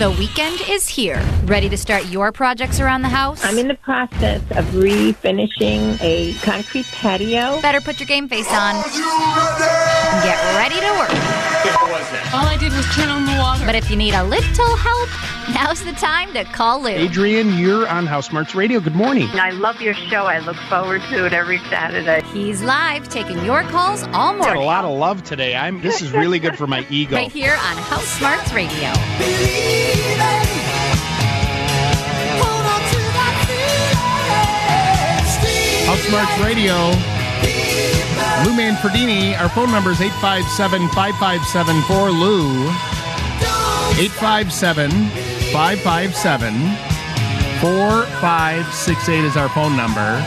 The weekend is here. Ready to start your projects around the house? I'm in the process of refinishing a concrete patio. Better put your game face on. And get ready to work. All I did was turn on the water. But if you need a little help, now's the time to call Lou. Adrian, you're on House Smarts Radio. Good morning. I love your show. I look forward to it every Saturday. He's live taking your calls all morning. Got a lot of love today. I'm. This is really good for my ego. Right here on House Smarts Radio. House Smarts Radio. Lou Manfredini. Our phone number is 857 5574 Lou. 857 557 4568 is our phone number.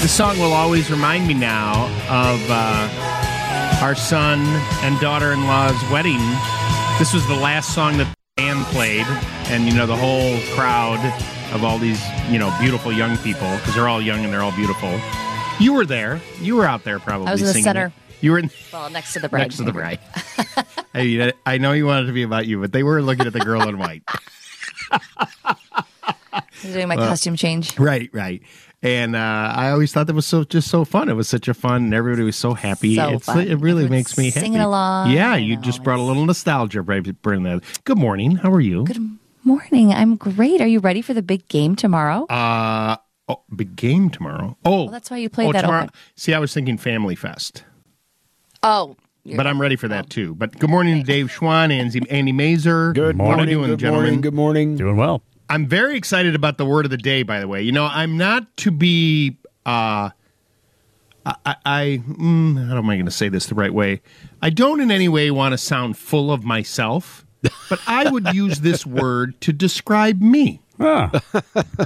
This song will always remind me now of uh, our son and daughter in law's wedding. This was the last song that the band played, and you know, the whole crowd of all these, you know, beautiful young people, because they're all young and they're all beautiful. You were there. You were out there probably. I was in the center. it. You were in, Well, next to the bride. next to the bride. I, mean, I know you wanted to be about you, but they were looking at the girl in white. Doing my costume change. Right, right. And uh, I always thought that was so just so fun. It was such a fun, and everybody was so happy. So it's, fun. It really Everyone's makes me happy. singing along. Yeah, you know, just brought a little nostalgia. Right, bring that. Good morning. How are you? Good morning. I'm great. Are you ready for the big game tomorrow? Uh, oh, big game tomorrow. Oh, Well, that's why you played oh, that tomorrow. open. See, I was thinking Family Fest, oh, but I'm ready for that too. But good morning to Dave Schwan and Andy Mazer. Good morning, doing, good gentlemen? morning, good morning. Doing well. I'm very excited about the word of the day. By the way, you know, I'm not to be. Uh, I, I, I mm, how am I going to say this the right way? I don't in any way want to sound full of myself, but I would use this word to describe me. Ah,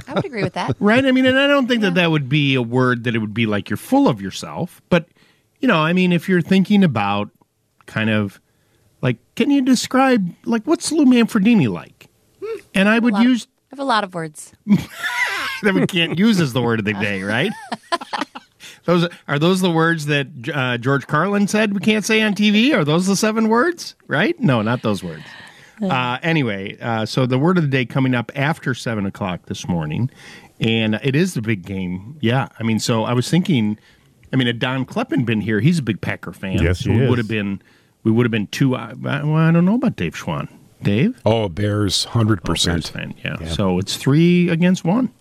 I would agree with that. Right? I mean, and I don't think that that would be a word that it would be like you're full of yourself, but you know, I mean, if you're thinking about kind of like, can you describe like what's Lou Manfredini like? And I would lot of- use I have a lot of words. that we can't use as the word of the day, right? those are those the words that uh, George Carlin said we can't say on TV? Are those the seven words? Right? No, not those words. Uh, anyway, uh, so the word of the day coming up after seven o'clock this morning, and it is the big game. Yeah, I mean, so I was thinking, I mean, had Don Kleppen been here, he's a big Packer fan. Yes, so he we would have been, we would have been two. Uh, well, I don't know about Dave Schwan. Dave, Oh, Bears, hundred Oh, Bears percent. fan. Yeah. So it's three against one,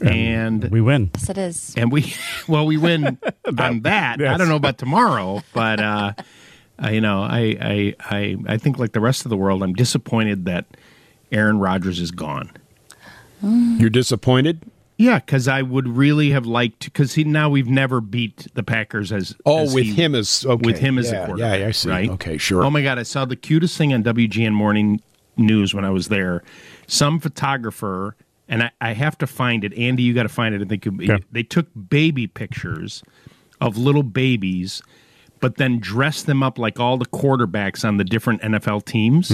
and we win. Yes, it is. and we well we win on that. I don't know about tomorrow, but uh, uh, you know, I, I I I think like the rest of the world, I'm disappointed that Aaron Rodgers is gone. You're disappointed? Yeah, because I would really have liked because he now we've never beat the Packers as Oh, as with he- him as okay. with him as yeah, the quarterback. Yeah, I see. Right? Okay, sure. Oh my God, I saw the cutest thing on WGN Morning News when I was there. Some photographer, and I, I have to find it. Andy, you got to find it. I think Okay. they took baby pictures of little babies, but then dress them up like all the quarterbacks on the different NFL teams.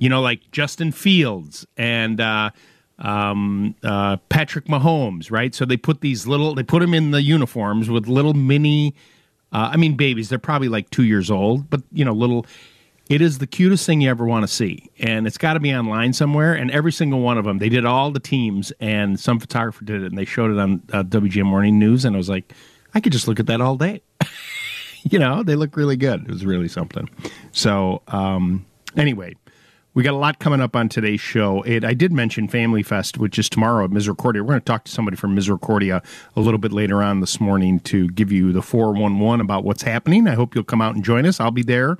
You know, like Justin Fields and. Uh, um, uh, Patrick Mahomes, right? So they put these little, they put them in the uniforms with little mini, uh, I mean, babies. They're probably like two years old, but you know, little. It is the cutest thing you ever want to see, and it's got to be online somewhere. And every single one of them, they did all the teams, and some photographer did it, and they showed it on uh, WGN Morning News, and I was like, I could just look at that all day. you know, they look really good. It was really something. So, um, anyway, we got a lot coming up on today's show. It, I did mention Family Fest, which is tomorrow at Misericordia. We're going to talk to somebody from Misericordia a little bit later on this morning to give you the 411 about what's happening. I hope you'll come out and join us. I'll be there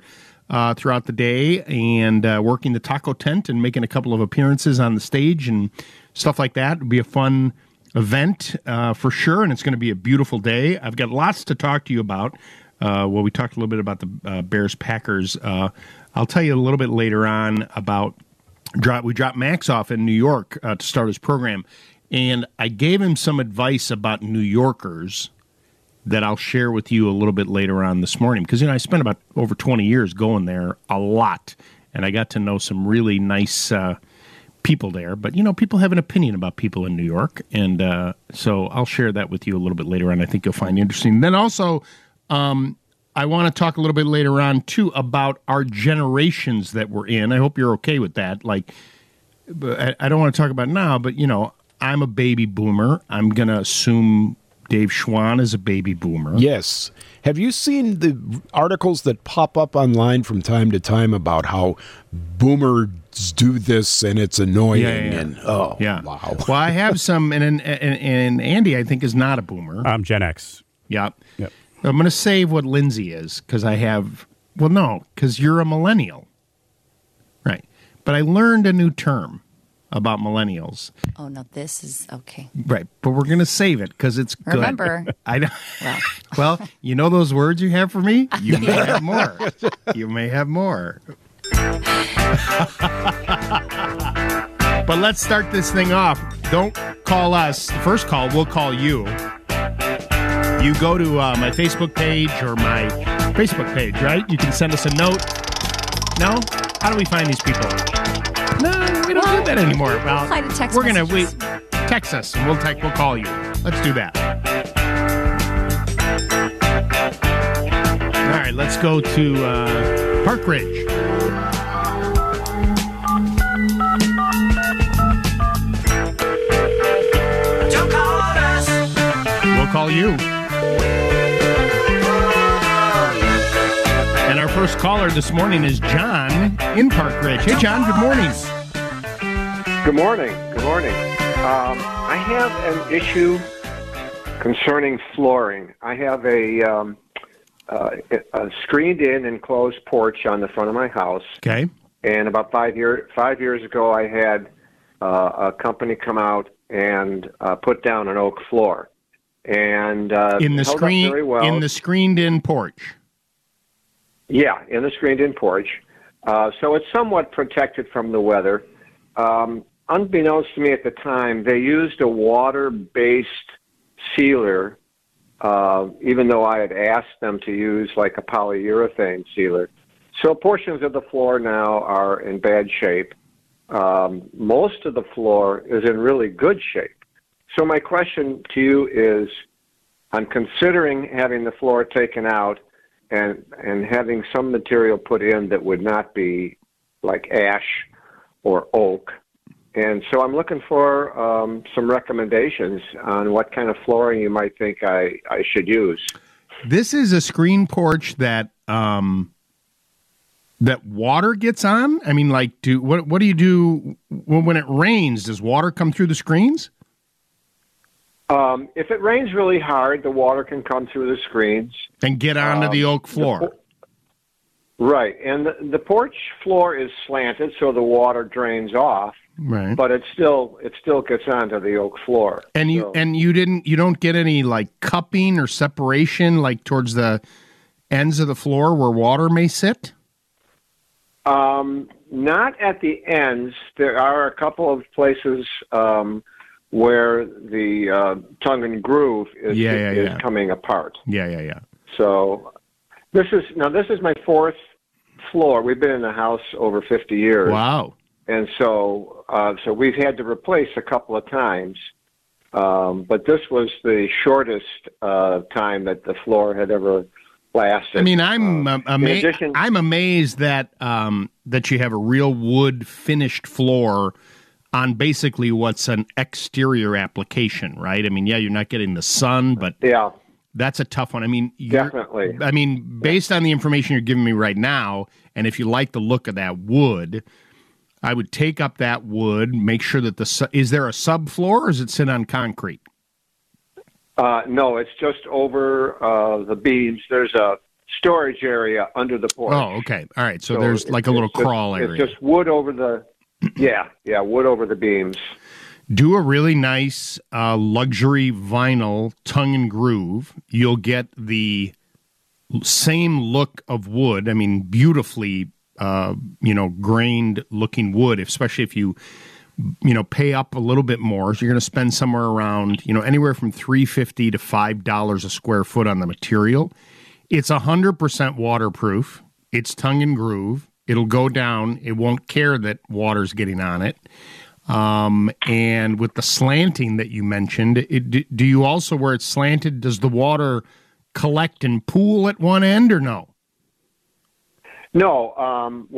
uh, throughout the day and uh, working the taco tent and making a couple of appearances on the stage and stuff like that. It'll be a fun event uh, for sure, and it's going to be a beautiful day. I've got lots to talk to you about. Uh, well, we talked a little bit about the uh, Bears Packers. Uh, I'll tell you a little bit later on about drop. We dropped Max off in New York uh, to start his program, and I gave him some advice about New Yorkers that I'll share with you a little bit later on this morning because you know I spent about over 20 years going there a lot and I got to know some really nice uh, people there but you know people have an opinion about people in New York and uh, so I'll share that with you a little bit later on I think you'll find interesting then also um, I want to talk a little bit later on too about our generations that we're in I hope you're okay with that like I, I don't want to talk about now but you know I'm a baby boomer I'm gonna assume Dave Schwan is a baby boomer. Yes. Have you seen the articles that pop up online from time to time about how boomers do this and it's annoying? Yeah, yeah, yeah. And oh, Yeah. wow. Well, I have some, and, and, and, and Andy, I think, is not a boomer. I'm Gen X. yeah. Yep. I'm going to save what Lindsay is because I have, well, no, because you're a millennial. Right. But I learned a new term about millennials. Oh no, this is okay. Right. But we're going to save it because it's good. Remember. I know. Well, Well, you know those words you have for me? You may have more. You may have more. but let's start this thing off. Don't call us. The first call, we'll call you. You go to uh, my Facebook page or my Facebook page, right? You can send us a note. No? How do we find these people? No, we don't Well, do that anymore. we'll Well, try to text we're gonna we text us and we'll text. We'll call you. Let's do that. All right, let's go to uh, Park Ridge. We'll call you. First caller this morning is John in Park Ridge. Hey, John. Good morning. Good morning. Good morning. Um, I have an issue concerning flooring. I have a, um, uh, a screened-in enclosed porch on the front of my house, Okay. and about five year five years ago, I had uh, a company come out and uh, put down an oak floor, and uh, In the screen, very well. in the screened-in porch. Yeah, in the screened-in porch. Uh, so it's somewhat protected from the weather. Um, unbeknownst to me at the time, they used a water-based sealer, uh, even though I had asked them to use like a polyurethane sealer. So portions of the floor now are in bad shape. Um, most of the floor is in really good shape. So my question to you is, I'm considering having the floor taken out and and having some material put in that would not be like ash or oak. And so I'm looking for um, some recommendations on what kind of flooring you might think I, I should use. This is a screen porch that um that water gets on. I mean, like, do what? What do you do when, when it rains? Does water come through the screens? Um, if it rains really hard, the water can come through the screens. and get onto the Um, oak floor? Right, and the, the porch floor is slanted, so the water drains off, right. but it still it still gets onto the oak floor. and you So- and you didn't you don't get any like cupping or separation like towards the ends of the floor where water may sit. Um, not at the ends. There are a couple of places um, where the uh, tongue and groove is, Yeah, yeah, is yeah. coming apart. Yeah, yeah, yeah. So this is now this is my fourth floor. We've been in the house over fifty years, Wow. and so uh, so we've had to replace a couple of times. Um, but this was the shortest uh, time that the floor had ever lasted. I mean, I'm Uh, amazed. addition- I'm amazed that um, that you have a real wood finished floor on basically what's an exterior application, right? I mean, yeah, you're not getting the sun, but yeah, that's a tough one. I mean, definitely. I mean, based on the information you're giving me right now, and if you like the look of that wood, I would take up that wood, make sure that the su- is there a subfloor or does it sit on concrete? Uh, no, it's just over uh, the beams. There's a storage area under the porch. Oh, okay, all right. So, So there's like a little just- crawl area. It's just wood over the. Yeah, yeah, wood over the beams. do a really nice uh, luxury vinyl tongue and groove. You'll get the same look of wood. I mean, beautifully, uh, you know, grained looking wood. Especially if you you know, pay up a little bit more. So you're going to spend somewhere around, you know, anywhere from 350 to $5 a square foot on the material. It's 100% waterproof. It's tongue and groove. It'll go down. It won't care that water's getting on it. Um, and with the slanting that you mentioned, it, do you also, where it's slanted, does the water collect and pool at one end or no? No, um,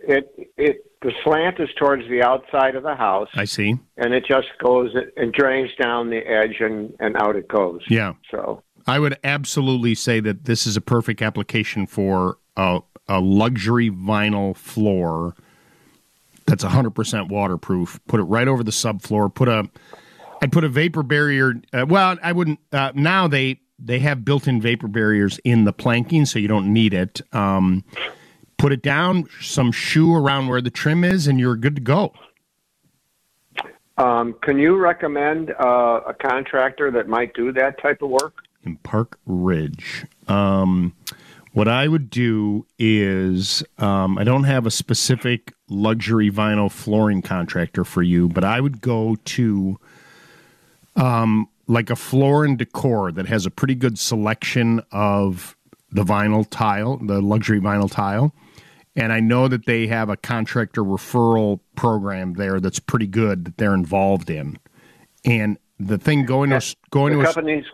it it the slant is towards the outside of the house. I see, and it just goes and drains down the edge and and out it goes. Yeah. So I would absolutely say that this is a perfect application for a, a luxury vinyl floor that's 100% waterproof. Put it right over the subfloor. Put a I'd put a vapor barrier. Uh, well, I wouldn't. Uh, now they they have built-in vapor barriers in the planking, so you don't need it. Um, put it down, some shoe around where the trim is, and you're good to go. Um, can you recommend uh, a contractor that might do that type of work? In Park Ridge. Um, what I would do is um, I don't have a specific luxury vinyl flooring contractor for you, but I would go to um, like a floor and decor that has a pretty good selection of the vinyl tile, the luxury vinyl tile and I know that they have a contractor referral program there that's pretty good that they're involved in. And the thing going to going the to companies.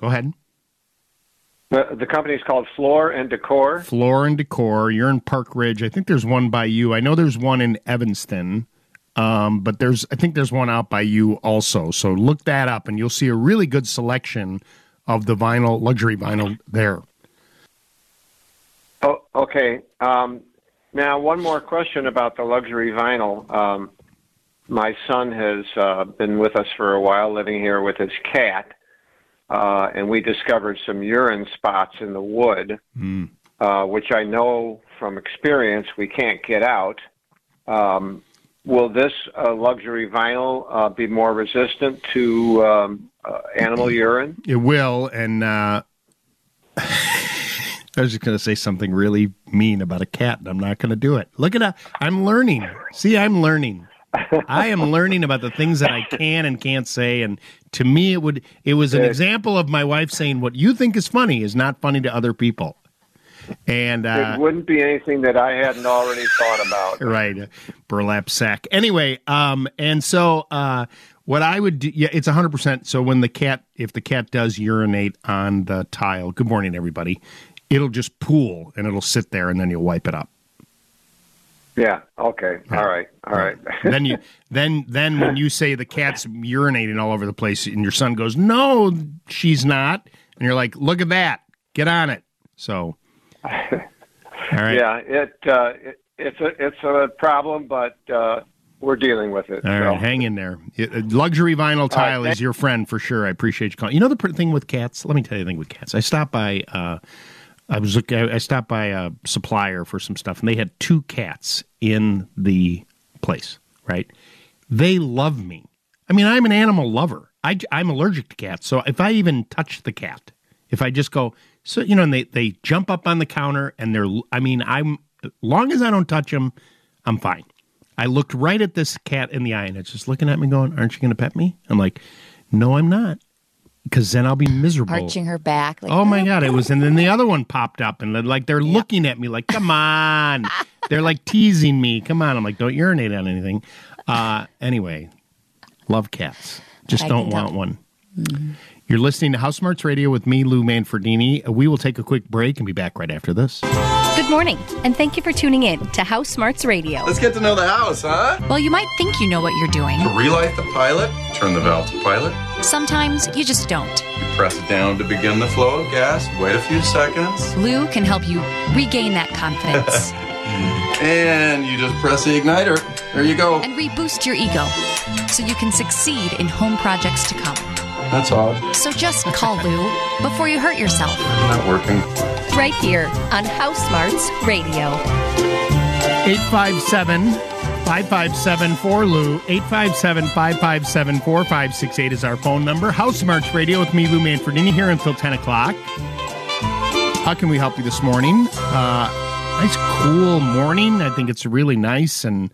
Go ahead. The, the company's called Floor and Decor. Floor and Decor. You're in Park Ridge. I think there's one by you. I know there's one in Evanston, um, but there's I think there's one out by you also. So look that up, and you'll see a really good selection of the vinyl luxury vinyl there. Oh, okay. Um, now, one more question about the luxury vinyl. Um, my son has uh, been with us for a while, living here with his cat, uh, and we discovered some urine spots in the wood, mm. uh, which I know from experience we can't get out. Um, will this uh, luxury vinyl uh, be more resistant to um, uh, animal urine? It will, and I was just going to say something really mean about a cat, and I'm not going to do it. Look at that. I'm learning. See, I'm learning. I am learning about the things that I can and can't say, and to me, it would it was an example of my wife saying what you think is funny is not funny to other people. And uh, it wouldn't be anything that I hadn't already thought about. Right, burlap sack. Anyway, um, and so uh, what I would do, yeah, it's 100%. So when the cat, if the cat does urinate on the tile, good morning, everybody it'll just pool and it'll sit there and then you'll wipe it up. Yeah. Okay. All right. All right. then you then then when you say the cat's urinating all over the place and your son goes, "No, she's not," and you're like, "Look at that. Get on it." So. All right. Yeah. It, uh, it it's a it's a problem, but uh, we're dealing with it. All so. right, hang in there. Luxury vinyl tile right, is your friend for sure. I appreciate you calling. You know the thing with cats. Let me tell you the thing with cats. I stopped by. Uh, I was looking. I stopped by a supplier for some stuff, and they had two cats in the place. Right? They love me. I mean, I'm an animal lover. I, I'm allergic to cats, so if I even touch the cat, if I just go, so you know, and they they jump up on the counter, and they're, I mean, I'm long as I don't touch them, I'm fine. I looked right at this cat in the eye, and it's just looking at me, going, "Aren't you going to pet me?" I'm like, "No, I'm not." Because then I'll be miserable. Arching her back. Like, oh my god, it was, and then the other one popped up, and like they're yeah. looking at me like, "Come on!" they're like teasing me. Come on! I'm like, "Don't urinate on anything." Uh, anyway, love cats. Just I don't want tell. one. Mm-hmm. You're listening to House Smarts Radio with me, Lou Manfredini. We will take a quick break and be back right after this. Good morning, and thank you for tuning in to House Smarts Radio. Let's get to know the house, huh? Well, you might think you know what you're doing. To relight the pilot, turn the valve to pilot. Sometimes you just don't. You press it down to begin the flow of gas, wait a few seconds. Lou can help you regain that confidence. and you just press the igniter. There you go. And reboost your ego so you can succeed in home projects to come. That's odd. So just call Lou before you hurt yourself. Not working. Right here on House Smarts Radio. 857 557 4 Lou. 857 557 4568 is our phone number. House Smarts Radio with me, Lou Manfredini, here until 10 o'clock. How can we help you this morning? Uh, nice, cool morning. I think it's really nice and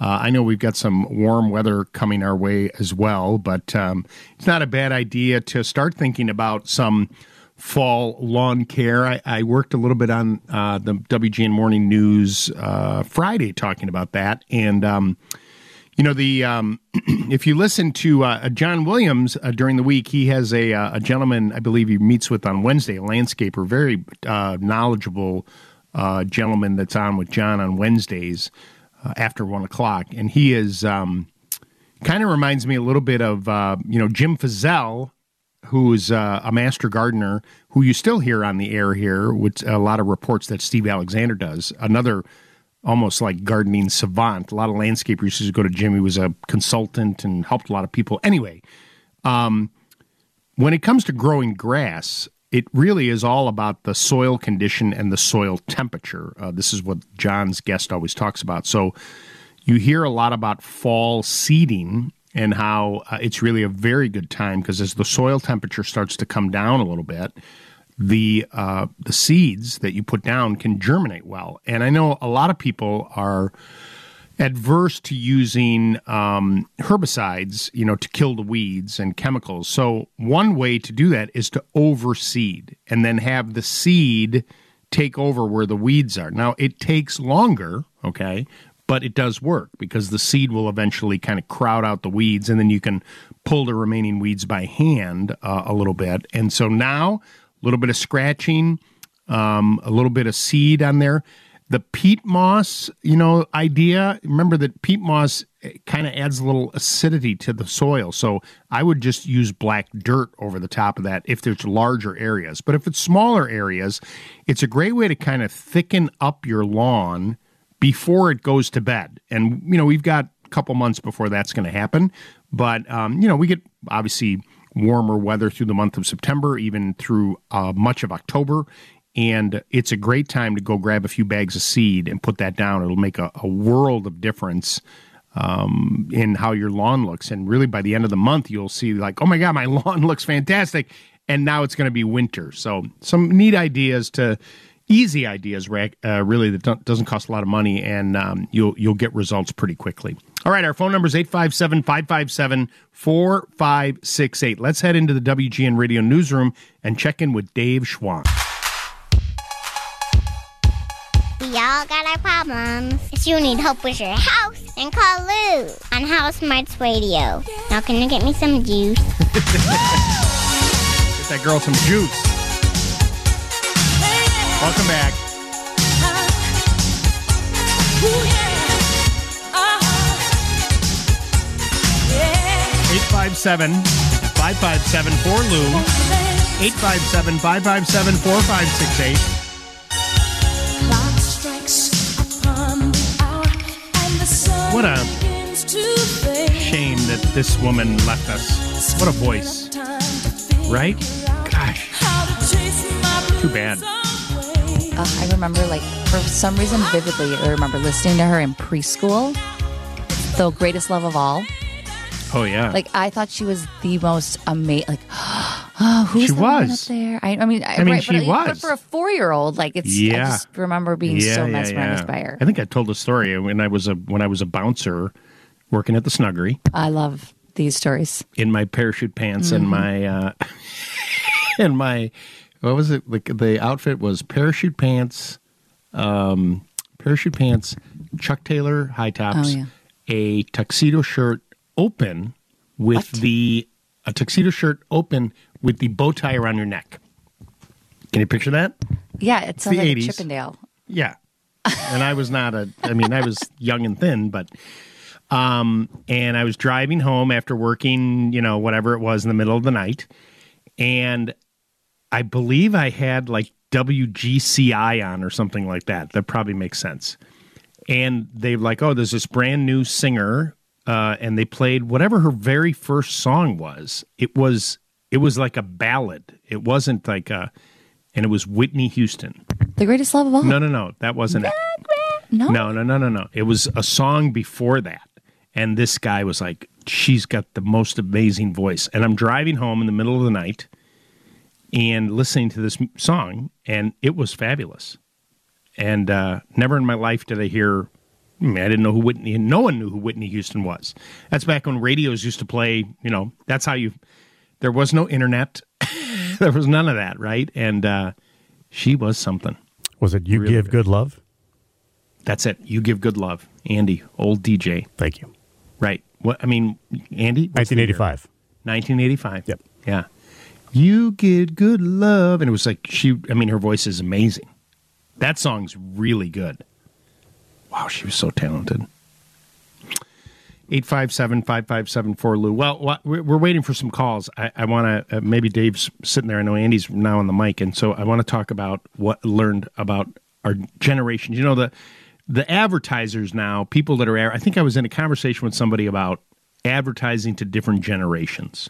Uh, I know we've got some warm weather coming our way as well, but um, it's not a bad idea to start thinking about some fall lawn care. I, I worked a little bit on uh, the WGN Morning News uh, Friday talking about that, and um, you know the um, if you listen to uh, John Williams uh, during the week, he has a, uh, a gentleman I believe he meets with on Wednesday, a landscaper, very uh, knowledgeable gentleman that's on with John on Wednesdays after one o'clock, and he is. Um, kind of reminds me a little bit of you know Jim Fizzell, who's uh, a master gardener who you still hear on the air here with a lot of reports that Steve Alexander does. Another almost like gardening savant. A lot of landscapers used to go to Jim. He was a consultant and helped a lot of people. Anyway, um, when it comes to growing grass, it really is all about the soil condition and the soil temperature. Uh, this is what John's guest always talks about. So you hear a lot about fall seeding and how uh, it's really a very good time because as the soil temperature starts to come down a little bit, the uh, the seeds that you put down can germinate well. And I know a lot of people are adverse to using um, herbicides, you know, to kill the weeds and chemicals. So one way to do that is to overseed and then have the seed take over where the weeds are. Now it takes longer, okay, but it does work because the seed will eventually kind of crowd out the weeds and then you can pull the remaining weeds by hand uh, a little bit. And so now a little bit of scratching, um, a little bit of seed on there. The peat moss, you know, idea. Remember that peat moss eh, kind of adds a little acidity to the soil. So I would just use black dirt over the top of that if there's larger areas. But if it's smaller areas, it's a great way to kind of thicken up your lawn before it goes to bed. And, you know, we've got a couple months before that's going to happen. But, um, you know, we get obviously warmer weather through the month of September, even through uh, much of October. And it's a great time to go grab a few bags of seed and put that down. It'll make a, a world of difference um, in how your lawn looks. And really, by the end of the month, you'll see, like, oh my God, my lawn looks fantastic. And now it's going to be winter. So, some neat ideas to easy ideas, uh, really that doesn't cost a lot of money, and um, you'll you'll get results pretty quickly. All right, our phone number is 857-557-4568. Let's head into the WGN Radio newsroom and check in with Dave Schwank. We all got our problems. If you need help with your house, then call Lou on House Smarts Radio. Now can you get me some juice? get that girl some juice. Welcome back. 857 557 4 Lou. 857 557 4568. What a shame that this woman left us. What a voice. Right? Gosh. Too bad uh, I remember, like, for some reason, vividly, I remember listening to her in preschool. The greatest love of all. Oh yeah. Like I thought she was the most amazing. Like, oh, who's she the was up there? I, I mean, I, I mean, right, she but, was. But for a four-year-old, like it's. Yeah. I just remember being yeah, so yeah, mesmerized yeah. by her. I think I told a story when I was a when I was a bouncer working at the Snuggery. I love these stories. In my parachute pants mm-hmm. and my uh, and my what was it? Like the outfit was parachute pants, um, parachute pants, Chuck Taylor high tops, oh, yeah. a tuxedo shirt open with what? the a tuxedo shirt open with the bow tie around your neck. Can you picture that? Yeah, it sounds the like 80s. Chippendale. Yeah, and I was not a. I mean, I was young and thin, but. Um, and I was driving home after working, you know, whatever it was in the middle of the night, and I believe I had like WGCI on or something like that. That probably makes sense. And they're like, oh, there's this brand new singer, uh, and they played whatever her very first song was. It was it was like a ballad. it wasn't like a, and it was Whitney Houston. The greatest love of all. No, no, no, that wasn't it. No, no, no, no, no, no. It was a song before that, and this guy was like, she's got the most amazing voice. And I'm driving home in the middle of the night and listening to this song, and it was fabulous. And uh, never in my life did I hear I, mean, I didn't know who Whitney, no one knew who Whitney Houston was. That's back when radios used to play, you know, that's how you, there was no internet. there was none of that, right? And uh, she was something. Was it You Really Give good. Good Love? That's it. You give good love. Andy, old DJ. Thank you. Right. What I mean, Andy? the year? 1985. 1985. Yep. Yeah. You get good love. And it was like, she, I mean, her voice is amazing. That song's really good. Wow, she was so talented. 857 5574 Lou. Well, we're we're waiting for some calls. I, I want to, uh, maybe Dave's sitting there. I know Andy's now on the mic. And so I want to talk about what learned about our generation. You know, the, the advertisers now, people that are, I think I was in a conversation with somebody about advertising to different generations.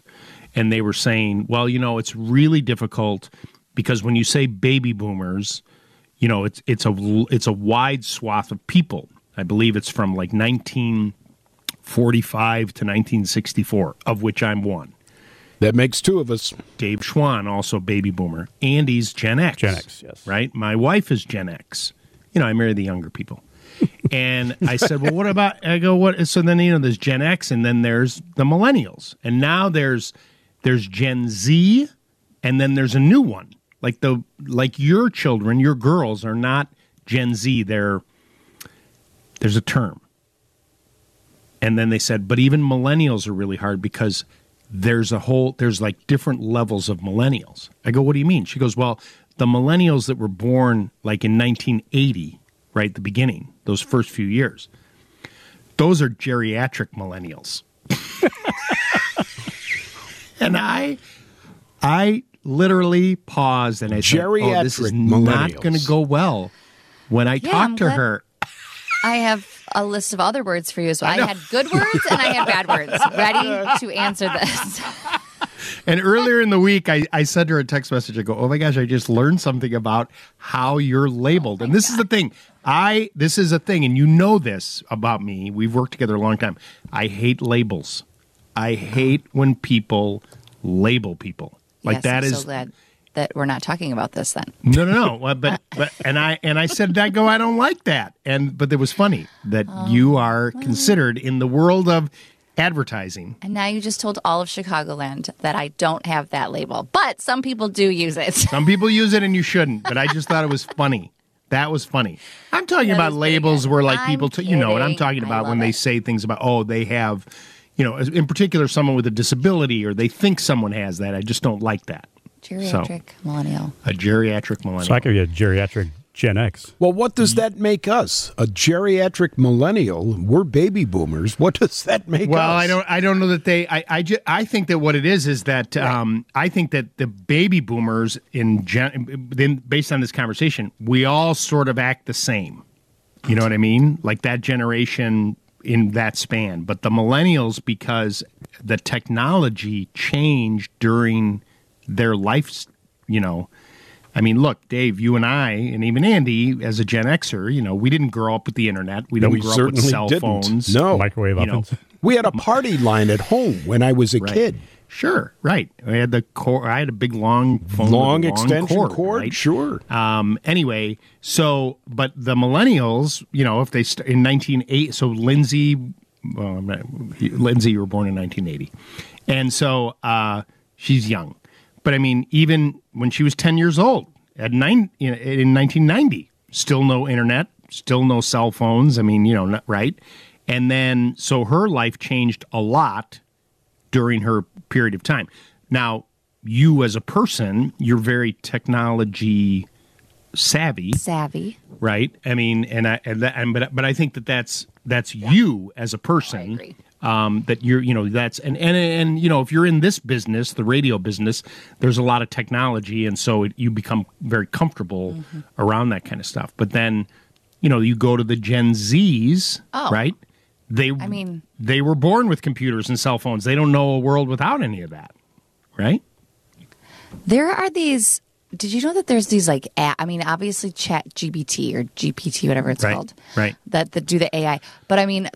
And they were saying, well, you know, it's really difficult because when you say baby boomers, you know, it's it's a it's a wide swath of people. I believe it's from like 1945 to 1964, of which I'm one. That makes two of us. Dave Schwan, also baby boomer. Andy's Gen X. Gen X, yes. Right? My wife is Gen X. You know, I marry the younger people. and I said, well, what about, I go, what? So then, you know, there's Gen X and then there's the millennials. And now there's, there's Gen Z and then there's a new one. Like the, like your children, your girls are not Gen Z. They're, there's a term. And then they said, but even millennials are really hard because there's a whole there's like different levels of millennials. I go, what do you mean? She goes, well, the millennials that were born like in 1980, right, the beginning, those first few years, those are geriatric millennials. and I, I literally paused and I said, oh, this is not going to go well when I Yeah, talk I'm to glad- her. I have a list of other words for you. So I, had good words and I had bad words. Ready to answer this. And earlier in the week, I, I sent her a text message. I go, "Oh my gosh, I just learned something about how you're labeled." Oh and this is the thing. I this is a thing, and you know this about me. We've worked together a long time. I hate labels. I hate when people label people. Like yes, that I'm is so glad that we're not talking about this then. no, no, no. But but and I and I said, I go, I don't like that. And but it was funny that oh, you are considered in the world of advertising. And now you just told all of Chicagoland that I don't have that label, but some people do use it. Some people use it and you shouldn't, but I just thought it was funny. That was funny. I'm talking That about labels where like I'm people, t- you know what I'm talking about when love they say things about oh they have, you know, in particular someone with a disability or they think someone has that. I just don't like that. Geriatric millennial. A geriatric millennial. So I could be a geriatric Gen X. Well, what does that make us? A geriatric millennial. We're baby boomers. What does that make Well, us? Well, I don't. I don't know that they. I. I, ju- I think that what it is is that um, I think that the baby boomers in gen, then based on this conversation, we all sort of act the same. You know what I mean? Like that generation in that span, but the millennials because the technology changed during their life. You know. I mean, look, Dave, you and I, and even Andy, as a Gen Xer, you know, we didn't grow up with the internet. We No, didn't we grow up with cell didn't. phones. No. Microwave You know, ovens. We had a party line at home when I was a Right. kid. Sure, right. I had the core. I had a big long phone, Long a extension cord. cord, right? sure. Um. Anyway, so but the millennials, you know, if they st- in nineteen eight, so Lindsay, well, I'm not, Lindsay, you were born in nineteen eighty, and so uh, she's young. But I mean, even when she was ten years old, at nine in nineteen ninety, still no internet, still no cell phones. I mean, you know, not, right. And then so her life changed a lot during her period of time. Now, you as a person, you're very technology savvy, Savvy. right? I mean, and I and, that, and but but I think that that's that's you as a person. agree. Um, that you're, you know, that's and, and and you know, if you're in this business, the radio business, there's a lot of technology, and so it, you become very comfortable Mm-hmm. around that kind of stuff. But then, you know, you go to the Gen Zs, Oh. right? They, I mean- they were born with computers and cell phones. They don't know a world without any of that, right? There are these. Did you know that there's these like, I mean, obviously Chat GBT or GPT, whatever it's Right, called, right. That that do the AI. But I mean,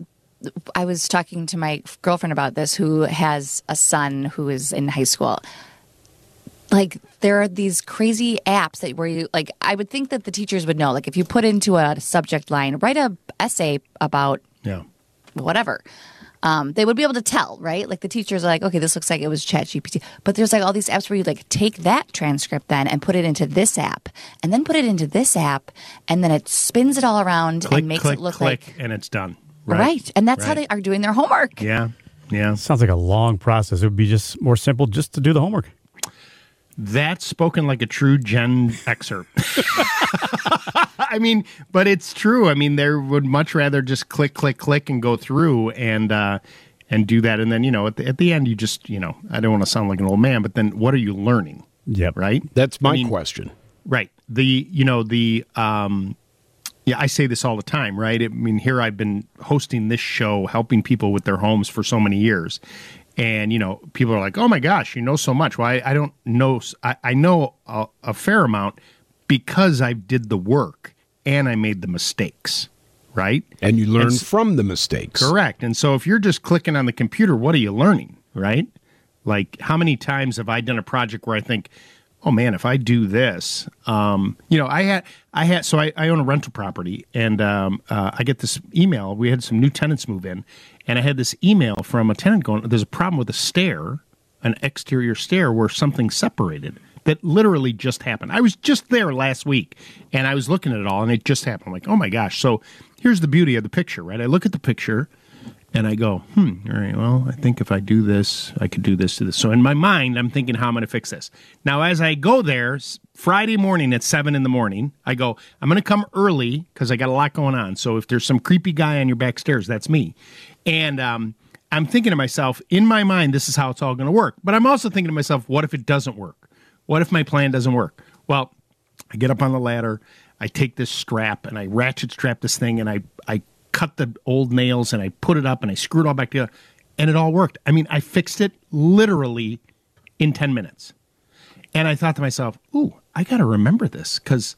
I was talking to my girlfriend about this, who has a son who is in high school. like there are these crazy apps that where you like I would think that the teachers would know like if you put into a subject line write a essay about Yeah. Whatever um, they would be able to tell right like the teachers are like okay this looks like it was chat gpt but there's like all these apps where you like take that transcript then and put it into this app and then put it into this app and then it spins it all around Click, and makes click, it look click, like and it's done. right, and that's how they are doing their homework Yeah. Yeah. Sounds like a long process. It would be just more simple just to do the homework. That's spoken like a true Gen Xer. I mean, but it's true. I mean, they would much rather just click, click, click, and go through and uh, and do that. And then you know, at the, at the end, you just you know, I don't want to sound like an old man, but then what are you learning? Yeah, Right. That's my I mean, question. Right. The you know the um yeah, I say this all the time, right? I mean, here I've been hosting this show, helping people with their homes for so many years. And, you know, people are like, oh my gosh, you know so much. Well, I, I don't know. I, I know a, a fair amount because I did the work and I made the mistakes, right? And you learn And from the mistakes. Correct. And so if you're just clicking on the computer, what are you learning, right? Like how many times have I done a project where I think, oh man, if I do this, um, you know, I had, I had, so I, I own a rental property and um, uh, I get this email. We had some new tenants move in, and I had this email from a tenant going, there's a problem with a stair, an exterior stair where something separated. That literally just happened. I was just there last week and I was looking at it all and it just happened. I'm like, oh my gosh. So here's the beauty of the picture, right? I look at the picture and I go, hmm, all right, well, I think if I do this, I could do this to this. So in my mind, I'm thinking how I'm going to fix this. Now, as I go there, Friday morning at seven in the morning, I go, I'm going to come early because I got a lot going on. So if there's some creepy guy on your back stairs, that's me. And um, I'm thinking to myself, in my mind, this is how it's all going to work. But I'm also thinking to myself, what if it doesn't work? What if my plan doesn't work? Well, I get up on the ladder, I take this strap and I ratchet strap this thing and I, I cut the old nails and I put it up and I screw it all back together and it all worked. I mean, I fixed it literally in 10 minutes. And I thought to myself, ooh, I got to remember this because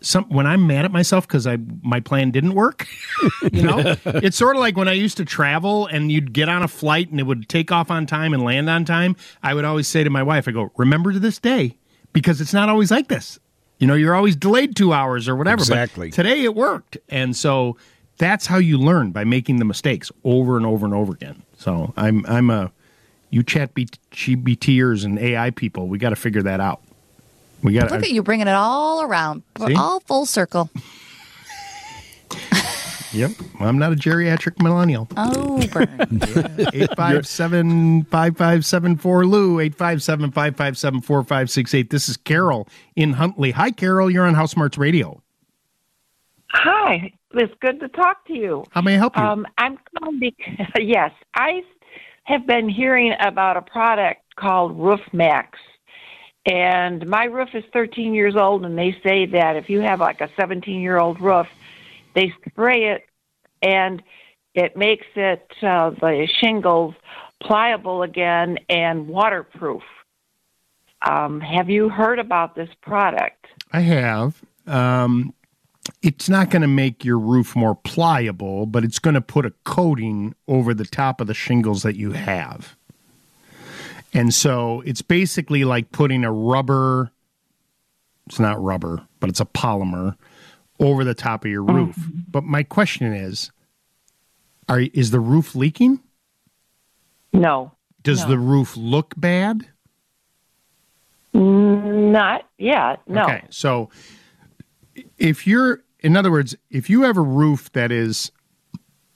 some when I'm mad at myself because I my plan didn't work, you know, it's sort of like when I used to travel and you'd get on a flight and it would take off on time and land on time. I would always say to my wife, I go, remember to this day because it's not always like this. You know, you're always delayed two hours or whatever. but Exactly. today it worked, and so that's how you learn by making the mistakes over and over and over again. So I'm I'm a you chat GBTers and AI people. We got to figure that out. We got Look at you bringing it all around, See? all full circle. Yep, I'm not a geriatric millennial. Oh, burn. Eight five seven five five seven four Lou eight five seven five five seven four five six eight. This is Carol in Huntley. Hi, Carol. You're on House Smarts Radio. Hi, it's good to talk to you. How may I help you? Um, I'm calling because, yes, I have been hearing about a product called Roof Maxx. And my roof is 13 years old, and they say that if you have like a 17 year old roof, they spray it and it makes it, uh, the shingles, pliable again and waterproof. Um, have you heard about this product? I have. Um, it's not going to make your roof more pliable, but it's going to put a coating over the top of the shingles that you have. And so it's basically like putting a rubber, it's not rubber, but it's a polymer over the top of your roof. But my question is, are is the roof leaking? No. Does No. the roof look bad? Not yet. No. Okay, so if you're, in other words, if you have a roof that is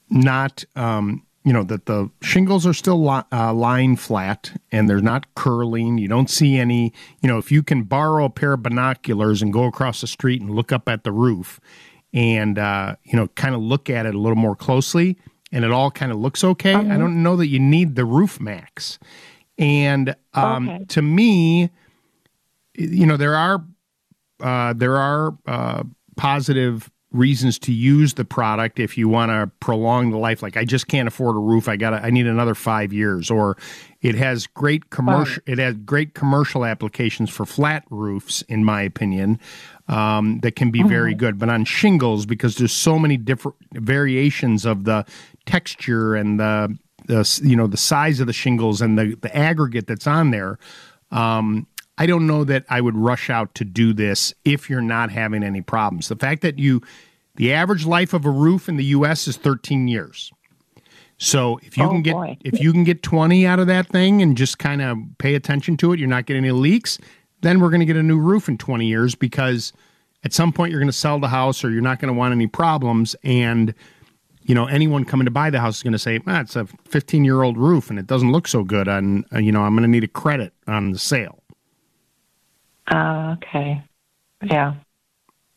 not, um, you know, that the shingles are still li- uh, lying flat and they're not curling, you don't see any, you know, if you can borrow a pair of binoculars and go across the street and look up at the roof and, uh, you know, kind of look at it a little more closely and it all kind of looks okay, I don't know that you need the Roof Maxx. And um, Okay. to me, you know there are uh, there are uh, positive reasons to use the product if you want to prolong the life. Like i just can't afford a roof. I got i need another five years. Or it has great commercial it has great commercial applications for flat roofs in my opinion um, that can be very good. But on shingles because there's so many different variations of the texture and the, the you know the size of the shingles and the, the aggregate that's on there um, I don't know that I would rush out to do this if you're not having any problems. The fact that you, the average life of a roof in the U.S. is 13 years. So if you Oh, can get boy. if you can get 20 out of that thing and just kind of pay attention to it, you're not getting any leaks. Then we're going to get a new roof in 20 years because at some point you're going to sell the house or you're not going to want any problems and you know anyone coming to buy the house is going to say ah, it's a 15 year old roof and it doesn't look so good uh, you know i'm going to need a credit on the sale Uh, okay. Yeah.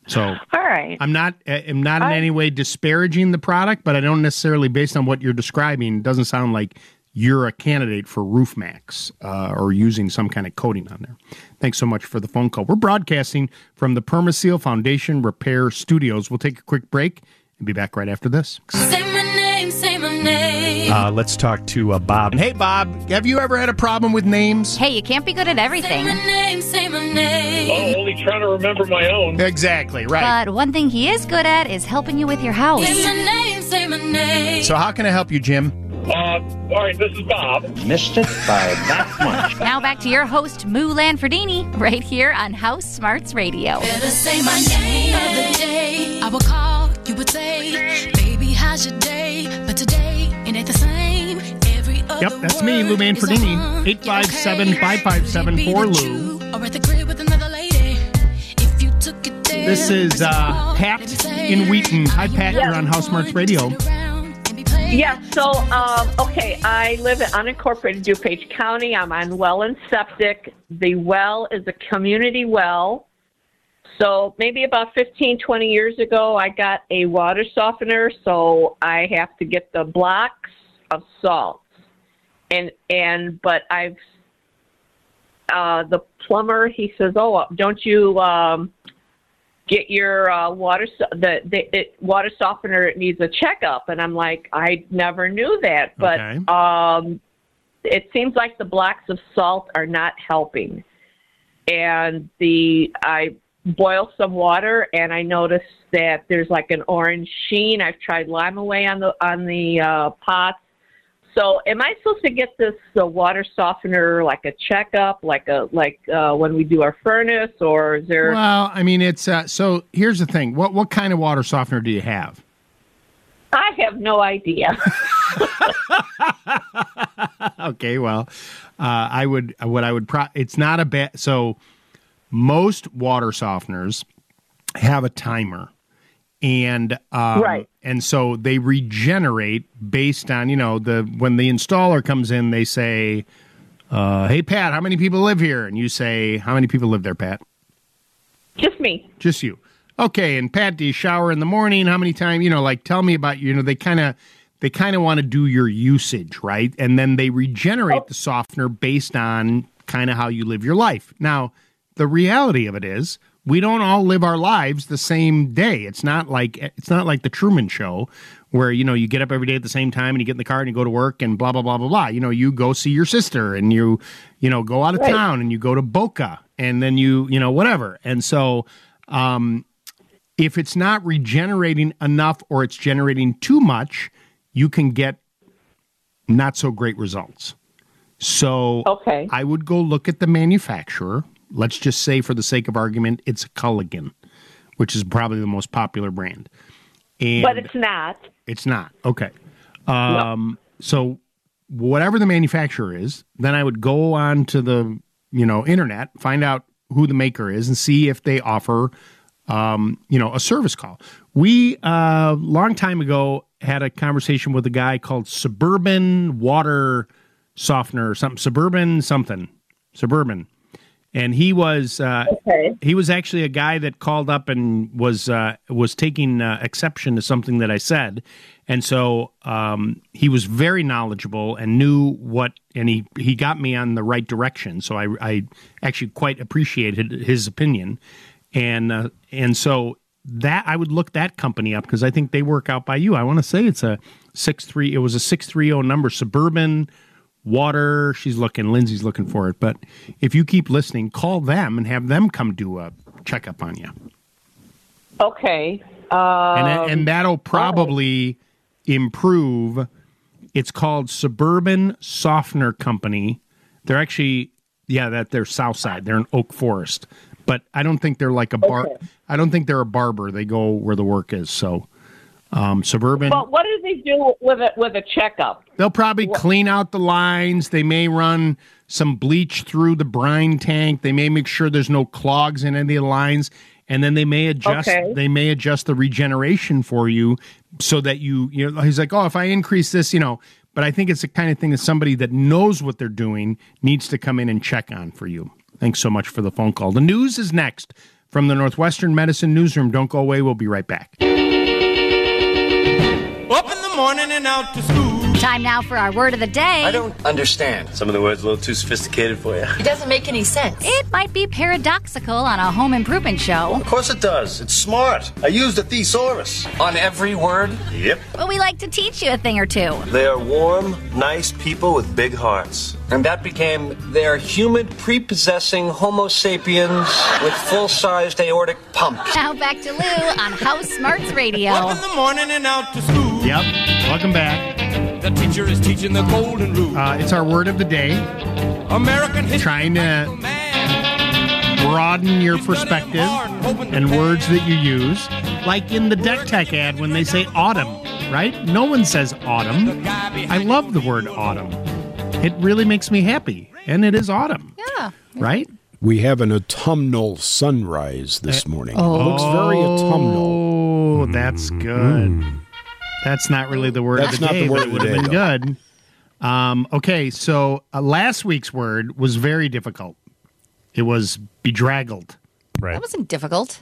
so All right. i'm not uh, i'm not in I- any way disparaging the product but i don't necessarily based on what you're describing it doesn't sound like you're a candidate for Roof Maxx uh, or using some kind of coating on there thanks so much for the phone call we're broadcasting from the permaseal foundation repair studios we'll take a quick break and be back right after this Uh, let's talk to uh, Bob. Hey, Bob, have you ever had a problem with names? Hey, you can't be good at everything. Say my name, say my name. Oh, only trying to remember my own. Exactly, right. But one thing he is good at is helping you with your house. Say my name, say my name. So, how can I help you, Jim? Uh, all right, this is Bob. Missed it by that much. Now back to your host, Moo Lanfordini, right here on House Smarts Radio. Better say my name. of The day, I would call, you would say, Baby, how's your day? But today, it ain't the same. Every other Yep, that's me, Lou Manfredini. 857 557 4 Lou. or at the crib with another lady. If you took it there, This is uh, Pat in Wheaton. Hi, Pat. You're on House Smarts Radio. Yeah, so, um, okay, I live in unincorporated DuPage County. I'm on well and septic. The well is a community well. So maybe about 15, 20 years ago, I got a water softener, so I have to get the blocks of salt. And, and, but I've, uh, the plumber, he says, oh, don't you, um, get your uh, water so- the, the it, water softener it needs a checkup and i'm like i never knew that but Okay. um it seems like the blocks of salt are not helping and the i boil some water and i noticed that there's like an orange sheen i've tried Lime-A-Way on the on the uh pots so am i supposed to get this uh, water softener like a checkup like a like uh when we do our furnace or is there Well, I mean, it's uh, so here's the thing. What what kind of water softener do you have? I have no idea. okay, well, uh, I would what I would pro. It's not a bad. So most water softeners have a timer, and um, Right. and so they regenerate based on you know the when the installer comes in, they say, uh, "Hey Pat, how many people live here?" And you say, "How many people live there, Pat?" Just me. Just you. Okay, and Pat, do you shower in the morning? How many times? You know, like tell me about you know they kind of they kind of want to do your usage, right? And then they regenerate the softener based on kind of how you live your life. Now, the reality of it is we don't all live our lives the same day. It's not like it's not like the Truman show where you know you get up every day at the same time and you get in the car and you go to work and blah blah blah blah blah. You know, you go see your sister and you you know go out of Right. town and you go to Boca and then you you know whatever. And so um if it's not regenerating enough or it's generating too much, you can get not so great results. So okay. I would go look at the manufacturer. Let's just say, for the sake of argument, it's a Culligan, which is probably the most popular brand. And but it's not. it's not. Okay. Um, So whatever the manufacturer is, then I would go on to the you know internet, find out who the maker is, and see if they offer um, you know a service call. We uh, long time ago had a conversation with a guy called Suburban Water Softener or something. Suburban something. Suburban. And he was uh, he was actually a guy that called up and was uh, was taking uh, exception to something that I said, and so um, he was very knowledgeable and knew what, and he he got me on the right direction. So I I actually quite appreciated his opinion, and uh, and so that I would look that company up because I think they work out by you. I want to say it's a six three. It was a six three zero number suburban water. She's looking. Lindsay's looking for it. But if you keep listening, call them and have them come do a checkup on you, Okay. Um, and and that'll probably improve. It's called Suburban Softener Company. They're actually Yeah, that they're south side. They're in Oak Forest. But I don't think they're like a bar. Okay. I don't think they're a barber. They go where the work is. So, um, suburban. But what do they do with it with a checkup? They'll probably clean out the lines. They may run some bleach through the brine tank. They may make sure there's no clogs in any of the lines, and then they may adjust. Okay. They may adjust the regeneration for you so that you. You know, he's like, oh, if I increase this, you know. But I think it's the kind of thing that somebody that knows what they're doing needs to come in and check on for you. Thanks so much for the phone call. The news is next from the Northwestern Medicine Newsroom. Don't go away. We'll be right back. Up in the morning and out to school. Time now for our word of the day. I don't understand. Some of the words a little too sophisticated for you. It doesn't make any sense. It might be paradoxical on a home improvement show, Of course it does. It's smart. I used a thesaurus. On every word? Yep. but we like to teach you a thing or two. They are warm, nice people with big hearts. And that became they're humid, prepossessing Homo sapiens with full sized aortic pumps. Now back to Lou on House Smarts Radio. Up in the morning and out to school. Yep. Welcome back. The teacher is teaching the golden rule. Uh, it's our word of the day. American history. Trying to broaden your perspective and words that you use. Like in the Deck Tech ad when they say autumn, right? No one says autumn. I love the word autumn. It really makes me happy. And it is autumn, Yeah. right? We have an autumnal sunrise this uh, morning. Oh. It looks very oh, autumnal. Oh, that's mm-hmm. good. Mm. That's not really the word That's of the not day, the word but it would have been day, good. Um, okay, so uh, last week's word was very difficult. It was bedraggled. Right. That wasn't difficult.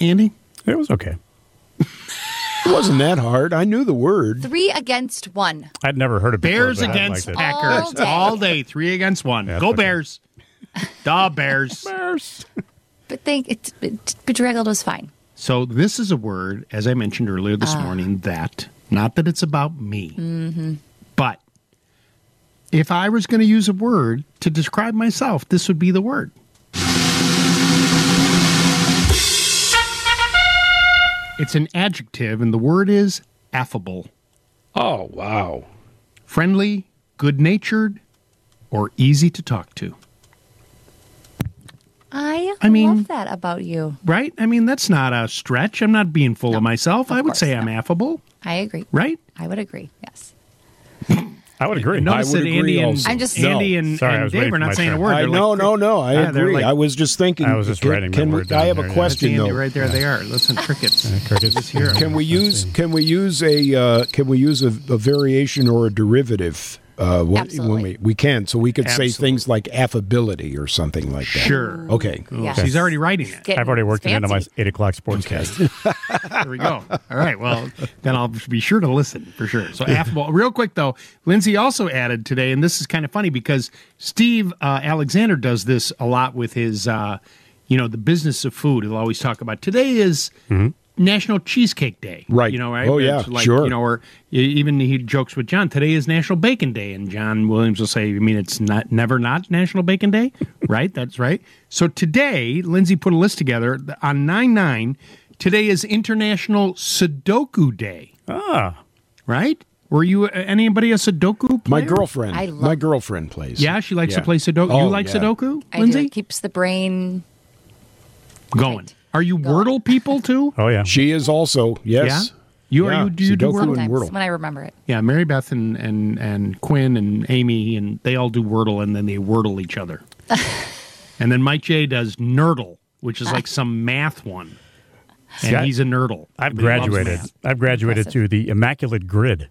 Andy? It was okay. It wasn't that hard. I knew the word. Three against one. I'd never heard of it before, Bears against it. Packers All day. all day, three against one. Go okay. Bears. Da Bears. Bears. But they, it, it, bedraggled was fine. So this is a word, as I mentioned earlier this morning, that not that it's about me, Mm-hmm. but if I was going to use a word to describe myself, this would be the word. It's an adjective, and the word is affable. Oh, wow. Friendly, good natured, or easy to talk to. I, I mean- love that about you. Right? I mean, that's not a stretch. I'm not being full of myself. I would say I'm affable, I agree. right? I would agree. Yes. I would agree. Notice that Andy and, I'm just- Andy No. and, Sorry, I and was Dave waiting are for not my saying a turn. word. I They're no, like, no, no. I Yeah, agree. like- I was just thinking. I was just can, writing can we- I have there, a yeah. question Andy though. right there. They are. Listen, crickets. crickets. Just hear 'em. Can we use can we use a uh, can we use a, a variation or a derivative? Uh, when, when we we can, so we could say things like affability or something like that. Sure. Okay. Yes. He's already writing it. Getting I've already worked it into my eight o'clock sportscast. There we go. All right. Well, then I'll be sure to listen for sure. So affable. Real quick though, Lindsay also added today, and this is kind of funny because Steve uh, Alexander does this a lot with his, uh, you know, the business of food. He'll always talk about today is. National Cheesecake Day, Right. You know, right? Oh, yeah, like, sure. You know, or even he jokes with John. Today is National Bacon Day, and John Williams will say, "You mean it's not never not National Bacon Day?" right? That's right. So today, Lindsay put a list together on nine nine. Today is International Sudoku Day. Ah, Right? Were you uh, anybody a Sudoku? My girlfriend, I love- my girlfriend plays. Yeah, she likes to play Sudoku. Oh, you like yeah. Sudoku, I do. Lindsay? It keeps the brain. Going. Are you Wordle people too? oh yeah. She is also yes. Yeah? You are you do you do Wordle? and Wordle. when I remember it. Yeah, Mary Beth and, and, and Quinn and Amy and they all do Wordle and then they Wordle each other. and then Mike J does Nerdle, which is like some math one. And See, I- he's a nerdle. I've he graduated. I've graduated to the Immaculate Grid,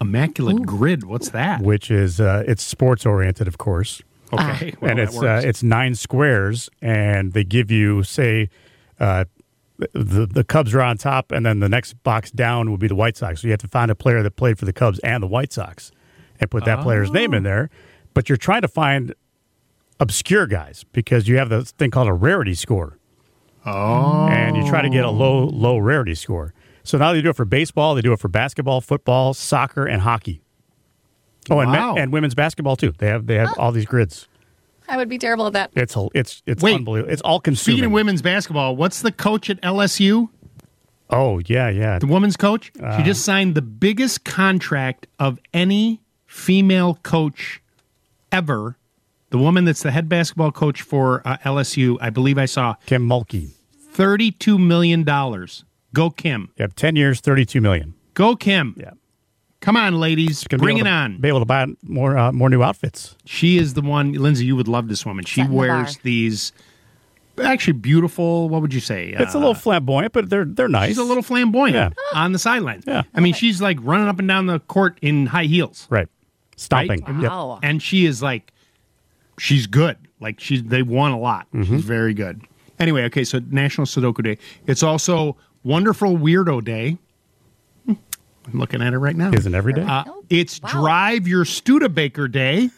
Immaculate Grid. What's that? which is uh, it's sports oriented, of course. Okay. well, and that it's uh, it's nine squares, and they give you say uh, the the Cubs are on top, and then the next box down would be the White Sox. So you have to find a player that played for the Cubs and the White Sox, and put that player's name Oh. in there. But you're trying to find obscure guys because you have this thing called a rarity score, oh. and you try to get a low low rarity score. So now they do it for baseball, they do it for basketball, football, soccer, and hockey. Oh, and, men- and women's basketball too. They have they have all these grids. I would be terrible at that. It's it's it's Wait. unbelievable. It's all consuming. Speaking of women's basketball, what's the coach at LSU? oh yeah, yeah. The women's coach? Uh. she just signed the biggest contract of any female coach ever the woman that's the head basketball coach for uh, LSU. I believe I saw Kim Mulkey. thirty-two million dollars. Go Kim. Yep, ten years, thirty-two million. Go Kim. Yeah. Come on, ladies, Gonna be bring it to- on. Be able to buy more uh, more new outfits. She is the one, Lindsay. You would love this woman. She Setting wears bar. these actually beautiful. What would you say? It's a little flamboyant, but they're they're nice. She's a little flamboyant Yeah. on the sidelines. Yeah. I mean, she's like running up and down the court in high heels. Right. Stomping. Right? And- Yep. And she is like, she's good. Like she's they won a lot. Mm-hmm. She's very good. Anyway, okay, so National Sudoku Day. It's also Wonderful Weirdo Day. I'm looking at it right now. Isn't every day? Uh, it's Drive Your Studebaker Day.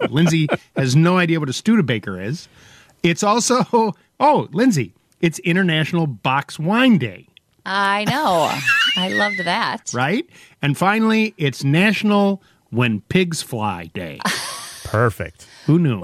Lindsay has no idea what a Studebaker is. It's also, oh, Lindsay, it's International Box Wine Day, I know. I loved that. right? And finally, it's National When Pigs Fly Day. Perfect. Who knew?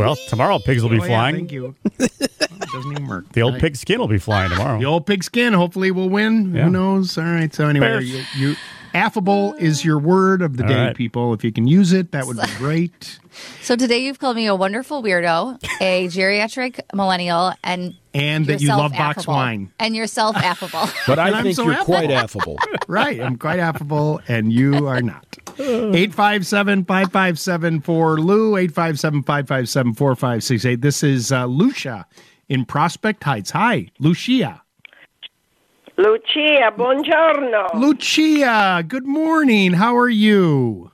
Well, tomorrow pigs will be Oh, yeah, flying. thank you. it doesn't even work. The old pig skin will be flying tomorrow. The old pig skin hopefully will win. Yeah. Who knows? All right. So anyway, Bears. you, you affable is your word of the All day, right. people. If you can use it, that would be great. So today you've called me a wonderful weirdo, a geriatric millennial, and And that you yourself love box wine. and yourself affable. But I think so you're affable. quite affable. right. I'm quite affable, and you are not. 857 557 for Lou, 857 557 4568. This is uh, Lucia in Prospect Heights. Hi, Lucia. Lucia, buongiorno. Lucia, good morning. How are you?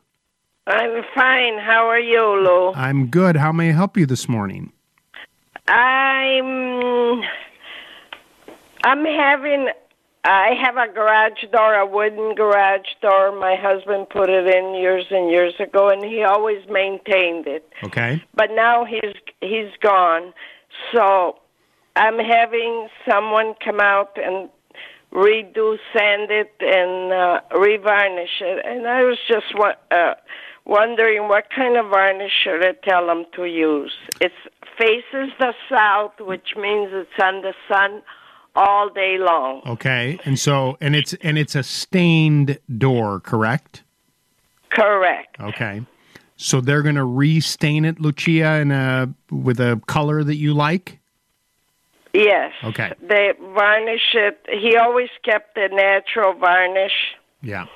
I'm fine. How are you, Lou? I'm good. How may I help you this morning? I'm I'm having I have a garage door, a wooden garage door. My husband put it in years and years ago and he always maintained it. Okay. But now he's he's gone. So I'm having someone come out and redo, sand it, and uh, revarnish it. And I was just uh, wondering what kind of varnish should I tell them to use. It faces the south, which means it's on the sun all day long. Okay. And so and it's and it's a stained door, correct? Correct. Okay. So they're going to restain it, Lucia, in a with a color that you like. Yes. Okay. They varnish it. He always kept the natural varnish. Yeah.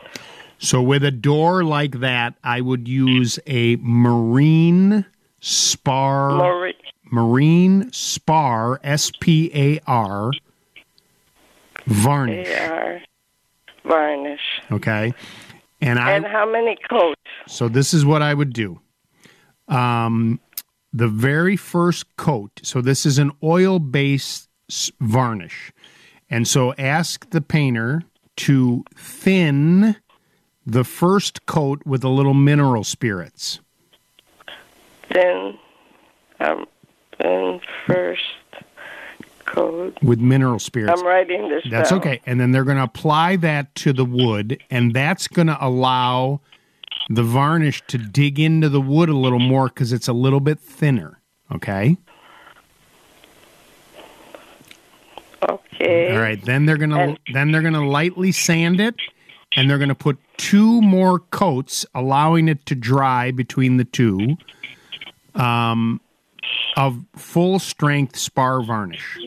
So with a door like that, I would use a marine spar Marine. marine spar S P A R varnish. AR varnish. Okay. And I and how many coats? So this is what I would do. Um, the very first coat. So this is an oil-based varnish, and so ask the painter to thin the first coat with a little mineral spirits. Then, um, then first coat. With mineral spirits. I'm writing this That's down. okay. And then they're going to apply that to the wood, and that's going to allow the varnish to dig into the wood a little more because it's a little bit thinner. Okay. Okay. All right. Then they're gonna then they're gonna lightly sand it, and they're gonna put two more coats, allowing it to dry between the two, um, of full strength spar varnish.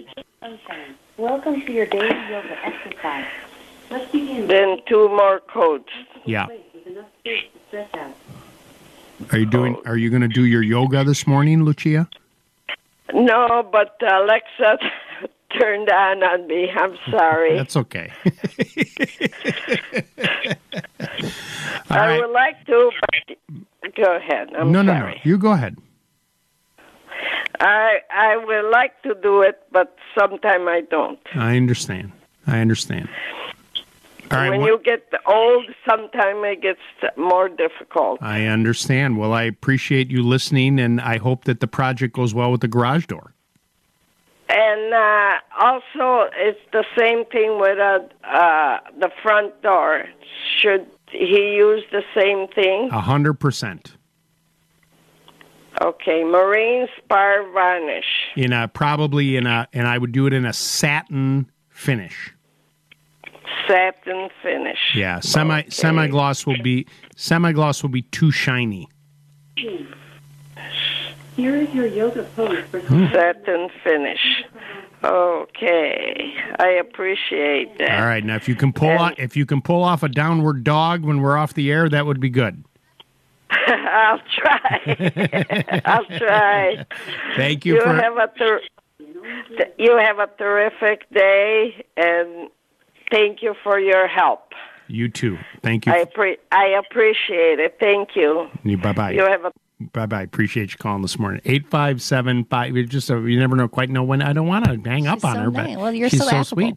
Welcome to your daily yoga exercise. Let's begin. Then two more coats. Yeah. Are you doing? Oh. Are you gonna do your yoga this morning, Lucia? No, but Alexa turned on on me. I'm sorry. That's okay. I right. would like to, but go ahead. I'm no, no, sorry. no. You go ahead. I I would like to do it, but sometime I don't. I understand. I understand. All right. when what- you get old, sometimes it gets more difficult. I understand. Well, I appreciate you listening, and I hope that the project goes well with the garage door. And uh, also, it's the same thing with uh, uh, the front door. Should he use the same thing? A hundred percent. Okay, marine spar varnish. In a probably in a, and I would do it in a satin finish. Satin finish. Yeah, semi semi gloss will be semi gloss will be too shiny. Here is your yoga pose for set hmm. and finish. Okay, I appreciate that. All right, now if you can pull off, if you can pull off a downward dog when we're off the air, that would be good. I'll try. I'll try. Thank you You for have a ter- you have a terrific day, and thank you for your help. you too. Thank you. I appre- I appreciate it. Thank you. Bye bye. You have a Bye bye. Appreciate you calling this morning. Eight five seven five. You just uh, you never know quite know when. I don't want to hang up on so her, nice. but Well, you're she's so so sweet.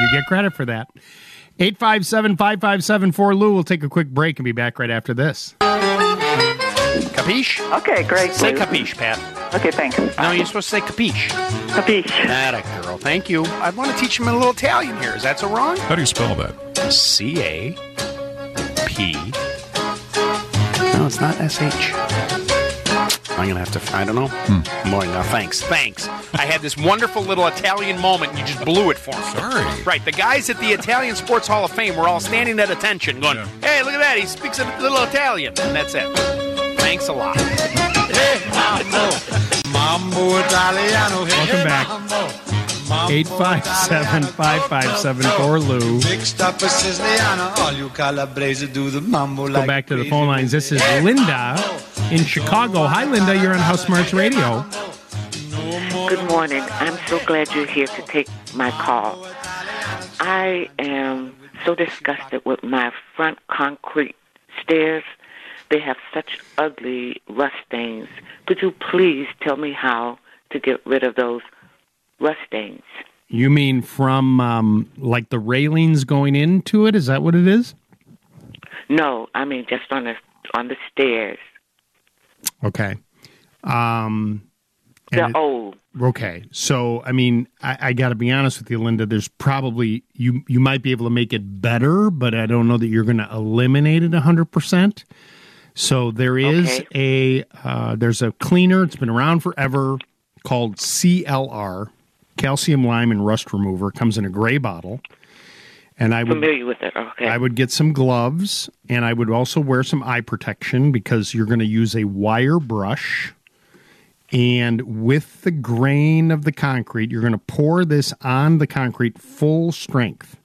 you get credit for that. Eight five seven five five seven four. Lou. We'll take a quick break and be back right after this. Capiche? Okay, great. Say Lou. capiche, Pat. Okay, thanks. No, you're supposed to say capiche. Capiche. That a girl. Thank you. I want to teach him a little Italian here. Is that so wrong? How do you spell that? C A P. No, it's not S H. I'm gonna have to. I don't know. Hmm. Boy, no, thanks, thanks. I had this wonderful little Italian moment, and you just blew it for me. Sorry. Right, the guys at the Italian Sports Hall of Fame were all standing at attention, going, "Hey, look at that! He speaks a little Italian," and that's it. Thanks a lot. Mambo Italiano. Welcome back. Eight five seven five five seven four. Lou. Mixed up a Siciliano. All you Calabrese do the mambo Go back to the phone lines. This is Linda in Chicago. Hi, Linda. You're on House Smarts Radio. Good morning. I'm so glad you're here to take my call. I am so disgusted with my front concrete stairs. They have such ugly rust stains. Could you please tell me how to get rid of those rust stains? You mean from um, like the railings going into it? Is that what it is? No, I mean just on the on the stairs. Okay. Um, They're it- old. Okay, so I mean, I, I got to be honest with you, Linda. There's probably you you might be able to make it better, but I don't know that you're going to eliminate it hundred percent. So there is a uh, there's a cleaner. It's been around forever called CLR, calcium lime and rust remover. Comes in a gray bottle, and I would Familiar with it? Okay. I would get some gloves, and I would also wear some eye protection because you're going to use a wire brush. And with the grain of the concrete, you're going to pour this on the concrete full strength.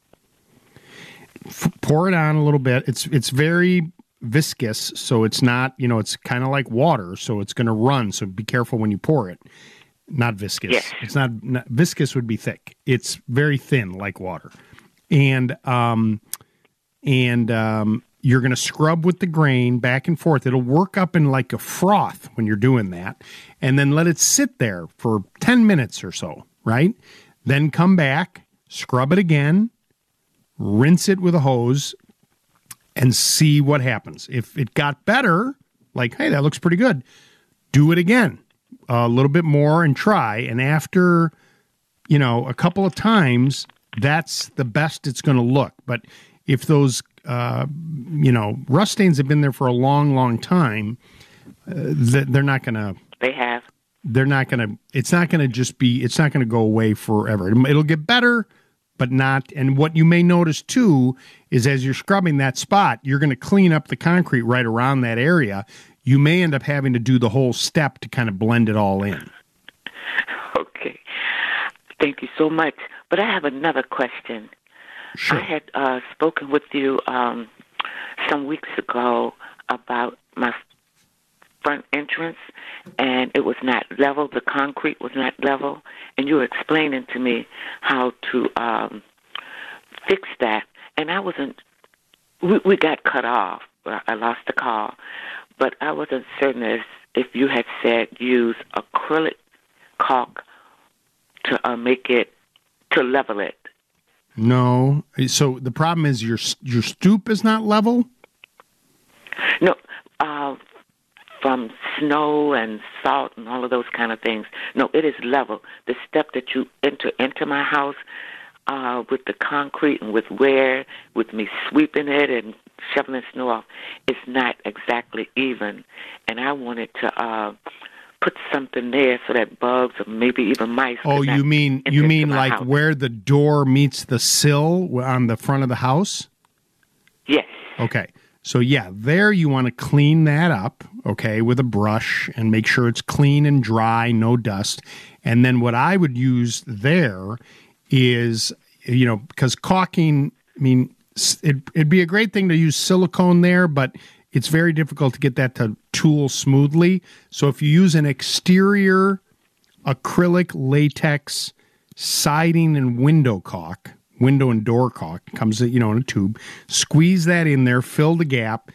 F- pour it on a little bit. It's it's very viscous, so it's not you know it's kind of like water, so it's going to run. So be careful when you pour it. Not viscous. Yes. It's not, not viscous would be thick. It's very thin, like water, and um, and um, you're going to scrub with the grain back and forth. It'll work up in like a froth when you're doing that, and then let it sit there for 10 minutes or so, right? Then come back, scrub it again, rinse it with a hose, and see what happens. If it got better, like, hey, that looks pretty good, do it again a little bit more and try. And after, you know, a couple of times, that's the best it's going to look. But if those, uh, you know, rust stains have been there for a long, long time, uh, they're not going to. They have. They're not going to. It's not going to just be. It's not going to go away forever. It'll, it'll get better, but not. And what you may notice too is as you're scrubbing that spot, you're going to clean up the concrete right around that area. You may end up having to do the whole step to kind of blend it all in. Okay. Thank you so much. But I have another question. Sure. I had uh, spoken with you um, some weeks ago about my front entrance, and it was not level. The concrete was not level, and you were explaining to me how to um, fix that. And I wasn't. We, we got cut off. I lost the call, but I wasn't certain as if you had said use acrylic caulk to uh, make it to level it. No. So the problem is your your stoop is not level. No, uh, from snow and salt and all of those kind of things. No, it is level. The step that you enter into my house uh, with the concrete and with wear, with me sweeping it and shoveling snow off, is not exactly even. And I wanted to uh, put something there so that bugs or maybe even mice. Oh, you mean you mean like house. where the door meets the sill on the front of the house? Yes. Okay. So, yeah, there you want to clean that up, okay, with a brush and make sure it's clean and dry, no dust. And then what I would use there is, you know, because caulking, I mean, it, it'd be a great thing to use silicone there, but it's very difficult to get that to tool smoothly. So, if you use an exterior acrylic latex siding and window caulk, window and door caulk comes you know in a tube. Squeeze that in there, fill the gap.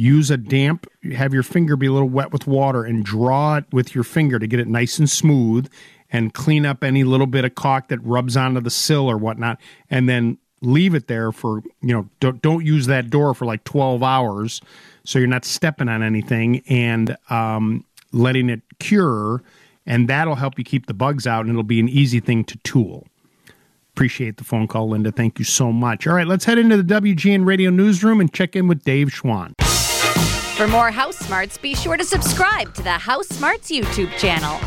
Use a damp, have your finger be a little wet with water and draw it with your finger to get it nice and smooth and clean up any little bit of caulk that rubs onto the sill or whatnot. And then leave it there for, you know, don't, don't use that door for like 12 hours so you're not stepping on anything and um, letting it cure. And that'll help you keep the bugs out and it'll be an easy thing to tool. Appreciate the phone call, Linda. Thank you so much. All right, let's head into the WGN Radio Newsroom and check in with Dave Schwan. For more House Smarts, be sure to subscribe to the House Smarts YouTube channel.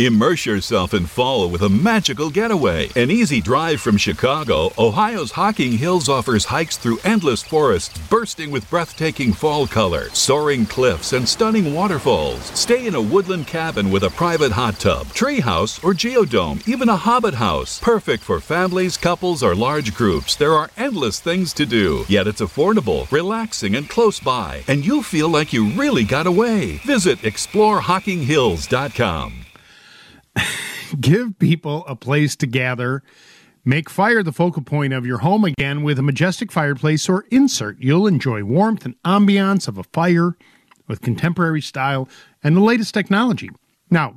Immerse yourself in fall with a magical getaway. An easy drive from Chicago, Ohio's Hocking Hills offers hikes through endless forests bursting with breathtaking fall color, soaring cliffs, and stunning waterfalls. Stay in a woodland cabin with a private hot tub, treehouse, or geodome, even a hobbit house. Perfect for families, couples, or large groups. There are endless things to do, yet it's affordable, relaxing, and close by, and you'll feel like you really got away. Visit exploreHockingHills.com. Give people a place to gather. Make fire the focal point of your home again with a majestic fireplace or insert. You'll enjoy warmth and ambiance of a fire with contemporary style and the latest technology. Now,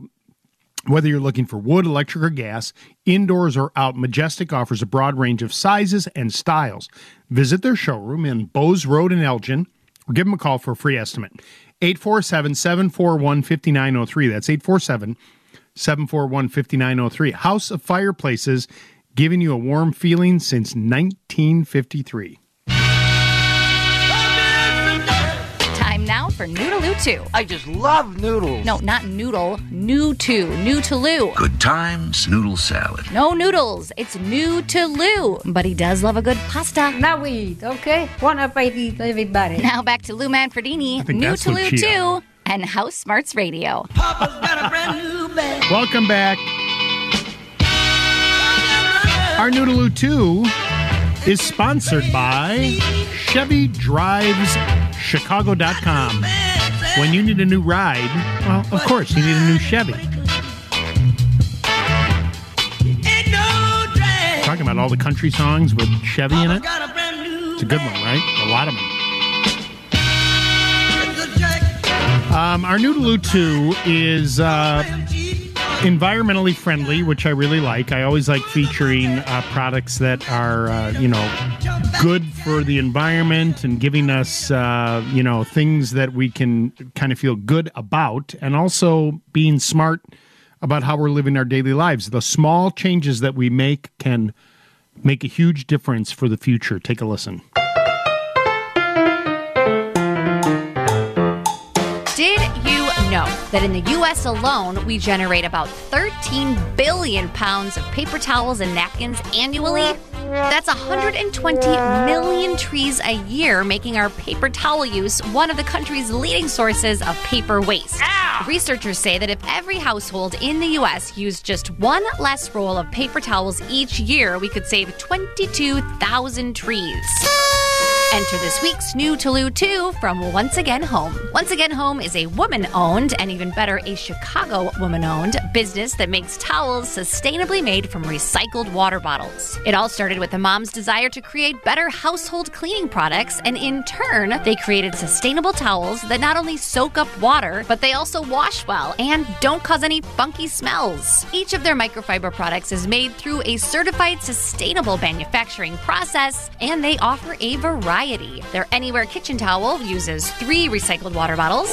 whether you're looking for wood, electric, or gas, indoors or out, Majestic offers a broad range of sizes and styles. Visit their showroom in Bowes Road in Elgin or give them a call for a free estimate. 847 741 5903. That's 847 741 5903. House of Fireplaces, giving you a warm feeling since 1953. Time now for New to Lou Too. I just love noodles. No, not noodle, new to, new to Lou. Good times, noodle salad. No noodles, it's new to Lou, but he does love a good pasta. Now we eat, okay? One up, I eat everybody. Now back to Lou Manfredini, think new that's to Lou Lucia. Uh, 2, and House Smarts Radio. Welcome back. Our New to Lou Too is sponsored by Chevy Drives Chicago.com. When you need a new ride, well, of course, you need a new Chevy. Talking about all the country songs with Chevy in it. It's a good one, right? A lot of them. Um, our New to Lou Too is uh, environmentally friendly, which I really like. I always like featuring uh, products that are, uh, you know, good for the environment and giving us, uh, you know, things that we can kind of feel good about, and also being smart about how we're living our daily lives. The small changes that we make can make a huge difference for the future. Take a listen. Know that in the U.S. alone, we generate about 13 billion pounds of paper towels and napkins annually? That's 120 million trees a year, making our paper towel use one of the country's leading sources of paper waste. Researchers say that if every household in the U.S. used just one less roll of paper towels each year, we could save 22,000 trees. Enter this week's New to Lou Too from Once Again Home. Once Again Home is a woman owned, and even better, a Chicago woman owned business that makes towels sustainably made from recycled water bottles. It all started with a mom's desire to create better household cleaning products, and in turn, they created sustainable towels that not only soak up water, but they also wash well and don't cause any funky smells. Each of their microfiber products is made through a certified sustainable manufacturing process, and they offer a variety. Their Anywhere kitchen towel uses three recycled water bottles.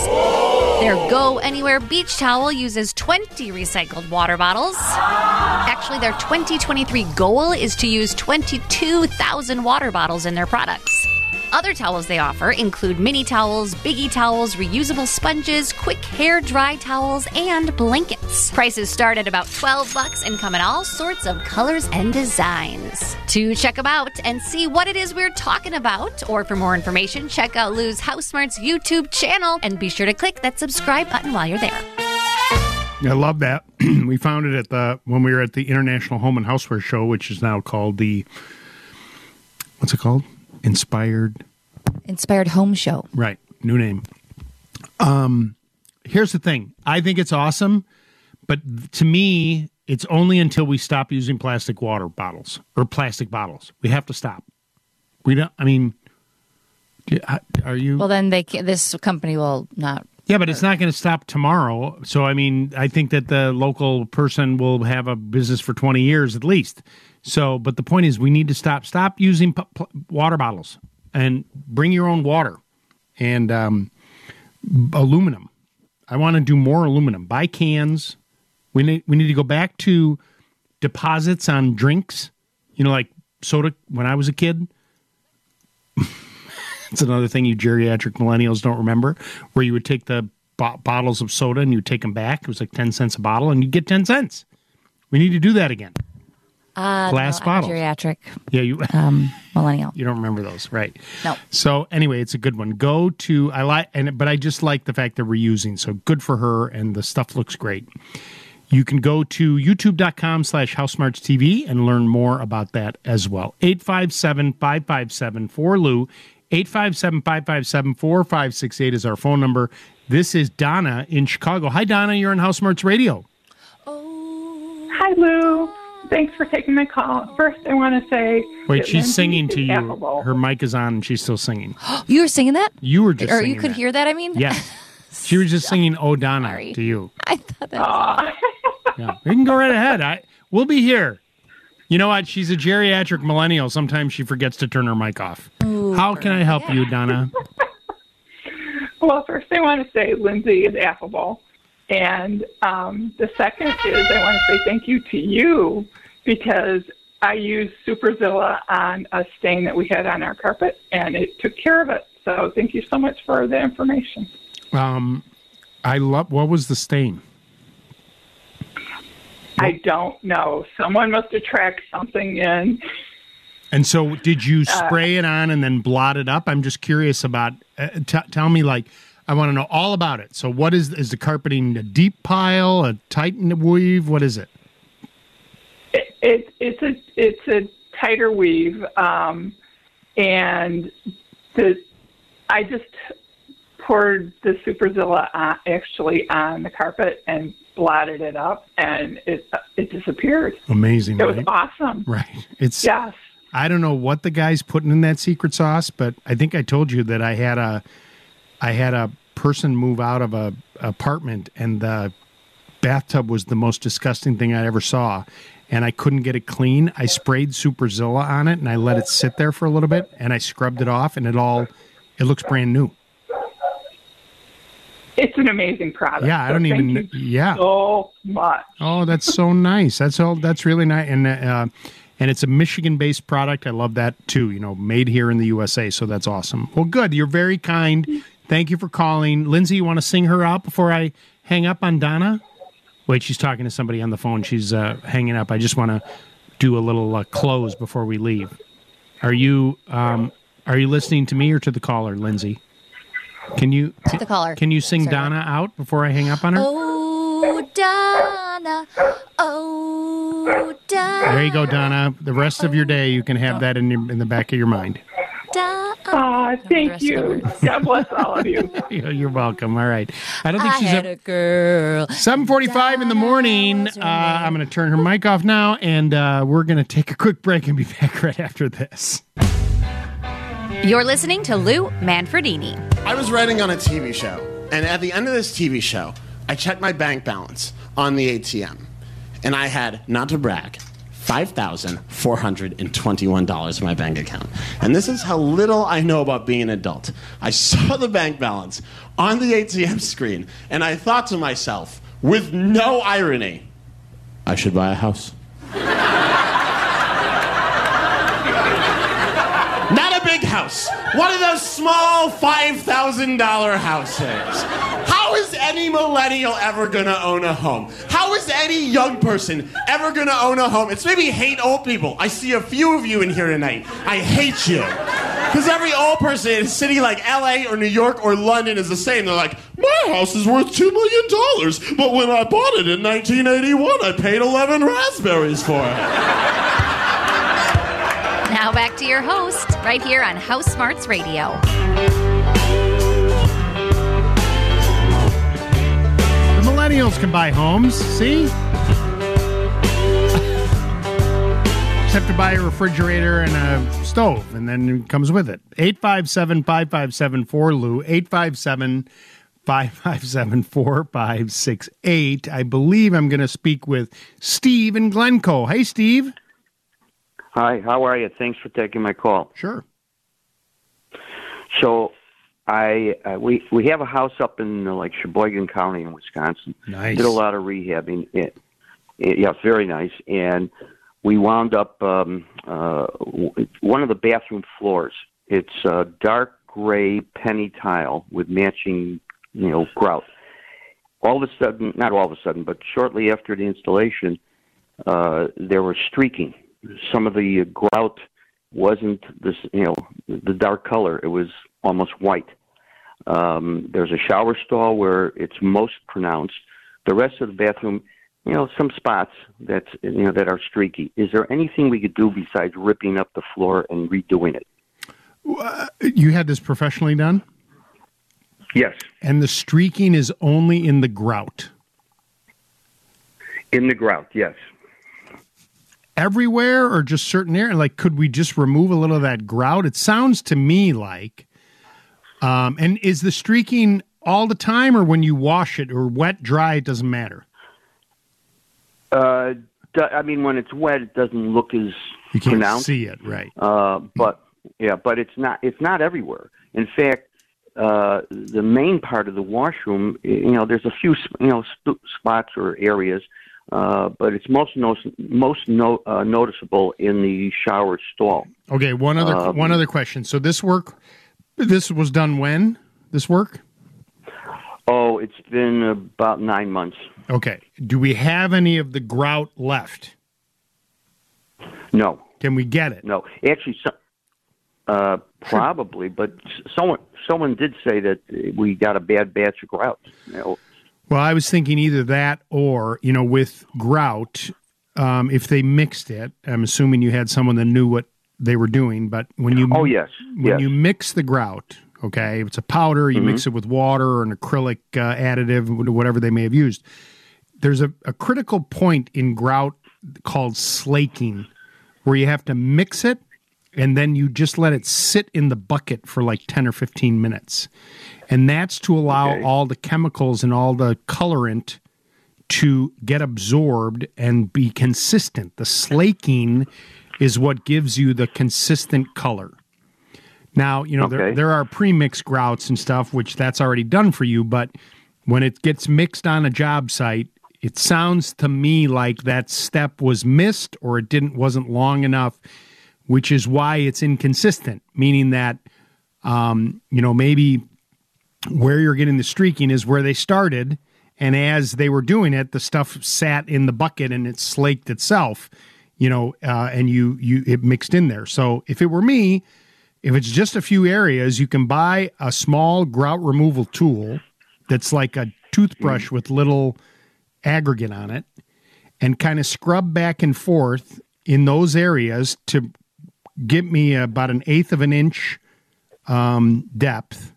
Their Go Anywhere beach towel uses 20 recycled water bottles. Actually, their 2023 goal is to use 22,000 water bottles in their products. Other towels they offer include mini towels, biggie towels, reusable sponges, quick hair dry towels, and blankets. Prices start at about 12 bucks and come in all sorts of colors and designs. To check them out and see what it is we're talking about, or for more information, check out Lou's House Smarts YouTube channel and be sure to click that subscribe button while you're there. I love that. we found it at the when we were at the International Home and Houseware Show, which is now called the what's it called? Inspired Inspired Home Show. Right. New name. Um, here's the thing. I think it's awesome, but to me, it's only until we stop using plastic water bottles or plastic bottles. We have to stop. We don't. I mean, are you? Well, then they can, this company will not. Yeah, but it's not going to stop tomorrow. So, I mean, I think that the local person will have a business for 20 years at least. So, but the point is, we need to stop. Stop using p- p- water bottles and bring your own water and um, aluminum. I want to do more aluminum. Buy cans. We need we need to go back to deposits on drinks. You know, like soda. When I was a kid, it's another thing you geriatric millennials don't remember, where you would take the bo- bottles of soda and you take them back. It was like 10 cents a bottle and you get 10 cents. We need to do that again. Uh, Glass no, I'm bottles. Geriatric Yeah, you um, millennial. you don't remember those, right? No. So anyway, it's a good one. Go to I like and but I just like the fact that we're using. So good for her and the stuff looks great. You can go to youtube.com slash housesmartstv and learn more about that as well. 857-557-4Lou. 857-557-4568 is our phone number. This is Donna in Chicago. Hi, Donna. You're on House Smarts Radio. Oh. Hi, Lou. Thanks for taking my call. First, I want to say. Wait, she's Lindsay singing to you. affable. Her mic is on and she's still singing. You were singing that? You were just or singing you could that. hear that. I mean, Yeah. She was just singing Oh Donna to you. I thought that. Was Yeah. We can go right ahead. I we'll be here. You know what? She's a geriatric millennial. Sometimes she forgets to turn her mic off. How can I help you, Donna? Well, first, I want to say Lindsay is affable. And um, the second is I want to say thank you to you because I used Superzilla on a stain that we had on our carpet and it took care of it. So thank you so much for the information. Um I love what was the stain? I don't know. Someone must have tracked something in. And so did you Uh, spray it on and then blot it up? I'm just curious about uh, t- tell me like I want to know all about it. So what is is the carpeting a deep pile, a tight weave? What is it? It, it, it's a it's a tighter weave, um, and the I just poured the Superzilla on, actually on the carpet and blotted it up, and it it disappeared. Amazing, It was awesome. Right. It's Yes. I don't know what the guy's putting in that secret sauce, but I think I told you that I had a I had a person move out of a apartment and the bathtub was the most disgusting thing I ever saw. And I couldn't get it clean. I sprayed Superzilla on it and I let it sit there for a little bit and I scrubbed it off and it all it looks brand new. It's an amazing product. Yeah, I don't thank even yeah. so much. Oh, that's so nice. That's all. That's really nice, and uh, and it's a Michigan-based product. I love that too. You know, made here in the USA. So that's awesome. Well, good. You're very kind. Thank you for calling, Lindsay. You want to sing her out before I hang up on Donna? Wait, she's talking to somebody on the phone. She's uh, hanging up. I just want to do a little uh, close before we leave. Are you um, are you listening to me or to the caller, Lindsay? Can you to the caller. Can you sing Sorry. Donna out before I hang up on her? Oh, Donna. Oh, Donna. There you go, Donna. The rest of your day, you can have that in your, in the back of your mind. Donna. Ah, thank you. God bless all of you. You're welcome. All right. I don't think I she's had up. a girl. 7:45 in the morning. Uh, I'm going to turn her mic off now, and uh, we're going to take a quick break and be back right after this. You're listening to Lou Manfredini. I was writing on a TV show, and at the end of this TV show, I checked my bank balance on the ATM, and I had, not to brag, $5,421 in my bank account. And this is how little I know about being an adult. I saw the bank balance on the ATM screen, and I thought to myself, with no irony, I should buy a house. Not a big house. One of those small $5,000 houses. How any millennial ever gonna own a home? How is any young person ever gonna own a home? It's maybe hate old people. I see a few of you in here tonight. I hate you. Because every old person in a city like LA or New York or London is the same. They're like, my house is worth $2 million, but when I bought it in 1981, I paid 11 raspberries for it. Now back to your host, right here on House Smarts Radio. Millennials can buy homes. See? Just have to buy a refrigerator and a stove, and then it comes with it. 857 557 Lou. 857 557 4568. I believe I'm going to speak with Steve in Glencoe. Hey, Steve. Hi, how are you? Thanks for taking my call. Sure. So, I uh, we we have a house up in uh, like Sheboygan County in Wisconsin. Nice. Did a lot of rehabbing. It, it, yeah, very nice. And we wound up um, uh, w- one of the bathroom floors. It's uh, dark gray penny tile with matching, you know, grout. All of a sudden, not all of a sudden, but shortly after the installation, uh, there was streaking. Some of the grout wasn't this, you know, the dark color. It was almost white. Um, there's a shower stall where it's most pronounced. The rest of the bathroom, you know, some spots that's you know that are streaky. Is there anything we could do besides ripping up the floor and redoing it? You had this professionally done? Yes. And the streaking is only in the grout. In the grout, yes. Everywhere or just certain areas? Like, could we just remove a little of that grout? It sounds to me like. Um, and is the streaking all the time or when you wash it or wet, dry, it doesn't matter? Uh, I mean, when it's wet, it doesn't look as You can't pronounced. see it, right? Uh, but yeah, but it's not. It's not everywhere. In fact, uh, the main part of the washroom, you know, there's a few, you know, sp- spots or areas, uh, but it's most no- most no- uh, noticeable in the shower stall. Okay, one other Um, one other question. So this work, this was done when? This work? Oh, it's been about nine months. Okay. Do we have any of the grout left? No. Can we get it? No, actually, so, uh, probably, but someone someone did say that we got a bad batch of grout. You know, Well, I was thinking either that or, you know, with grout, um, if they mixed it, I'm assuming you had someone that knew what they were doing, but when you Oh, yes, when yes. you mix the grout, okay, if it's a powder, you mix Mhm. it with water or an acrylic uh, additive, whatever they may have used. There's a, a critical point in grout called slaking, where you have to mix it and then you just let it sit in the bucket for like 10 or 15 minutes. And that's to allow all the chemicals and all the colorant to get absorbed and be consistent. The slaking is what gives you the consistent color. Now, you know, there, there are pre-mixed grouts and stuff, which that's already done for you, but when it gets mixed on a job site, it sounds to me like that step was missed or it didn't wasn't long enough, which is why it's inconsistent, meaning that um, you know, maybe where you're getting the streaking is where they started and as they were doing it the stuff sat in the bucket and it slaked itself you know uh, and you you it mixed in there. So if it were me if it's just a few areas you can buy a small grout removal tool that's like a toothbrush with little aggregate on it and kind of scrub back and forth in those areas to get me about an eighth of an inch um, depth,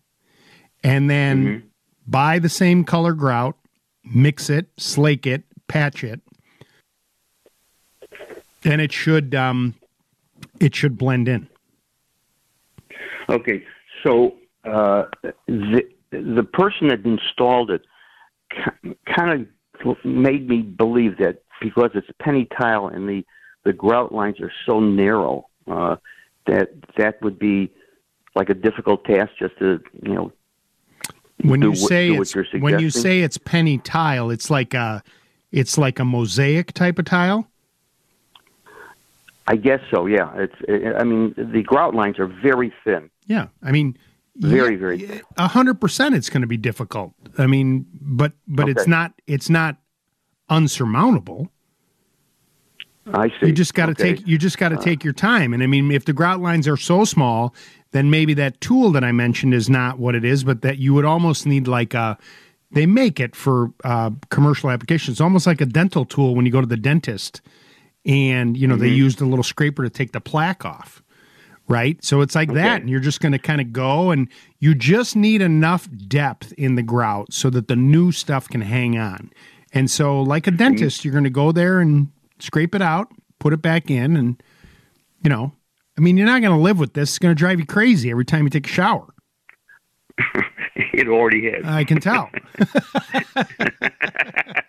and then buy the same color grout, mix it, slake it, patch it, and it should um, it should blend in. Okay, so uh, the the person that installed it kind of made me believe that because it's penny tile and the the grout lines are so narrow uh, that that would be like a difficult task just to you know When you what- say what it's when you say it's penny tile, it's like a it's like a mosaic type of tile. I guess so. Yeah, it's. I mean, the grout lines are very thin. Yeah, I mean, Very, very a hundred percent, it's going to be difficult. I mean, but but it's not it's not unsurmountable. I see. You just got to Okay. take you just got to Uh, take your time. And I mean, if the grout lines are so small, then maybe that tool that I mentioned is not what it is. But that you would almost need like a they make it for uh, commercial applications, almost like a dental tool when you go to the dentist, and you know they Mhm. used a little scraper to take the plaque off. Right, so it's like that, and you're just going to kind of go, and you just need enough depth in the grout so that the new stuff can hang on. And so, like a dentist, you're going to go there and scrape it out, put it back in, and you know, I mean, you're not going to live with this. It's going to drive you crazy every time you take a shower. It already has. I can tell.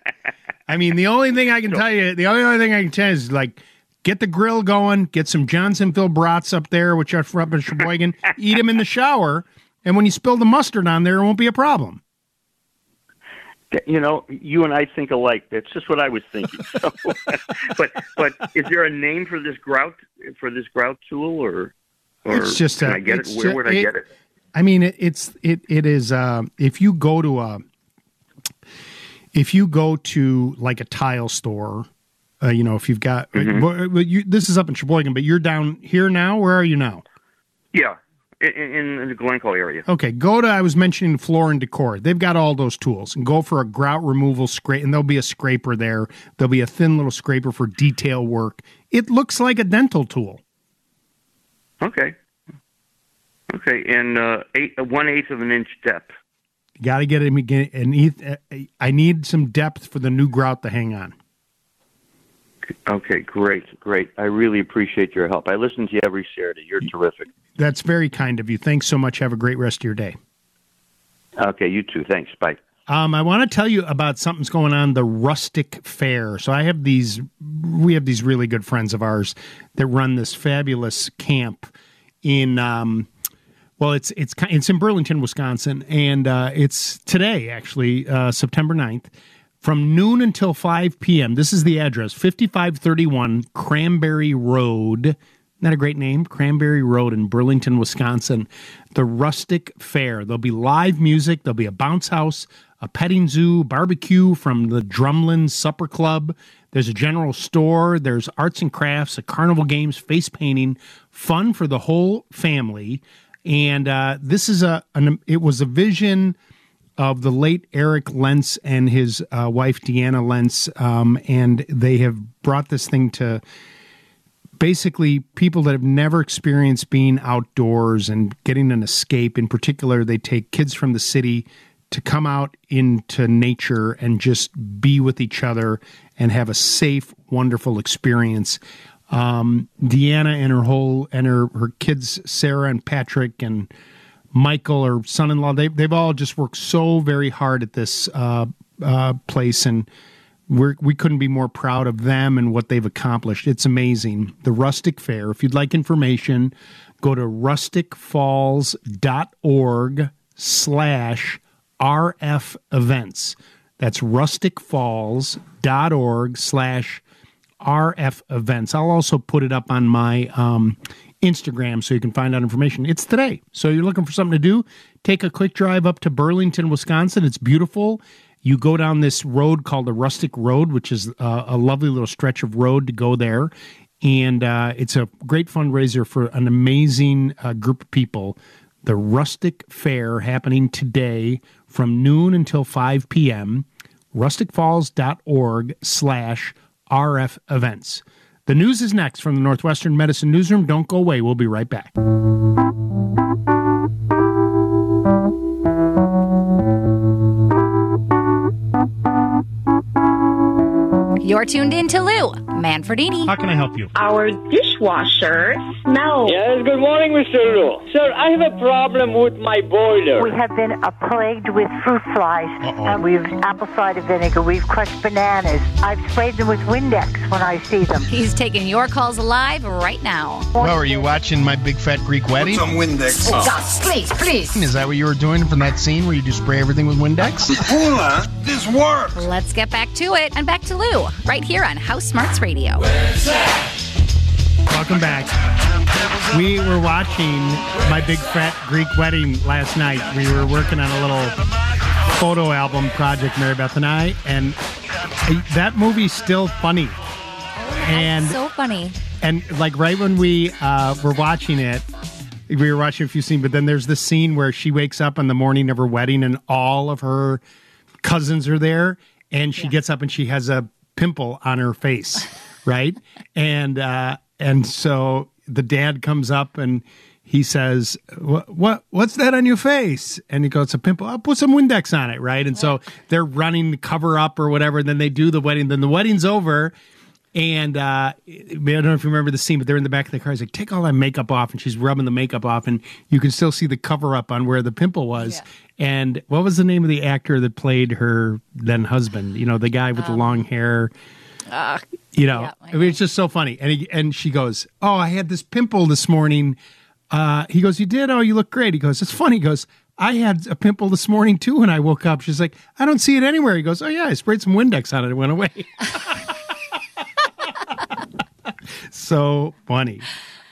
I mean, the only thing I can tell you, the only other thing I can tell you is like, get the grill going, get some Johnsonville brats up there, which are from up in Sheboygan, eat them in the shower, and when you spill the mustard on there, it won't be a problem. You know, you and I think alike. That's just what I was thinking. So, but but is there a name for this grout for this grout tool, or or It's just can a- I get it? Where would I it- get it? I mean, it, it's it it is. Uh, if you go to a, if you go to like a tile store, uh, you know, if you've got, Mhm. well, you, this is up in Sheboygan, but you're down here now. Where are you now? Yeah, in, in, in the Glencoe area. Okay, go to. I was mentioning Floor and Decor. They've got all those tools, and go for a grout removal scrape. And there'll be a scraper there. There'll be a thin little scraper for detail work. It looks like a dental tool. Okay. Okay, and uh, eight, uh, one eighth of an inch depth. Got to get it. get an eth- uh, I need some depth for the new grout to hang on. Okay, great, great. I really appreciate your help. I listen to you every Saturday. You're terrific. That's very kind of you. Thanks so much. Have a great rest of your day. Okay, you too. Thanks. Bye. Um, I want to tell you about something's going on the Rustic Fair. So I have these, we have these really good friends of ours that run this fabulous camp in, um, well, it's it's it's in Burlington, Wisconsin, and uh, it's today actually, uh, September 9th, from noon until five p.m. This is the address: fifty five thirty one Cranberry Road. Not a great name, Cranberry Road in Burlington, Wisconsin. The Rustic Fair. There'll be live music. There'll be a bounce house, a petting zoo, barbecue from the Drumlin Supper Club. There's a general store. There's arts and crafts, a carnival games, face painting, fun for the whole family. And uh, this is a an, it was a vision of the late Eric Lentz and his uh, wife Deanna Lentz, um, and they have brought this thing to basically people that have never experienced being outdoors and getting an escape. In particular, they take kids from the city to come out into nature and just be with each other and have a safe, wonderful experience. Um, Deanna and her whole and her her kids, Sarah and Patrick and Michael, her son-in-law, they they've all just worked so very hard at this uh, uh, place, and we're, we couldn't be more proud of them and what they've accomplished. It's amazing. The Rustic Fair. If you'd like information, go to rusticfalls.org slash RF events. That's rusticfalls.org slash RF events. I'll also put it up on my um, Instagram so you can find out information. It's today. So you're looking for something to do, take a quick drive up to Burlington, Wisconsin. It's beautiful. You go down this road called the Rustic Road, which is uh, a lovely little stretch of road to go there. And uh, it's a great fundraiser for an amazing uh, group of people. The Rustic Fair happening today from noon until 5 p.m. rusticfalls.org slash RF events. The news is next from the Northwestern Medicine Newsroom. Don't go away. We'll be right back. You're tuned in to Lou Manfredini. How can I help you? Our dishwasher smells. Yes, good morning, Mr. Lou. Sir, I have a problem with my boiler. We have been uh, plagued with fruit flies, and we've apple cider vinegar. We've crushed bananas. I've sprayed them with Windex when I see them. He's taking your calls live right now. Well, are you watching my big fat Greek wedding? some Windex. Oh, God, please, please. Is that what you were doing from that scene where you just spray everything with Windex? Hula, this works. Let's get back to it and back to Lou right here on House Smarts Radio. Welcome back. We were watching my big fat Greek wedding last night. We were working on a little photo album project, Mary Beth and I, and that movie's still funny. And so funny. and like right when we uh, were watching it, we were watching a few scenes, but then there's this scene where she wakes up on the morning of her wedding and all of her cousins are there, and she gets up and she has a pimple on her face, right? and uh, and so the dad comes up and he says, "What what what's that on your face?" And he goes, "It's a pimple. I'll put some Windex on it, right?" And so they're running the cover up or whatever. And then they do the wedding. Then the wedding's over. And uh, I don't know if you remember the scene, but they're in the back of the car. He's like, "Take all that makeup off," and she's rubbing the makeup off, and you can still see the cover up on where the pimple was. And what was the name of the actor that played her then husband? You know, the guy with the long hair. Uh, You know, I mean, it's just so funny. And he, and she goes, "Oh, I had this pimple this morning." Uh, he goes, "You did? Oh, you look great." He goes, "It's funny." He goes, "I had a pimple this morning too when I woke up." She's like, "I don't see it anywhere." He goes, "Oh yeah, I sprayed some Windex on it. It went away." so funny.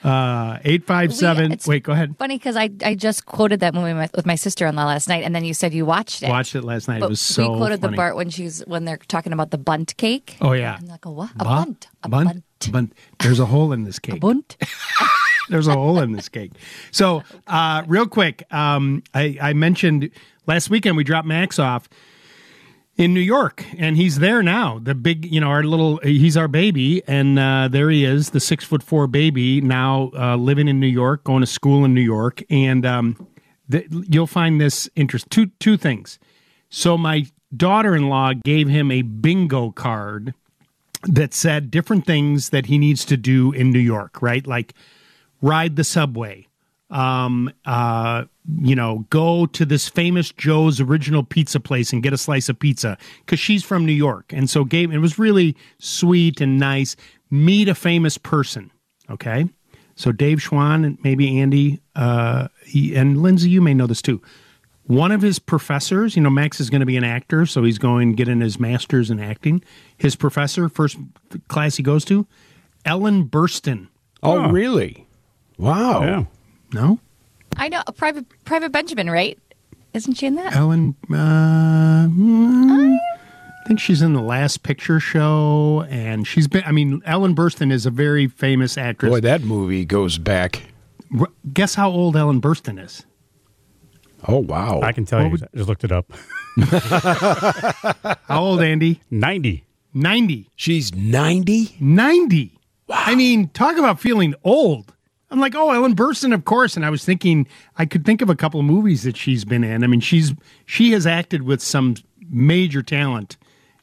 Uh, eight five seven. it's Wait, go ahead. Funny because I, I just quoted that movie with my sister in law last night, and then you said you watched it. Watched it last night. But it was so we quoted funny. the part when she's when they're talking about the Bundt cake. Oh yeah. I'm like, a what? A Bu- Bundt. A Bundt, Bundt. There's a hole in this cake. A Bundt. There's a hole in this cake. So, uh, real quick, um, I, I mentioned last weekend we dropped Max off in New York, and he's there now. The big, you know, our little, he's our baby, and uh, there he is, the six foot four baby, now uh, living in New York, going to school in New York, and um, th- you'll find this interest. Two two things. So my daughter-in-law gave him a bingo card that said different things that he needs to do in New York, right? Like ride the subway, um, uh, you know, go to this famous Joe's original pizza place and get a slice of pizza because she's from New York. And so gave it was really sweet and nice. Meet a famous person, okay? So Dave Schwan and maybe Andy uh, he, and Lindsay, you may know this too. One of his professors, you know, Max is going to be an actor, so he's going to get in his master's in acting. His professor, first class he goes to, Ellen Burstyn. Oh, really? Wow. No? I know a private Private Benjamin, right? Isn't she in that? Ellen, uh, mm, I think she's in the Last Picture Show, and she's been. I mean, Ellen Burstyn is a very famous actress. Boy, that movie goes back. R- Guess how old Ellen Burstyn is? Oh wow! I can tell What you. I just looked it up. How old, Andy? 90. 90. She's 90? 90. Wow. I mean, talk about feeling old. I'm like, oh, Ellen Burstyn, of course. And I was thinking, I could think of a couple of movies that she's been in. I mean, she's she has acted with some major talent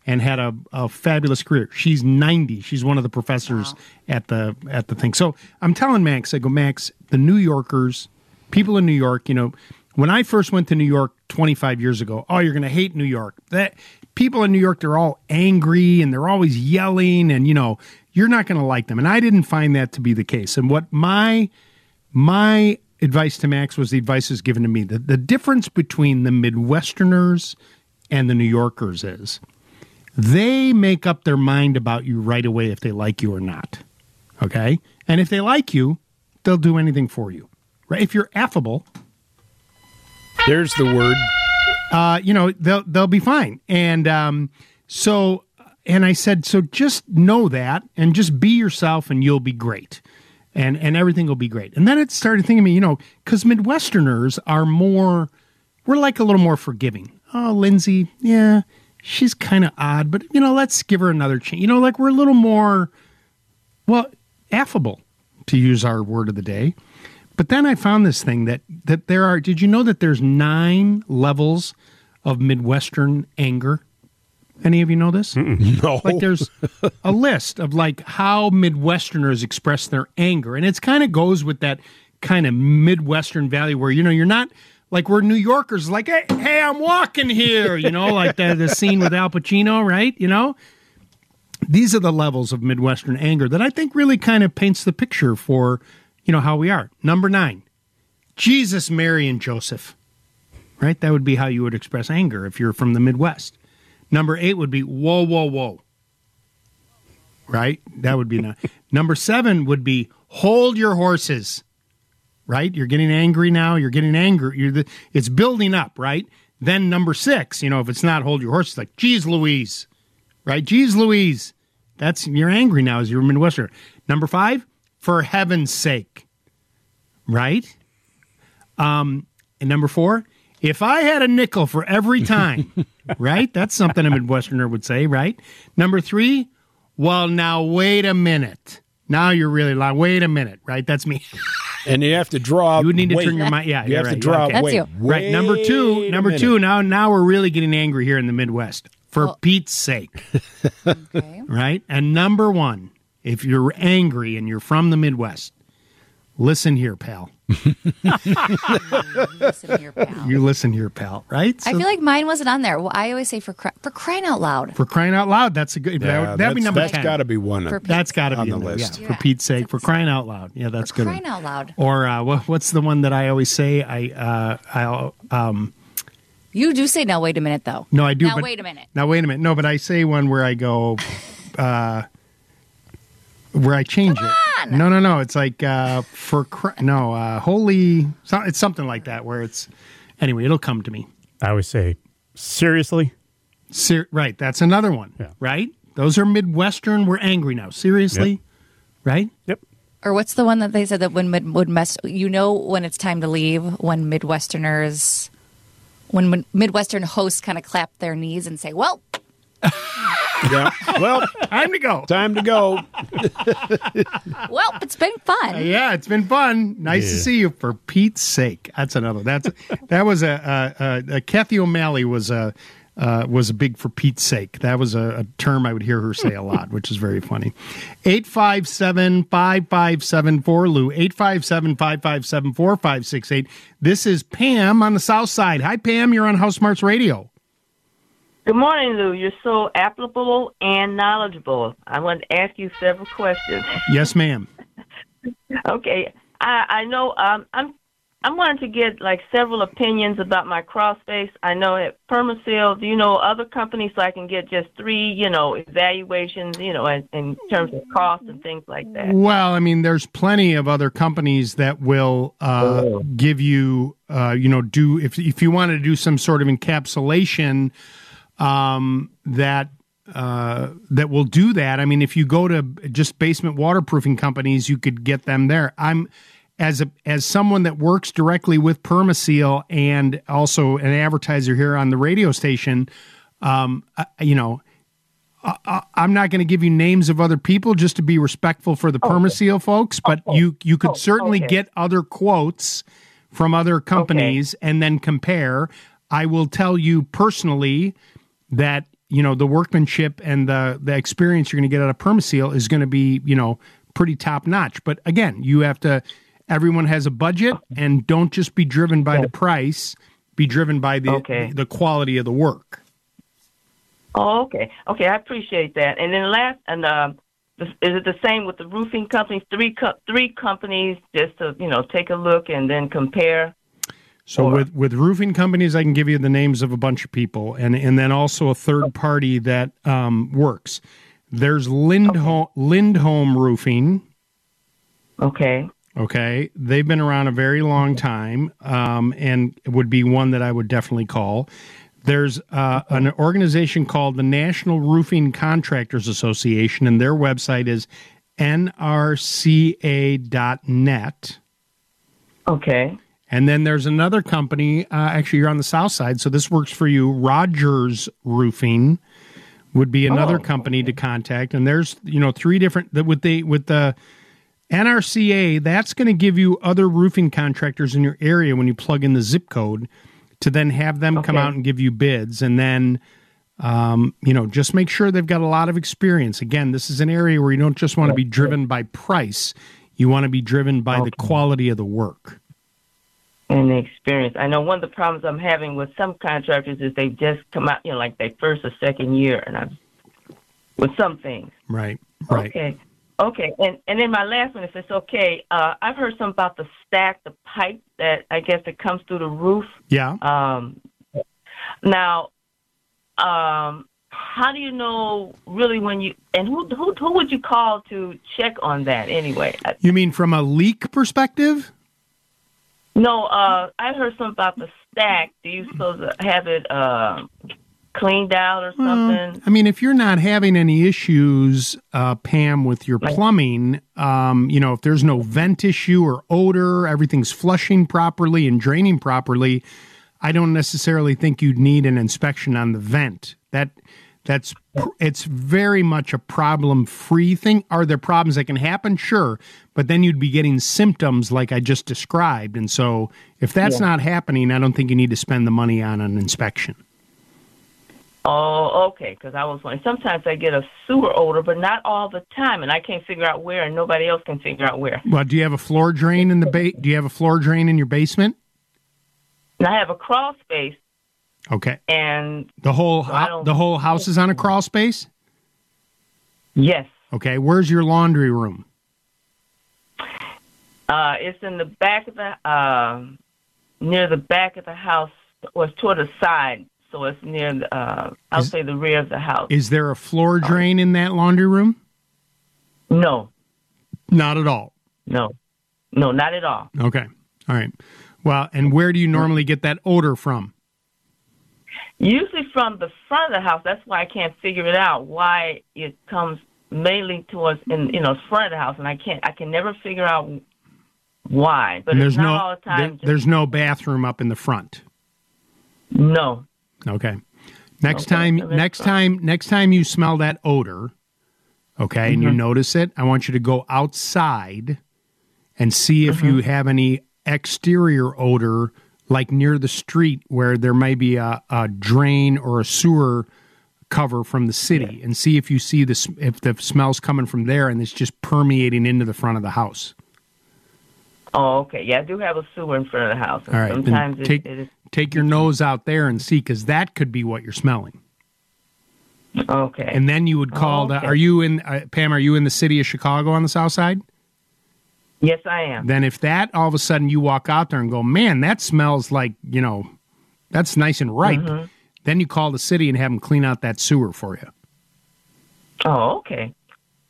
and had a, a fabulous career. She's 90. She's one of the professors at the at the thing. So I'm telling Max, I go, Max, the New Yorkers, people in New York, you know, when I first went to New York 25 years ago, oh, you're going to hate New York. That people in New York, they're all angry and they're always yelling, and you know, you're not going to like them. And I didn't find that to be the case. And what my my advice to Max was the advice was given to me. The, the difference between the Midwesterners and the New Yorkers is they make up their mind about you right away if they like you or not. Okay? And if they like you, they'll do anything for you. Right? If you're affable, There's the word. uh, you know, they'll they'll be fine. And um, so, and I said, so just know that, and just be yourself, and you'll be great, and and everything will be great. And then it started thinking me, you know, because Midwesterners are more, we're like a little more forgiving. Oh, Lindsay, yeah, she's kind of odd, but you know, let's give her another chance. You know, like we're a little more, well, affable, to use our word of the day. But then I found this thing that that there are. Did you know that there's nine levels of Midwestern anger? Any of you know this? No. Like there's a list of like how Midwesterners express their anger, and it's kind of goes with that kind of Midwestern value where you know you're not like we're New Yorkers, like hey, hey I'm walking here, you know, like the the scene with Al Pacino, right? You know, these are the levels of Midwestern anger that I think really kind of paints the picture for, you know, how we are. Number nine, Jesus, Mary, and Joseph. Right? That would be how you would express anger if you're from the Midwest. Number eight would be whoa, whoa, whoa. right? That would be no- number seven. Would be hold your horses, right? You're getting angry now. You're getting angry. You're the, it's building up, right? Then number six, you know, if it's not hold your horses, like geez, Louise, right? Geez, Louise, that's you're angry now as you're a Midwesterner. Number five, for heaven's sake, right? Um, and number four, if I had a nickel for every time, right? That's something a Midwesterner would say, right? Number three, well, now wait a minute. Now you're really lying. Wait a minute, right? That's me. And you have to draw. You would need to weight. turn your mind. Yeah, you have right. to draw Okay. weight. Right. Number two. Number two. Now, now we're really getting angry here in the Midwest. For Pete's sake. okay. Right. And number one, if you're angry and you're from the Midwest, listen here, pal. You listen here, pal. You listen here, pal. Right. I feel like mine wasn't on there. Well, I always say for cry- for crying out loud. For crying out loud, that's a good. Yeah, that would, that'd be that's- number that's 10. gotta be one For That's got to be on the list. Yeah, for Pete's sake, for crying out loud. Yeah, that's good. For crying out loud. Or uh, what, what's the one that I always say? I uh, I'll um. You do say now. Wait a minute, though. No, I do. Now but, wait a minute. Now wait a minute. No, but I say one where I go, uh, where I change it. No, no, no. It's like uh, for cr- no uh, holy. It's something like that where it's anyway. It'll come to me. I always say seriously. Ser- right. That's another one. Yeah. Right. Those are Midwestern. We're angry now. Seriously. Right. Yep. Or what's the one that they said that when mid, Midwest, you know when it's time to leave when Midwesterners, when mid- Midwestern hosts kind of clap their knees and say, "Well, Yeah. Well, time to go. Time to go. well, it's been fun." Uh, yeah, it's been fun. Nice to see you. For Pete's sake, that's another. That's that was a, a, a, a Kathy O'Malley was a uh, was a big for Pete's sake. That was a, a term I would hear her say a lot, which is very funny. 857 5574 Lou 857 557 4568. This is Pam on the South Side. Hi, Pam. You're on House Smarts Radio. Good morning, Lou. You're so applicable and knowledgeable. I want to ask you several questions. Yes, ma'am. okay, I, I know um, I'm I'm wanting to get like several opinions about my cross face. I know at Permaseal, do you know other companies so I can get just three, you know, evaluations, you know, in, in terms of cost and things like that. Well, I mean, there's plenty of other companies that will uh, Oh. give you, uh, you know, do if if you want to do some sort of encapsulation um, that uh, that will do that. I mean, if you go to just basement waterproofing companies, you could get them there. I'm as a as someone that works directly with Permaseal and also an advertiser here on the radio station. Um, I- you know, I, I'm not going to give you names of other people just to be respectful for the Permaseal folks, but you you could certainly okay. get other quotes from other companies and then compare. I will tell you personally that you know the workmanship and the the experience you're going to get out of Permaseal is going to be you know pretty top notch. But again, you have to. Everyone has a budget, and don't just be driven by the price. Be driven by the Okay. the quality of the work. Oh, okay. Okay, I appreciate that. And then last, and um, is it the same with the roofing companies? Three co- three companies just to you know take a look and then compare. So with with roofing companies, I can give you the names of a bunch of people, and and then also a third party that um, works. There's Lindholm Lindholm Roofing. Okay. Okay, they've been around a very long time, um, and would be one that I would definitely call. There's uh, an organization called the National Roofing Contractors Association, and their website is nrca.net. Okay. And then there's another company. Uh, actually, you're on the south side, so this works for you. Rogers Roofing would be another Oh, company to contact. And there's you know three different that with the with the NRCA. That's going to give you other roofing contractors in your area when you plug in the zip code to then have them come out and give you bids. And then um, you know just make sure they've got a lot of experience. Again, this is an area where you don't just want to be driven by price. You want to be driven by the quality of the work. And the experience. I know one of the problems I'm having with some contractors is they just come out, you know, like their first or second year, and I'm with some things. Right. Right. Okay. Okay. And and then my last one, if it's okay, uh, I've heard some about the stack, the pipe that I guess that comes through the roof. Yeah. Um, now, um, how do you know really when you and who who who would you call to check on that anyway? You mean from a leak perspective? No, uh, I heard something about the stack. Do you supposed to have it uh, cleaned out or something? I mean, if you're not having any issues, uh, Pam, with your plumbing, um, you know, if there's no vent issue or odor, everything's flushing properly and draining properly, I don't necessarily think you'd need an inspection on the vent. That that's it's very much a problem-free thing. Are there problems that can happen? Sure, but then you'd be getting symptoms like I just described, and so if that's Yeah. not happening, I don't think you need to spend the money on an inspection. Oh, okay. Because I was wondering. Sometimes I get a sewer odor, but not all the time, and I can't figure out where, and nobody else can figure out where. Well, do you have a floor drain in the ba- Do you have a floor drain in your basement? And I have a crawl space, Okay. and The whole So I hou- don't- the whole house is on a crawl space. yes, Okay. Where's your laundry room? uh, it's in the back of the uh, near the back of the house, or it's toward the side, so it's near. The, uh, I'll say the rear of the house. Is there a floor drain in that laundry room? No, Not at all. no, no, not at all. Okay. All right. Well, and where do you normally get that odor from? Usually from the front of the house. That's why I can't figure it out. Why it comes mainly towards in you know front of the house, and I can't. I can never figure out why. But and it's there's not no all the time. there- there's no bathroom up in the front. no. Okay. Next Okay, time next time next time you smell that odor, okay, and you Mhm. notice it, I want you to go outside and see if Mm-hmm. you have any exterior odor like near the street where there may be a, a drain or a sewer cover from the city and see if you see this if the smell's coming from there and it's just permeating into the front of the house. Oh, okay. Yeah, I do have a sewer in front of the house. All right. Sometimes take it is take your nose out there and see because that could be what you're smelling. okay. And then you would call the. okay. Are you in uh, Pam? Are you in the city of Chicago on the south side? Yes, I am. Then if that all of a sudden you walk out there and go, man, that smells like you know, that's nice and ripe. Mhm. Then you call the city and have them clean out that sewer for you. Oh, okay.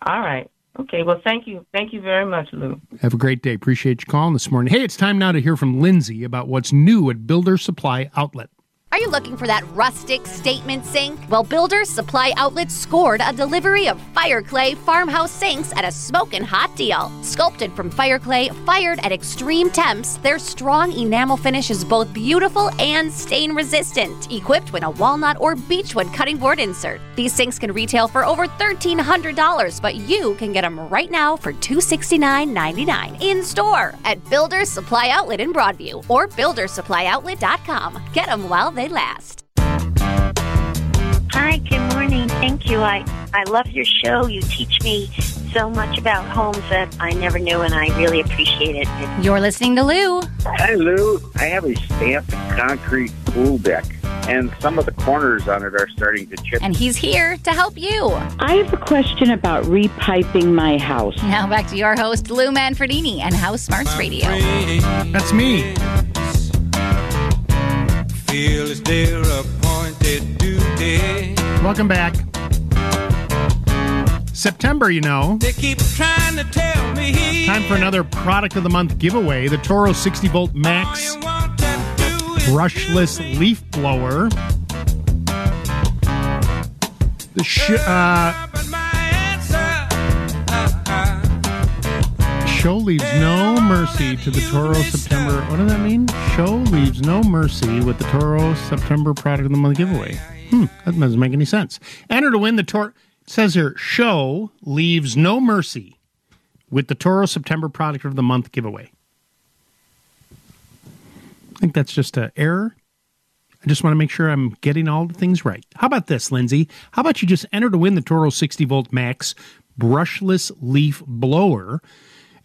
All right. Okay. Well, thank you. Thank you very much, Lou. Have a great day. Appreciate you calling this morning. Hey, it's time now to hear from Lindsay about what's new at Builder Supply Outlet. Are you looking for that rustic statement sink? Well, Builders Supply Outlet scored a delivery of fire clay farmhouse sinks at a smoking hot deal. Sculpted from fire clay, fired at extreme temps, their strong enamel finish is both beautiful and stain resistant. Equipped with a walnut or beechwood cutting board insert, these sinks can retail for over $1,300, but you can get them right now for $269.99 in store at Builders Supply Outlet in Broadview or buildersupplyoutlet.com. Get them while they last. Hi, good morning. Thank you. I, I love your show. You teach me so much about homes that I never knew, and I really appreciate it. It- You're listening to Lou. Hi, Lou. I have a stamped concrete pool deck, and some of the corners on it are starting to chip. And he's here to help you. I have a question about repiping my house. Now back to your host, Lou Manfredini and House Smarts Radio. That's me. It's their appointed duty. Welcome back. September, you know. They keep trying to tell me. Time for another product of the month giveaway the Toro 60 volt max brushless leaf blower. The sh- uh, show leaves no mercy to the Toro September. What does that mean? Show leaves no mercy with the Toro September product of the month giveaway. Hmm, that doesn't make any sense. Enter to win the Toro. Says here, show leaves no mercy with the Toro September product of the month giveaway. I think that's just an error. I just want to make sure I'm getting all the things right. How about this, Lindsay? How about you just enter to win the Toro 60 volt max brushless leaf blower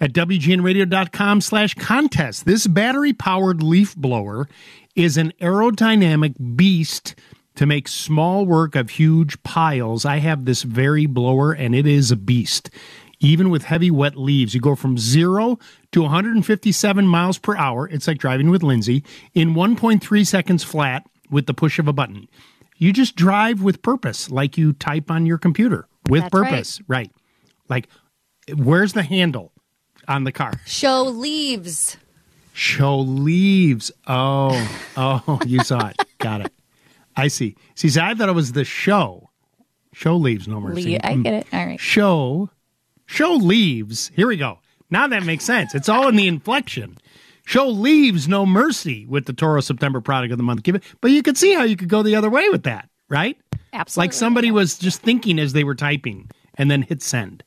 at WGNradio.com slash contest. This battery powered leaf blower is an aerodynamic beast to make small work of huge piles. I have this very blower and it is a beast. Even with heavy wet leaves, you go from zero to 157 miles per hour. It's like driving with Lindsay in 1.3 seconds flat with the push of a button. You just drive with purpose, like you type on your computer with That's right. purpose. Right. Like, where's the handle on the car? Show leaves. Show leaves. Oh, oh, you saw it. Got it. I see. See, see, I thought it was the show. Show leaves, no mercy. Le- I get it. All right. Show, show leaves. Here we go. Now that makes sense. It's all in the inflection. Show leaves no mercy with the Toro September product of the month. Give it, but you could see how you could go the other way with that, right? Absolutely. Like somebody was just thinking as they were typing and then hit send.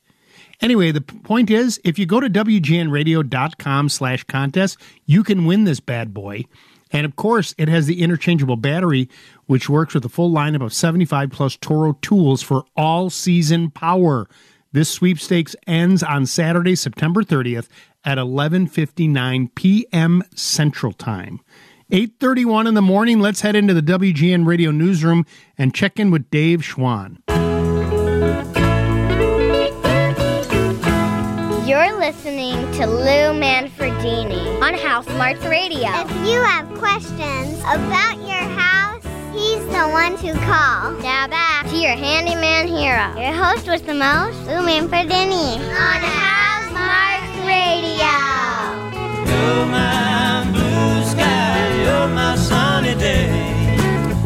Anyway, the point is, if you go to wgnradio.com slash contest, you can win this bad boy. And of course, it has the interchangeable battery, which works with a full lineup of 75 plus Toro tools for all season power. This sweepstakes ends on Saturday, September 30th at 11:59 p.m. Central Time. 8:31 in the morning, let's head into the WGN Radio newsroom and check in with Dave Schwan. Listening to Lou Manfredini on House Smarts Radio. If you have questions about your house, he's the one to call. Now back to your handyman hero. Your host with the most, Lou Manfredini on House Smarts Radio. You're my blue sky, you're my sunny day.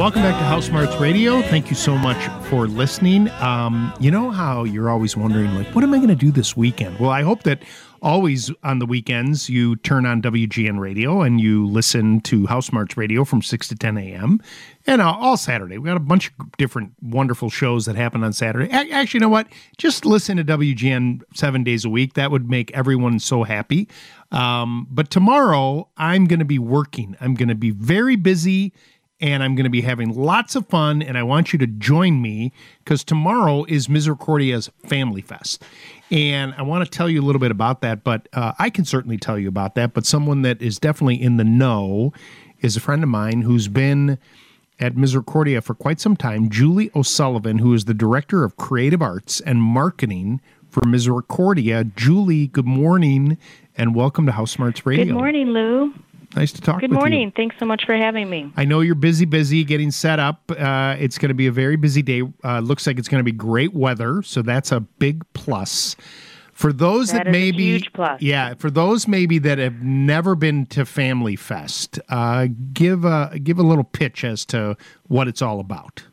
Welcome back to House Smarts Radio. Thank you so much for listening. Um, you know how you're always wondering, like, what am I going to do this weekend? Well, I hope that always on the weekends you turn on WGN Radio and you listen to House Smarts Radio from 6 to 10 a.m. And uh, all Saturday. We got a bunch of different wonderful shows that happen on Saturday. A- Actually, you know what? Just listen to WGN seven days a week. That would make everyone so happy. Um, but tomorrow, I'm going to be working. I'm going to be very busy and I'm going to be having lots of fun. And I want you to join me because tomorrow is Misericordia's Family Fest. And I want to tell you a little bit about that, but uh, I can certainly tell you about that. But someone that is definitely in the know is a friend of mine who's been at Misericordia for quite some time, Julie O'Sullivan, who is the Director of Creative Arts and Marketing for Misericordia. Julie, good morning and welcome to House Smarts Radio. Good morning, Lou. Nice to talk Good with you. morning. Thanks so much for having me. I know you're busy, busy getting set up. Uh, it's going to be a very busy day. Uh, looks like it's going to be great weather, so that's a big plus. For those that, That maybe, yeah, for those maybe that have never been to Family Fest, uh, give a give a little pitch as to what it's all about.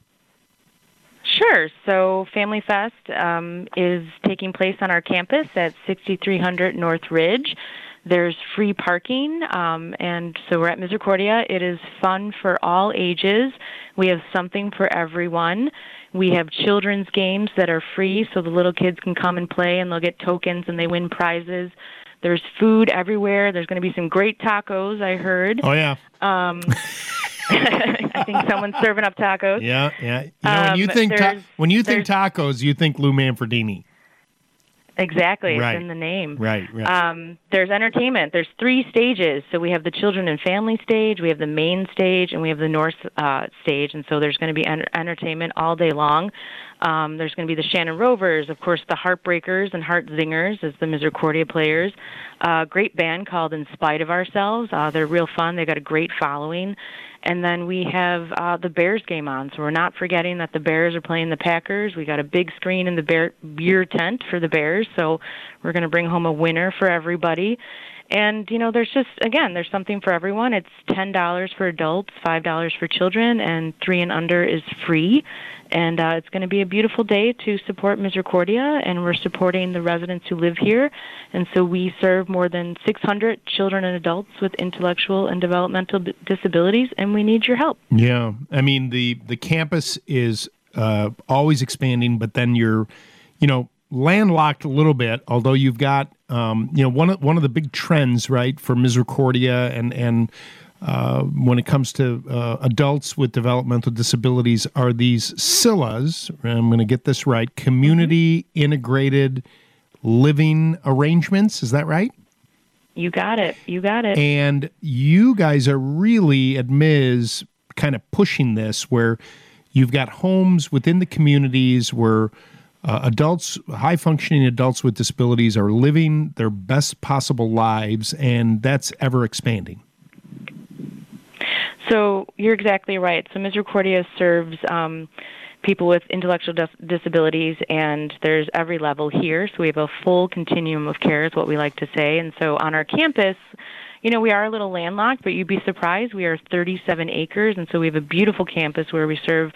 Sure. So, Family Fest um, is taking place on our campus at 6300 North Ridge. There's free parking, um, and so we're at Misericordia. It is fun for all ages. We have something for everyone. We have children's games that are free, so the little kids can come and play, and they'll get tokens and they win prizes. There's food everywhere. There's going to be some great tacos, I heard. Oh yeah, Um, I think someone's serving up tacos. yeah, yeah. You know, when you Um, think ta- when you think tacos, you think Lou Manfredini. Exactly, Right. it's in the name. Right, right. Um, there's entertainment. There's three stages. So we have the children and family stage, we have the main stage, and we have the north uh, stage. And so there's going to be en- entertainment all day long. Um, there's going to be the Shannon Rovers, of course, the Heartbreakers and Heart Zingers as the Misericordia players. A great band called In Spite of Ourselves. Uh, they're real fun. They got a great following. And then we have uh, the Bears game on, so we're not forgetting that the Bears are playing the Packers. We got a big screen in the bear, beer tent for the Bears, so we're going to bring home a winner for everybody. And you know, there's just again, there's something for everyone. It's ten dollars for adults, five dollars for children, and three and under is free. And uh, it's going to be a beautiful day to support Misericordia, and we're supporting the residents who live here. And so we serve more than 600 children and adults with intellectual and developmental disabilities, and we need your help. Yeah, I mean the the campus is uh, always expanding, but then you're, you know, landlocked a little bit. Although you've got, um, you know, one of one of the big trends, right, for Misericordia and and uh, when it comes to uh, adults with developmental disabilities are these CILAs. I'm going to get this right. Community integrated living arrangements. Is that right? You got it. You got it. And you guys are really at Ms. kind of pushing this where you've got homes within the communities where uh, adults, high functioning adults with disabilities, are living their best possible lives, and that's ever expanding. So you're exactly right. So Misericordia serves um, people with intellectual dis- disabilities, and there's every level here. So we have a full continuum of care, is what we like to say. And so on our campus, you know, we are a little landlocked, but you'd be surprised. We are 37 acres, and so we have a beautiful campus where we serve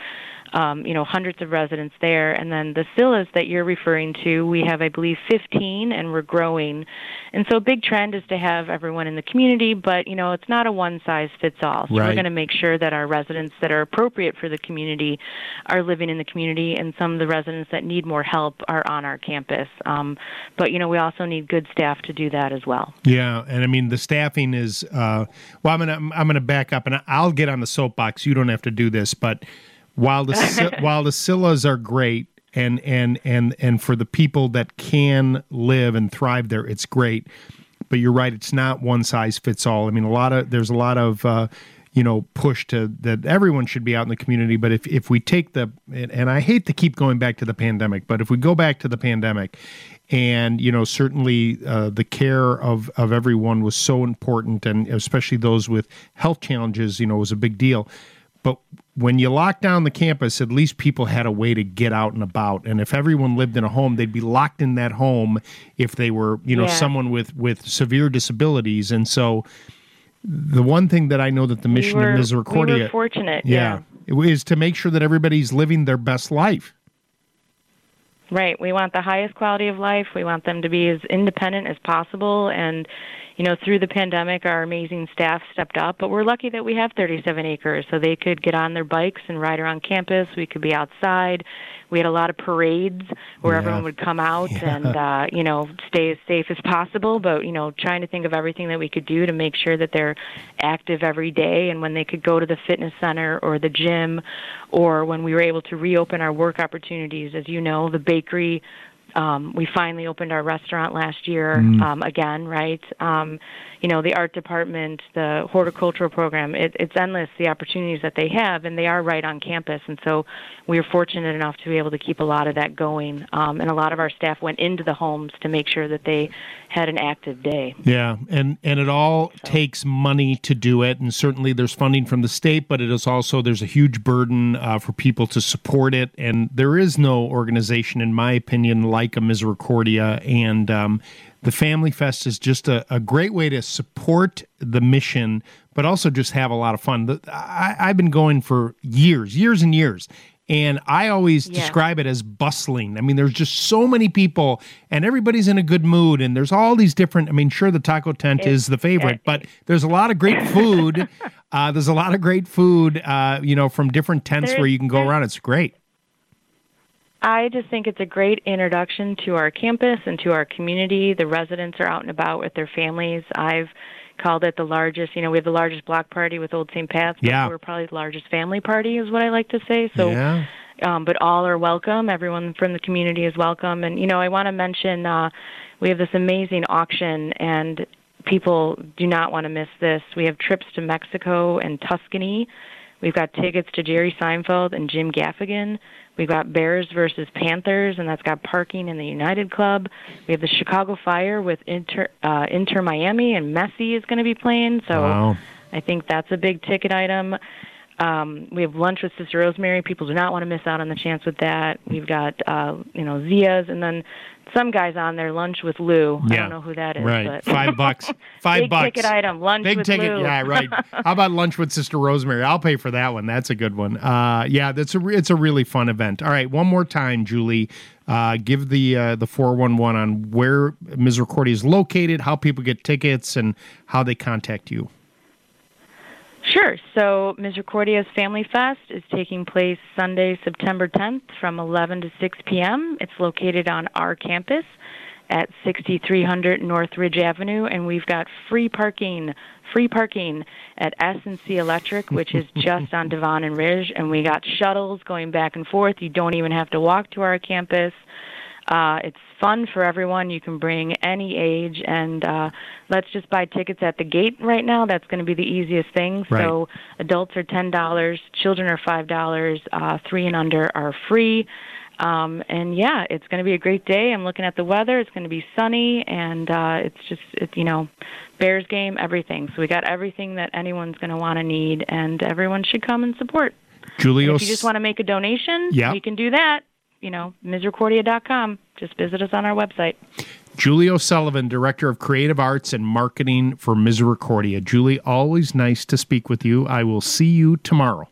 um, you know, hundreds of residents there. And then the CILAs that you're referring to, we have, I believe, 15, and we're growing. And so a big trend is to have everyone in the community, but, you know, it's not a one size fits all. So we're going to make sure that our residents that are appropriate for the community are living in the community, and some of the residents that need more help are on our campus. Um, but, you know, we also need good staff to do that as well. Yeah, and I mean the staffing is. Uh, well, I'm gonna I'm gonna back up, and I'll get on the soapbox. You don't have to do this, but while the while the CILAs are great, and and and and for the people that can live and thrive there, it's great. But you're right; it's not one size fits all. I mean, a lot of there's a lot of. Uh, you know, push to that everyone should be out in the community. But if, if we take the, and, and I hate to keep going back to the pandemic, but if we go back to the pandemic and, you know, certainly uh, the care of, of everyone was so important and especially those with health challenges, you know, was a big deal. But when you lock down the campus, at least people had a way to get out and about. And if everyone lived in a home, they'd be locked in that home if they were, you know, Yeah. someone with, with severe disabilities. And so the one thing that I know that the We mission were- of Misericordia we were fortunate, yeah. is to make sure that everybody's living their best life. Right. We want the highest quality of life. We want them to be as independent as possible. And, you know, through the pandemic, our amazing staff stepped up. But we're lucky that we have 37 acres, so they could get on their bikes and ride around campus. We could be outside. We had a lot of parades where Yeah. everyone would come out and, uh, you know, stay as safe as possible. But, you know, trying to think of everything that we could do to make sure that they're active every day. And when they could go to the fitness center or the gym, or when we were able to reopen our work opportunities, as you know, the bakery. Um, we finally opened our restaurant last year Mm. um, again, right? Um, you know, the art department, the horticultural program, it, it's endless the opportunities that they have, and they are right on campus. And so we were fortunate enough to be able to keep a lot of that going. Um, and a lot of our staff went into the homes to make sure that they had an active day. Yeah, and and it all takes money to do it, and certainly there's funding from the state, but it is also there's a huge burden uh, for people to support it, and there is no organization, in my opinion, like a Misericordia, and um, the Family Fest is just a, a great way to support the mission, but also just have a lot of fun. The, I, I've been going for years, years and years. And I always Yeah. describe it as bustling. I mean, there's just so many people, and everybody's in a good mood. And there's all these different. I mean, sure, the taco tent is the favorite, but there's a lot of great food. uh, there's a lot of great food, uh, you know, from different tents where you can go around. It's great. I just think it's a great introduction to our campus and to our community. The residents are out and about with their families. I've called it the largest, you know, we have the largest block party with Old St. Pat's, Yeah. we're probably the largest family party, is what I like to say. So, yeah. um, but all are welcome. Everyone from the community is welcome. And, you know, I want to mention uh, we have this amazing auction, and people do not want to miss this. We have trips to Mexico and Tuscany. We've got tickets to Jerry Seinfeld and Jim Gaffigan. We've got Bears versus Panthers, and that's got parking in the United Club. We have the Chicago Fire with Inter uh, Inter Miami, and Messi is going to be playing. So Wow. I think that's a big ticket item. Um, we have lunch with Sister Rosemary. People do not want to miss out on the chance with that. We've got uh, you know Zia's, and then some guys on there lunch with Lou. Yeah. I don't know who that is. Right. But Five bucks. Five big bucks. ticket item. Lunch Big with ticket. Lou. Yeah, right. How about lunch with Sister Rosemary? I'll pay for that one. That's a good one. Uh, yeah, that's a re- it's a really fun event. All right, one more time, Julie. Uh, give the uh, the four one one on where Misericordia is located, how people get tickets, and how they contact you. Sure. So Misericordia's Family Fest is taking place Sunday, September 10th from 11 to 6 p.m. It's located on our campus at 6300 North Ridge Avenue, and we've got free parking, free parking at S&C Electric, which is just on Devon and Ridge, and we got shuttles going back and forth. You don't even have to walk to our campus. Uh, it's fun for everyone. You can bring any age, and uh, let's just buy tickets at the gate right now. That's going to be the easiest thing. Right. So adults are ten dollars, children are five dollars, uh, three and under are free. Um, and yeah, it's going to be a great day. I'm looking at the weather. It's going to be sunny, and uh, it's just, it, you know, Bears game, everything. So we got everything that anyone's going to want to need, and everyone should come and support. Julio, And if you just want to make a donation, Yeah. you can do that. You know, misericordia.com. Just visit us on our website. Julie O'Sullivan, Director of Creative Arts and Marketing for Misericordia. Julie, always nice to speak with you. I will see you tomorrow.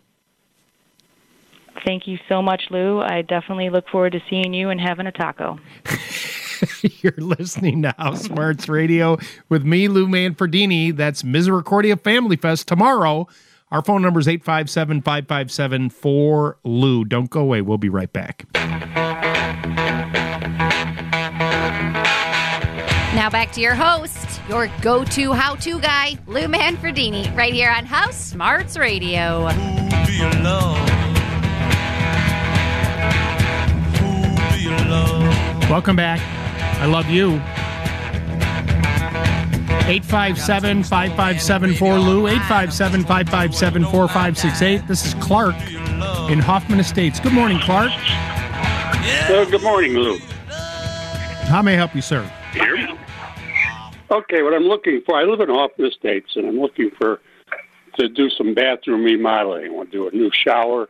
Thank you so much, Lou. I definitely look forward to seeing you and having a taco. You're listening to House Smarts Radio with me, Lou Manfredini. That's Misericordia Family Fest tomorrow. Our phone number is 857 557 4Lou. Don't go away. We'll be right back. Now back to your host, your go to how to guy, Lou Manfredini, right here on House Smarts Radio. Welcome back. I love you. 857 557 4Lou, 857 557 4568. This is Clark in Hoffman Estates. Good morning, Clark. Well, good morning, Lou. How may I help you, sir? Here. Okay, what I'm looking for, I live in Hoffman Estates, and I'm looking for to do some bathroom remodeling. I want to do a new shower,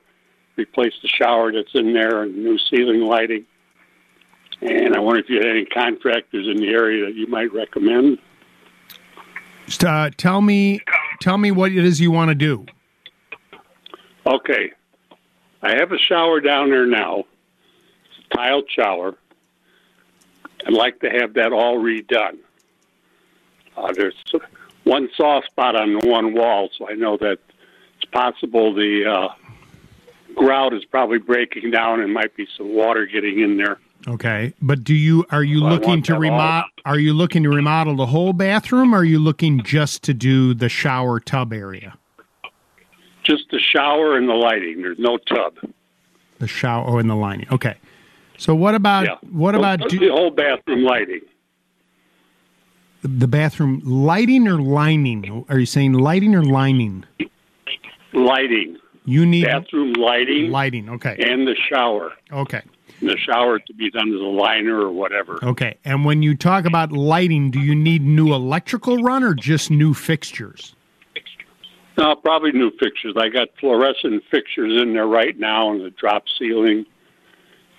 replace the shower that's in there, and new ceiling lighting. And I wonder if you had any contractors in the area that you might recommend. Uh, tell me, tell me what it is you want to do. Okay, I have a shower down there now, tiled shower. I'd like to have that all redone. Uh, there's one soft spot on one wall, so I know that it's possible the uh, grout is probably breaking down and might be some water getting in there. Okay, but do you are you Well, looking to remodel? Are you looking to remodel the whole bathroom? Or are you looking just to do the shower tub area? Just the shower and the lighting. There's no tub. The shower oh, and the lining. Okay. So what about Yeah. what No- about do, the whole bathroom lighting? the bathroom lighting or lining? Are you saying lighting or lining? Lighting. You need bathroom lighting. Lighting. Okay. And the shower. Okay. The shower to be done as a liner or whatever. Okay. And when you talk about lighting, do you need new electrical run or just new fixtures? No, probably new fixtures. I got fluorescent fixtures in there right now and the drop ceiling.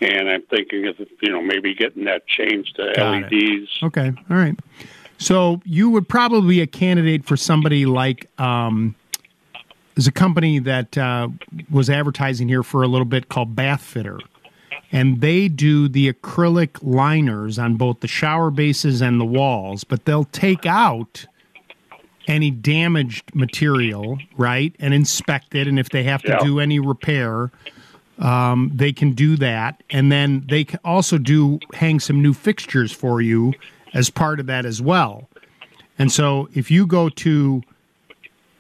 And I'm thinking of, you know, maybe getting that changed to Got it. LEDs. Okay. All right. So you would probably be a candidate for somebody like um, there's a company that uh, was advertising here for a little bit called Bath Fitter, and they do the acrylic liners on both the shower bases and the walls, but they'll take out any damaged material, right, and inspect it, and if they have to Yeah. do any repair. Um, they can do that, and then they can also do hang some new fixtures for you as part of that as well. And so, if you go to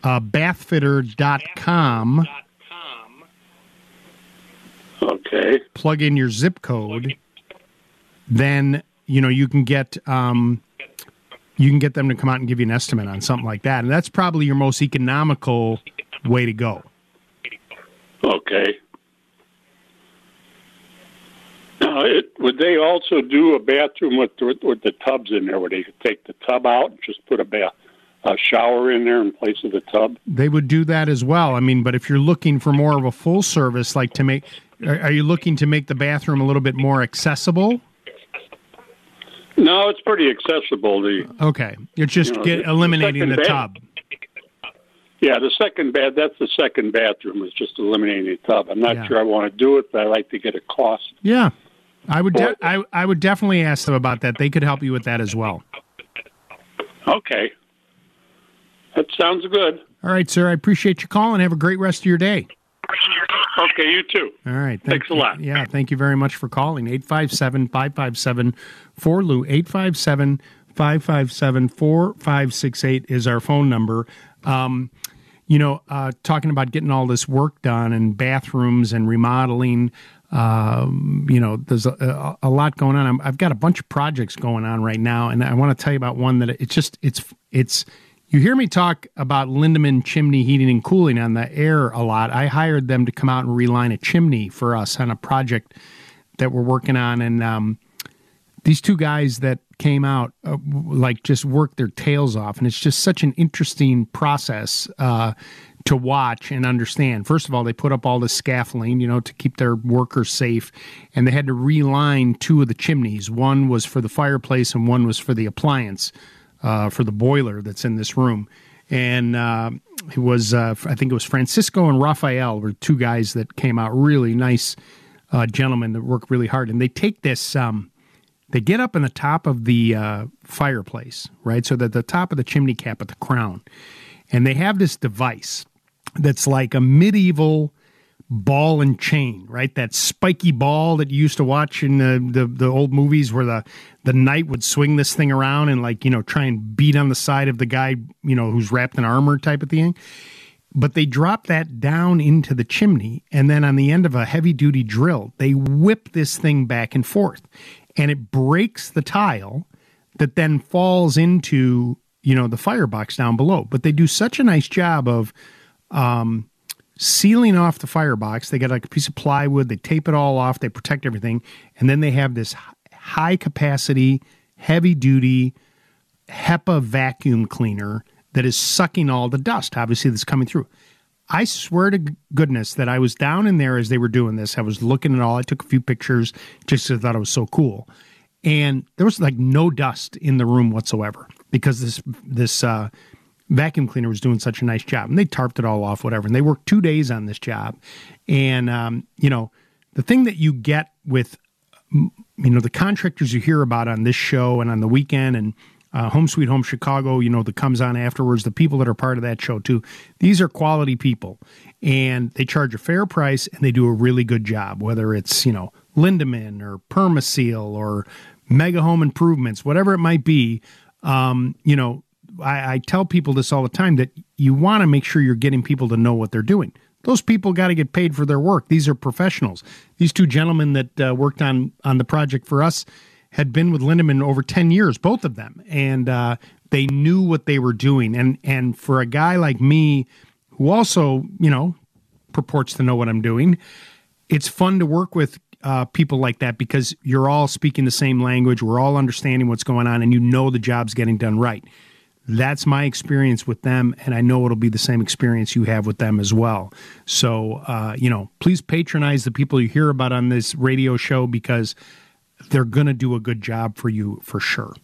uh, bathfitter.com, okay, plug in your zip code, then you know you can get um, you can get them to come out and give you an estimate on something like that, and that's probably your most economical way to go. Okay. Now, it, would they also do a bathroom with the, with the tubs in there, where they could take the tub out and just put a bath, a shower in there in place of the tub? They would do that as well. I mean, but if you're looking for more of a full service, like to make, are, are you looking to make the bathroom a little bit more accessible? No, it's pretty accessible. The Okay, you're just You know, get the- the eliminating the second tub. yeah, the second bed that's the second bathroom is just eliminating the tub. I'm not Yeah. sure I want to do it, but I like to get a cost. Yeah, I would. De- I I would definitely ask them about that. They could help you with that as well. Okay, that sounds good. All right, sir. I appreciate you calling. Have a great rest of your day. Okay, you too. All right. Thanks a lot. Yeah, thank you very much for calling. 857 557 4Lou. 857 557 4568 is our phone number. Um, you know, uh, talking about getting all this work done and bathrooms and remodeling. Um, you know, there's a, a lot going on. I'm, I've got a bunch of projects going on right now, and I want to tell you about one that it's just it's it's. You hear me talk about Lindemann Chimney Heating and Cooling on the air a lot. I hired them to come out and reline a chimney for us on a project that we're working on, and um, these two guys that came out uh, like just worked their tails off, and it's just such an interesting process uh, to watch and understand. First of all, they put up all the scaffolding, you know, to keep their workers safe, and they had to reline two of the chimneys. One was for the fireplace, and one was for the appliance uh, for the boiler that's in this room. And uh, it was, uh, I think it was Francisco and Raphael were two guys that came out really nice uh, gentlemen that work really hard, and they take this. Um, they get up in the top of the uh, fireplace, right? So that the top of the chimney cap at the crown, and they have this device that's like a medieval ball and chain, right? That spiky ball that you used to watch in the, the, the old movies where the, the knight would swing this thing around and like, you know, try and beat on the side of the guy, you know, who's wrapped in armor type of thing. But they drop that down into the chimney, and then on the end of a heavy duty drill, they whip this thing back and forth, and it breaks the tile that then falls into you know the firebox down below. But they do such a nice job of um, sealing off the firebox. They got like a piece of plywood, they tape it all off, they protect everything, and then they have this high capacity, heavy duty HEPA vacuum cleaner that is sucking all the dust, obviously, that's coming through. I swear to goodness that I was down in there as they were doing this. I was looking at all. I took a few pictures just 'cause I thought it was so cool. And there was like no dust in the room whatsoever because this this uh, vacuum cleaner was doing such a nice job. And they tarped it all off, whatever. And they worked two days on this job. And um, you know, the thing that you get with you know the contractors you hear about on this show and on the weekend and uh, Home Sweet Home Chicago, you know, that comes on afterwards, the people that are part of that show too, these are quality people and they charge a fair price and they do a really good job, whether it's, you know, Lindemann or Permaseal or Mega Home Improvements, whatever it might be. Um, you know, I, I tell people this all the time that you want to make sure you're getting people to know what they're doing. Those people got to get paid for their work. These are professionals. These two gentlemen that uh, worked on on the project for us had been with Lindemann over 10 years, both of them. And uh, they knew what they were doing. And, and for a guy like me, who also, you know, purports to know what I'm doing, it's fun to work with uh, people like that because you're all speaking the same language. We're all understanding what's going on, and you know the job's getting done right. That's my experience with them, and I know it'll be the same experience you have with them as well. So, uh, you know, please patronize the people you hear about on this radio show because they're going to do a good job for you for sure.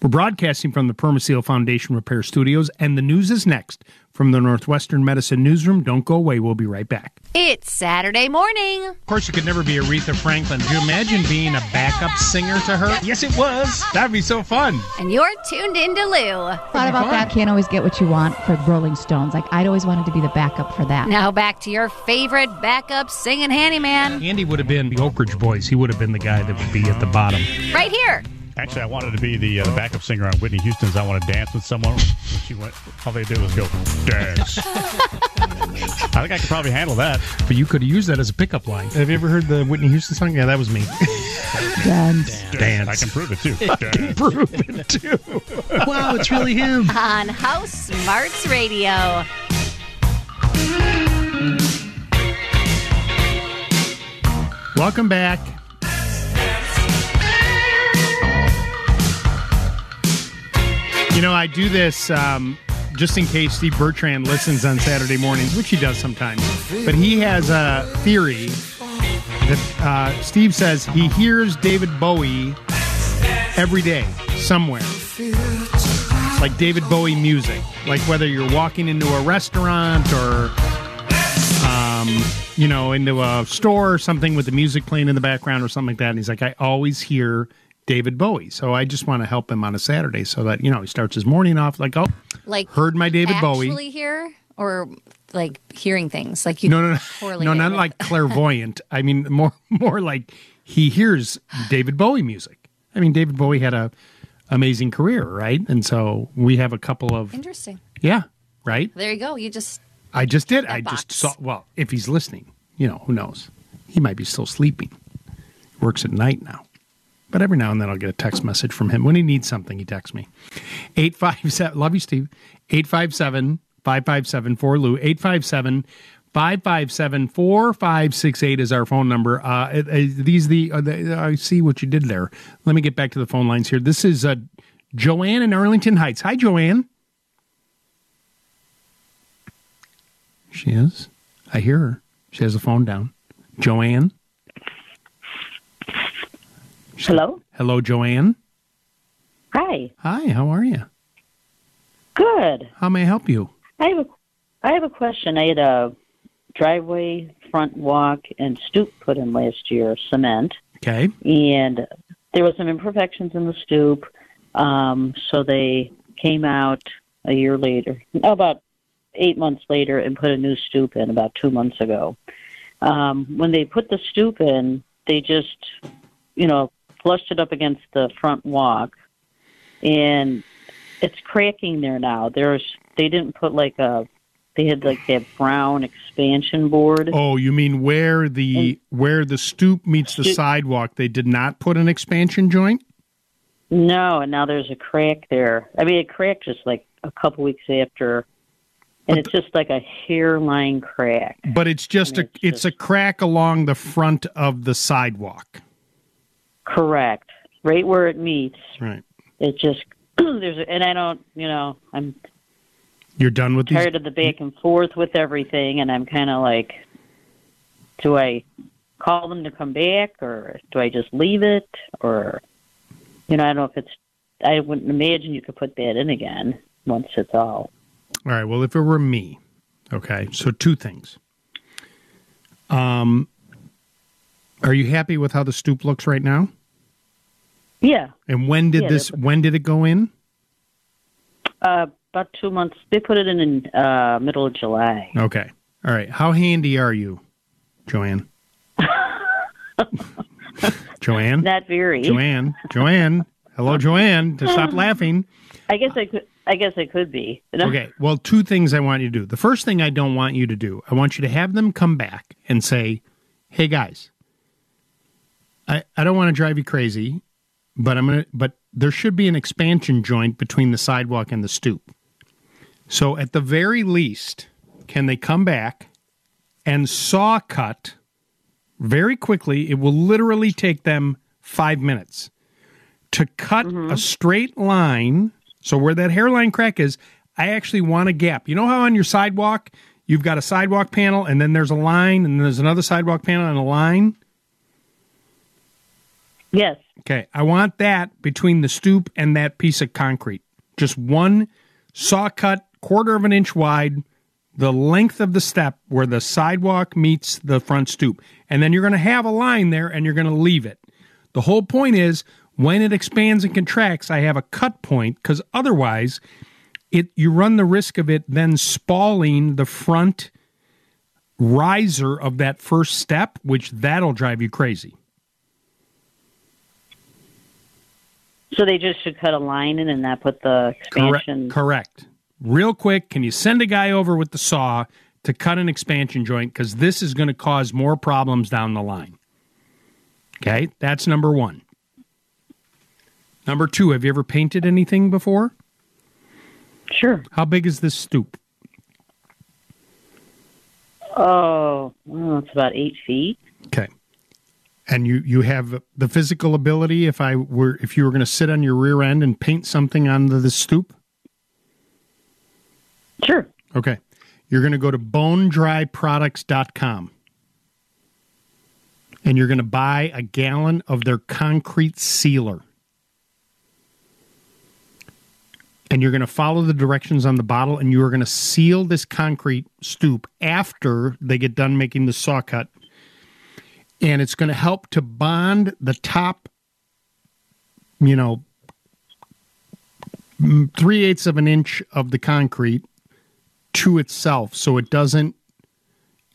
We're broadcasting from the Permaseal Foundation Repair Studios, and the news is next from the Northwestern Medicine Newsroom. Don't go away. We'll be right back. It's Saturday morning. Of course, you could never be Aretha Franklin. Do you imagine being a backup singer to her? Yes, it was. That'd be so fun. And you're tuned into Lou. Thought about that. Can't always get what you want for Rolling Stones. Like I'd always wanted to be the backup for that. Now back to your favorite backup singing handyman. Andy would have been the Oak Ridge Boys. He would have been the guy that would be at the bottom. Right here. Actually, I wanted to be the, uh, the backup singer on Whitney Houston's "I Want to Dance with Someone." She went, all they did was go dance. I think I could probably handle that. But you could have used that as a pickup line. Have you ever heard the Whitney Houston song? Yeah, that was me. Dance. Dance. I can prove it too. I can prove it too. Wow, it's really him. On House Smarts Radio. Welcome back. You know, I do this um, just in case Steve Bertrand listens on Saturday mornings, which he does sometimes. But he has a theory that uh, Steve says he hears David Bowie every day somewhere. Like David Bowie music. Like whether you're walking into a restaurant or um, you know, into a store or something with the music playing in the background or something like that. And he's like, I always hear David Bowie. So I just want to help him on a Saturday so that, you know, he starts his morning off like, oh, Like heard my David Bowie. actually hear or like hearing things like you No, no, no. No, not like clairvoyant. I mean, more, more like he hears David Bowie music. I mean, David Bowie had a amazing career, right? And so we have a couple of, Interesting. yeah, right? There you go. You just I just did. I box. just saw. Well, if he's listening, you know, who knows? He might be still sleeping. He works at night now. But every now and then I'll get a text message from him. When he needs something, he texts me. 857, love you, Steve. 857 557 4 Lou. 857 557 4568 is our phone number. Uh, these the, uh, the I see what you did there. Let me get back to the phone lines here. This is uh, Joanne in Arlington Heights. Hi, Joanne. She is. I hear her. She has the phone down. Joanne. Hello. Hello, Joanne. Hi. Hi. How are you? Good. How may I help you? I have a I have a question. I had a driveway, front walk, and stoop put in last year, cement, Okay. and there was some imperfections in the stoop. Um, so they came out a year later, about eight months later, and put a new stoop in about two months ago. Um, when they put the stoop in, they just, you know, flushed it up against the front walk, and it's cracking there now. There's they didn't put like a they had like that brown expansion board. Oh, you mean where the where the stoop meets the Stoop- sidewalk? They did not put an expansion joint. No, and now there's a crack there. I mean, it cracked just like a couple weeks after, and it's just like a hairline crack. But it's just a it's a crack along the front of the sidewalk. Correct, right where it meets. Right. It just there's and I don't, you know, I'm You're done with these. of the back and forth with everything, and I'm kind of like, do I call them to come back, or do I just leave it, or you know, I don't know if it's. I wouldn't imagine you could put that in again once it's all. All right. Well, if it were me, okay. So two things. Um, are you happy with how the stoop looks right now? Yeah, And when did Yeah, this? When did it go in? uh, about two months. They put it in in uh, middle of July. Okay. All right. How handy are you, Joanne? Joanne. Not very. Joanne. Joanne. Hello, Joanne. To stop laughing. I guess I could. I guess I could be. Okay. Well, two things I want you to do. The first thing I don't want you to do, I want you to have them come back and say, "Hey guys, I I don't want to drive you crazy, but I'm gonna. But there should be an expansion joint between the sidewalk and the stoop. So at the very least, can they come back and saw cut very quickly? It will literally take them five minutes to cut a mm-hmm. straight line. So where that hairline crack is, I actually want a gap. You know how on your sidewalk you've got a sidewalk panel and then there's a line and there's another sidewalk panel and a line? Yes. Okay, I want that between the stoop and that piece of concrete. Just one saw cut, quarter of an inch wide, the length of the step where the sidewalk meets the front stoop. And then you're going to have a line there and you're going to leave it. The whole point is when it expands and contracts, I have a cut point because otherwise it you run the risk of it then spalling the front riser of that first step, which that'll drive you crazy. So they just should cut a line in and not put the expansion. Correct. Correct. Real quick, can you send a guy over with the saw to cut an expansion joint? Because this is going to cause more problems down the line. Okay, that's number one. Number two, have you ever painted anything before? Sure. How big is this stoop? Oh, well, it's about eight feet. And you you have the physical ability if I were if you were going to sit on your rear end and paint something on the, the stoop? Sure. Okay. You're going to go to bonedryproducts.com and you're going to buy a gallon of their concrete sealer. And you're going to follow the directions on the bottle and you are going to seal this concrete stoop after they get done making the saw cut. And it's going to help to bond the top, you know, three eighths of an inch of the concrete to itself so it doesn't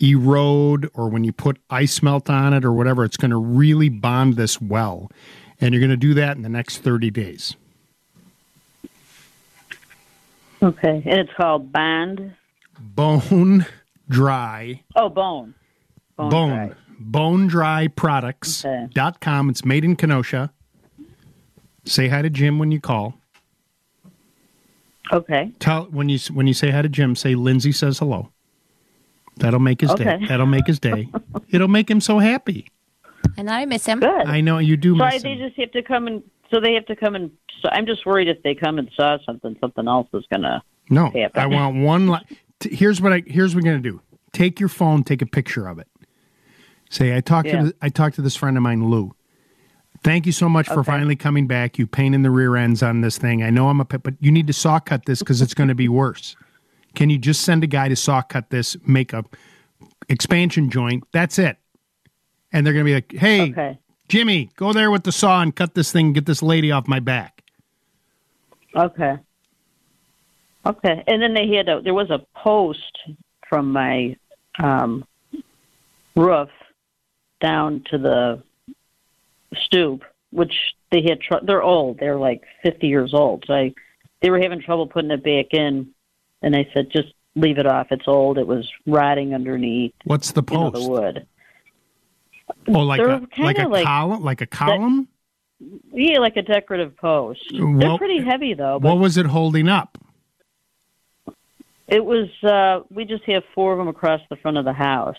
erode or when you put ice melt on it or whatever, it's going to really bond this well. And you're going to do that in the next 30 days. Okay. And it's called Bond. Bone dry. Oh, Bone. Bone. Bone. Dry. Bonedryproducts.com. It's made in Kenosha. Say hi to Jim when you call. Okay. Tell when you when you say hi to Jim, say Lindsay says hello. That'll make his day. That'll make his day. It'll make him so happy. And I miss him. Good. I know you do So miss they him. just have to come and so they have to come and. So I'm just worried if they come and saw something, something else is gonna. No, happen. I want one. Li- t- here's what I here's what we're gonna do. Take your phone, take a picture of it. Say I talked Yeah. to I talked to this friend of mine, Lou. Thank you so much for finally coming back. You pain in the rear ends on this thing. I know I'm a pet, but you need to saw cut this because it's going to be worse. Can you just send a guy to saw cut this, make a expansion joint? That's it. And they're going to be like, "Hey, Okay. Jimmy, go there with the saw and cut this thing. And get this lady off my back." Okay. Okay, and then they had a there was a post from my um, roof down to the stoop, which they had. Tr- they're old. They're like fifty years old. So I, they were having trouble putting it back in, and I said just leave it off. It's old. It was rotting underneath. What's the you know, post? the wood. Oh, like They're a like a like- column, like a column. Yeah, like a decorative post. They're pretty heavy though. But What was it holding up? It was uh we just have four of them across the front of the house.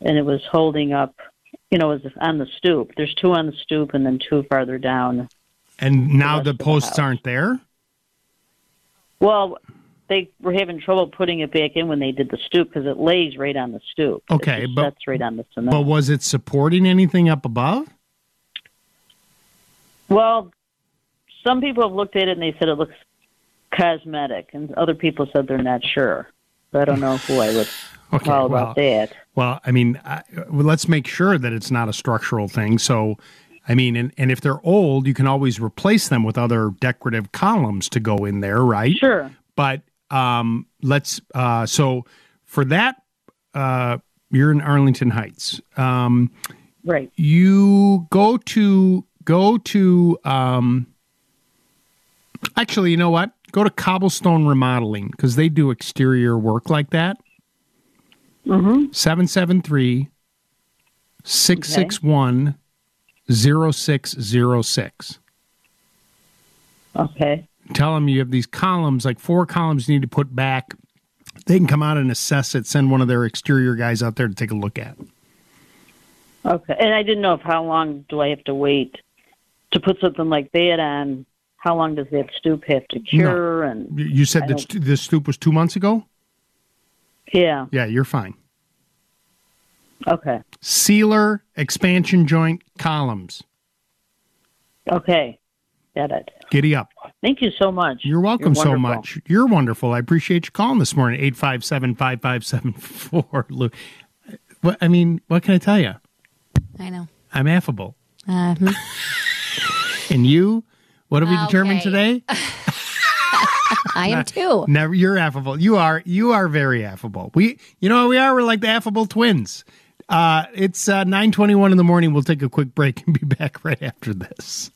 And it was holding up you know, was on the stoop. There's two on the stoop and then two farther down. And now the the posts house. aren't there. Well, they were having trouble putting it back in when they did the stoop because it lays right on the stoop. Okay, but- that's right on the cement. But was it supporting anything up above? well, some people have looked at it and they said it looks cosmetic, and other people said they're not sure. So I don't know who I would Okay, call well, that. Well, I mean, I, well, let's make sure that it's not a structural thing. So, I mean, and, and if they're old, you can always replace them with other decorative columns to go in there, right? Sure. But um, let's. Uh, so for that, uh, you're in Arlington Heights. Um, right. You go to go to. Um, actually, you know what? Go to Cobblestone Remodeling because they do exterior work like that. Mm-hmm. 773 661 0606. Okay. Tell them you have these columns, like four columns you need to put back. They can come out and assess it, send one of their exterior guys out there to take a look at. Okay. And I didn't know if how long do I have to wait to put something like that on? How long does that stoop have to cure? And You- said I that don't- st- this stoop was two months ago? Yeah. Yeah, you're fine. Okay. Sealer, expansion joint, columns. Okay. Got it. Giddy up. Thank you so much. You're welcome so much. You're wonderful. I appreciate you calling this morning. 857 5574. Lou. What I mean, what can I tell you? I know. I'm affable. Uh-huh. And you, what have we determined today? I am too. Never you're affable. You are you are very affable. We you know we are? We're like the affable twins. Uh it's uh 921 in the morning. We'll take a quick break and be back right after this.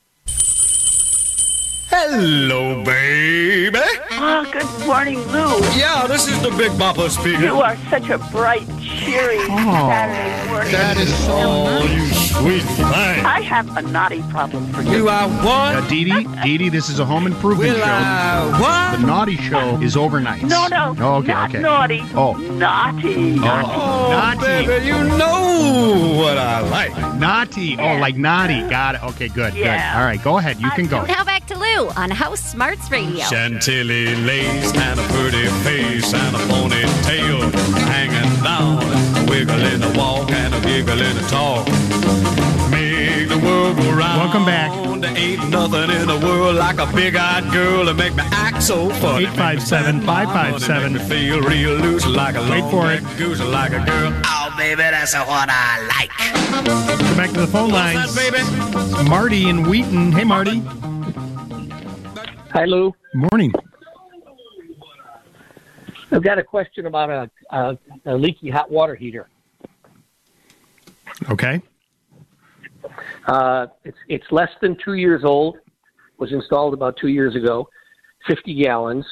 Hello, baby. Oh, good morning, Lou. Yeah, this is the Big Bopper speaking. You are such a bright, cheery Saturday morning. that is all you sweet thing. I have a naughty problem for you. You are what? Uh, Dee Dee, Dee Dee, this is a home improvement Will show. I what? The naughty show is overnight. No, no, Oh, okay, not okay. naughty. Oh. Naughty. Oh, Naughty. baby, you know what I like. Naughty. Oh, like naughty. Got it. Okay, good, Yeah. good. All right, go ahead. You can go. Now back to Lou on House Smarts Radio. Chantilly lace and a pretty face and a ponytail hanging down, a wiggle in the walk and a giggle in the talk. Make the world go round. Welcome back. There ain't nothing in the world like a big-eyed girl to make me act so funny. 857 557 Make me feel real loose like a Wait for it. long-necked goose like a girl. Oh, baby, that's what I like. Come back to the phone lines. What's that, baby? Marty in Wheaton. Hey, Marty. Hi, Lou. Morning. I've got a question about a, a, a leaky hot water heater. Okay. Uh, it's it's less than two years old. Was installed about two years ago. Fifty gallons,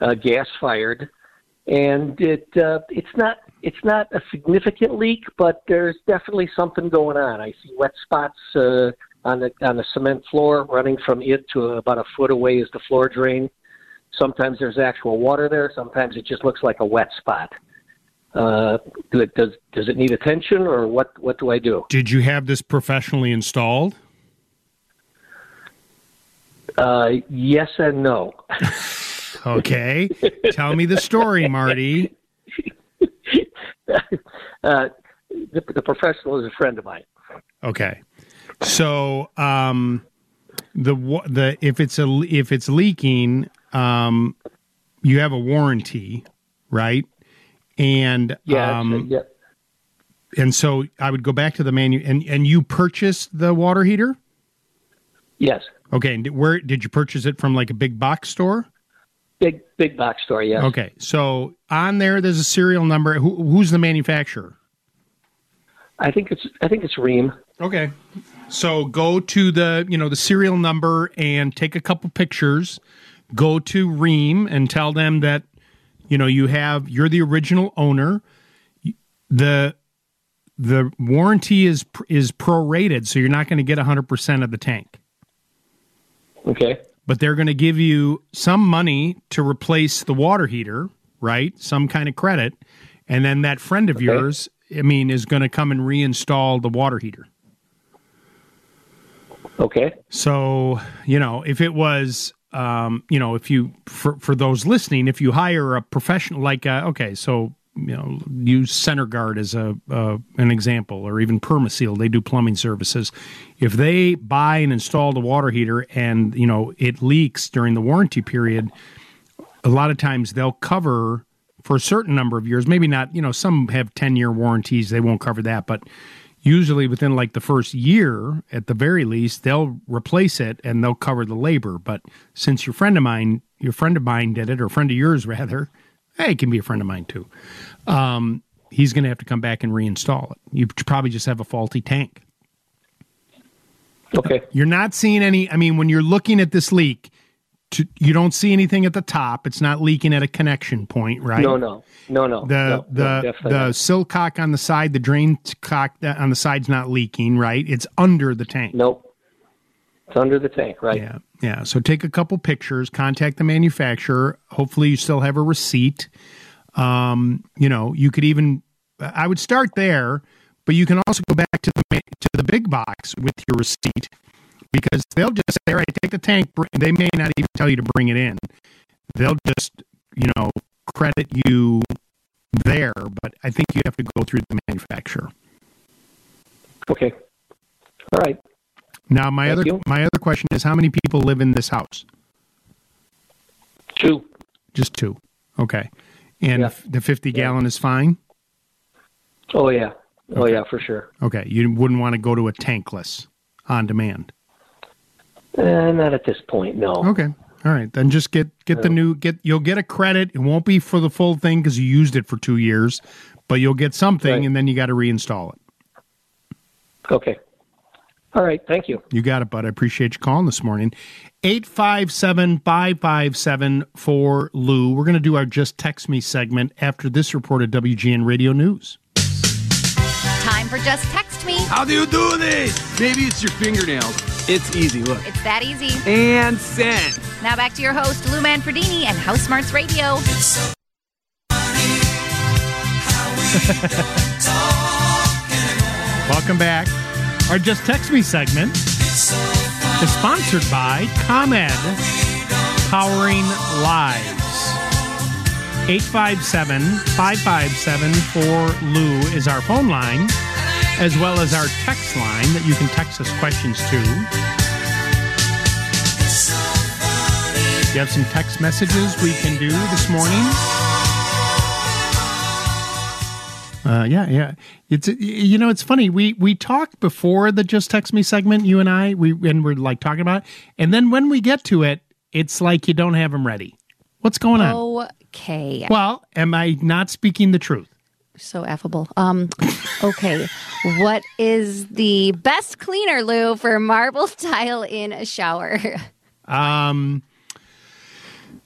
uh, gas fired, and it uh, it's not it's not a significant leak, but there's definitely something going on. I see wet spots uh, on the on the cement floor running from it to about a foot away is the floor drain. Sometimes there's actual water there. Sometimes it just looks like a wet spot. Uh, does does it need attention, or what? What do I do? Did you have this professionally installed? Uh, yes and no. Okay. Tell me the story, Marty. uh, the, the professional is a friend of mine. Okay. So, um, the the if it's a if it's leaking, um, you have a warranty, right? And Yeah, um, yeah. and so I would go back to the menu and and you purchased the water heater. Yes, Okay. And where did you purchase it from? Like a big box store? big big box store. Yes. Okay. So on there, there's a serial number. Who, who's the manufacturer? I think it's I think it's Rheem. Okay. So go to the you know the serial number and take a couple pictures. Go to Rheem and tell them that you know you have you're the original owner. The the warranty is is prorated, so you're not going to get 100% of the tank. Okay. But they're going to give you some money to replace the water heater, right? Some kind of credit. And then that friend of yours, I mean, is going to come and reinstall the water heater. Okay. So, you know, if it was, um, you know, if you, for, for those listening, if you hire a professional, like, uh, okay, so, you know, use Center Guard as a, uh, an example, or even Permaseal, they do plumbing services. If they buy and install the water heater and, you know, it leaks during the warranty period, a lot of times they'll cover for a certain number of years, maybe not, you know, some have 10 year warranties, they won't cover that, but usually within like the first year at the very least they'll replace it and they'll cover the labor. But since your friend of mine your friend of mine did it or a friend of yours rather hey it can be a friend of mine too um, he's going to have to come back and reinstall it. You probably just have a faulty tank. Okay. You're not seeing any i mean when you're looking at this leak to, you don't see anything at the top it's not leaking at a connection point right No, no, no, no. the no, no, the definitely the silcock on the side, the drain cock on the side's not leaking, right? It's under the tank. Nope. It's under the tank, right? Yeah, yeah. So take a couple pictures, contact the manufacturer. Hopefully, you still have a receipt. Um, you know, you could even I would start there, but you can also go back to the to the big box with your receipt because they'll just say, "All right, take the tank." They may not even tell you to bring it in. They'll just you know credit you there, but I think you have to go through the manufacturer. Okay. All right. Now, my Thank other you. my other question is, how many people live in this house? Two. Just two. Okay, and f- the fifty gallon is fine. Oh yeah. Oh yeah, for sure. Okay, you wouldn't want to go to a tankless on demand. Uh, not at this point. No. Okay, all right, then just get get the new get. You'll get a credit. It won't be for the full thing because you used it for two years, but you'll get something, and then you got to reinstall it. Okay. All right. Thank you. You got it, bud. I appreciate you calling this morning. 857 557 for Lou. We're going to do our Just Text Me segment after this report of WGN Radio News. Time for Just Text Me. How do you do this? Maybe it's your fingernails. It's easy. Look. It's that easy. And send. Now back to your host, Lou Manfredini and House Smarts Radio. Welcome back. Our Just Text Me segment is sponsored by ComEd Powering Lives. 857 557 for Lou is our phone line, as well as our text line that you can text us questions to. You have some text messages we can do this morning. Uh, yeah, yeah. It's you know it's funny. We we talked before the just text me segment. You and I we and we're like talking about, it, and then when we get to it, it's like you don't have them ready. What's going on? Okay. Well, am I not speaking the truth? So affable. Um, okay. what is the best cleaner, Lou, for marble tile in a shower? Um,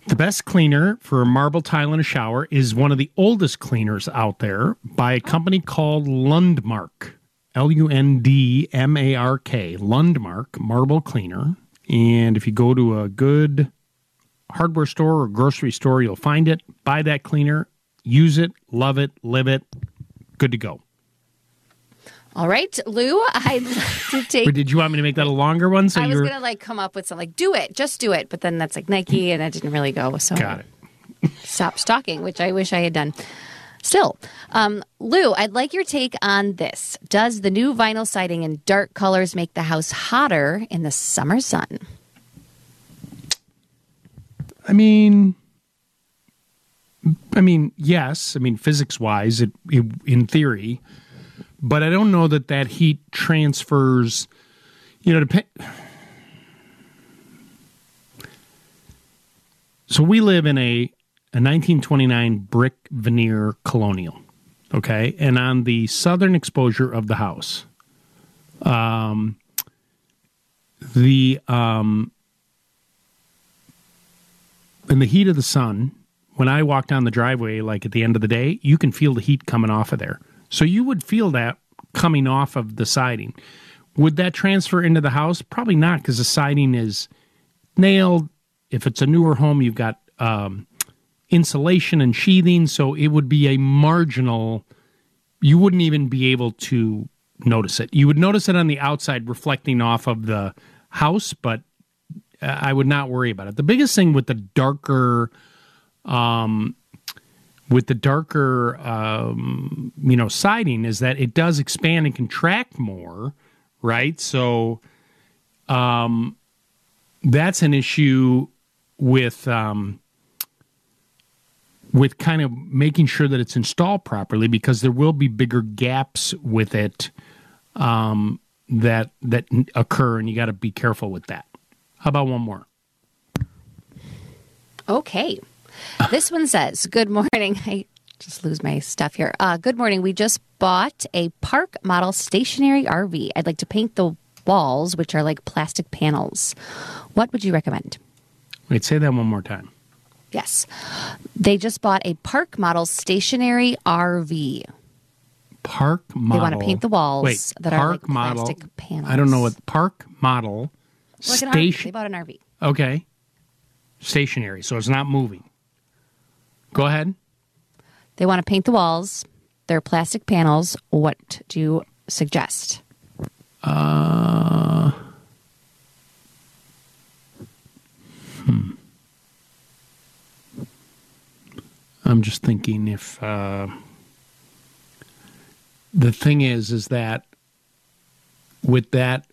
the best cleaner for marble tile in a shower is one of the oldest cleaners out there by a company called Lundmark. L U N D M A R K. Lundmark marble cleaner. And if you go to a good hardware store or grocery store, you'll find it. Buy that cleaner. Use it, love it, live it. Good to go. All right, Lou, I'd like to take. Or did you want me to make that a longer one? So I was you're gonna like come up with some like do it, just do it, but then that's like Nike, and I didn't really go. So got it. stop stalking, which I wish I had done. Still, um, Lou, I'd like your take on this. Does the new vinyl siding in dark colors make the house hotter in the summer sun? I mean, I mean, yes. I mean, physics wise, it, it in theory, but I don't know that that heat transfers. You know, depend. So we live in a a 1929 brick veneer colonial, okay, and on the southern exposure of the house, um, the um, in the heat of the sun, when I walk down the driveway, like at the end of the day, you can feel the heat coming off of there. So you would feel that coming off of the siding. Would that transfer into the house? Probably not, because the siding is nailed. If it's a newer home, you've got um, insulation and sheathing, so it would be a marginal. You wouldn't even be able to notice it. You would notice it on the outside reflecting off of the house, but uh, I would not worry about it. The biggest thing with the darker, um, with the darker, um, you know, siding is that it does expand and contract more, right? So, um, that's an issue with um, with kind of making sure that it's installed properly because there will be bigger gaps with it um, that that occur, and you got to be careful with that. How about one more? Okay. This one says, Good morning. I just lose my stuff here. Uh, good morning. We just bought a park model stationary RV. I'd like to paint the walls, which are like plastic panels. What would you recommend? Wait, say that one more time. Yes. They just bought a park model stationary RV. Park model. They want to paint the walls Wait, that are like model. plastic panels. I don't know what park model. Like station. They bought an RV. Okay. Stationary, so it's not moving. Go ahead. They want to paint the walls. They're plastic panels. What do you suggest? Uh, hmm. I'm just thinking if uh, the thing is, is that with that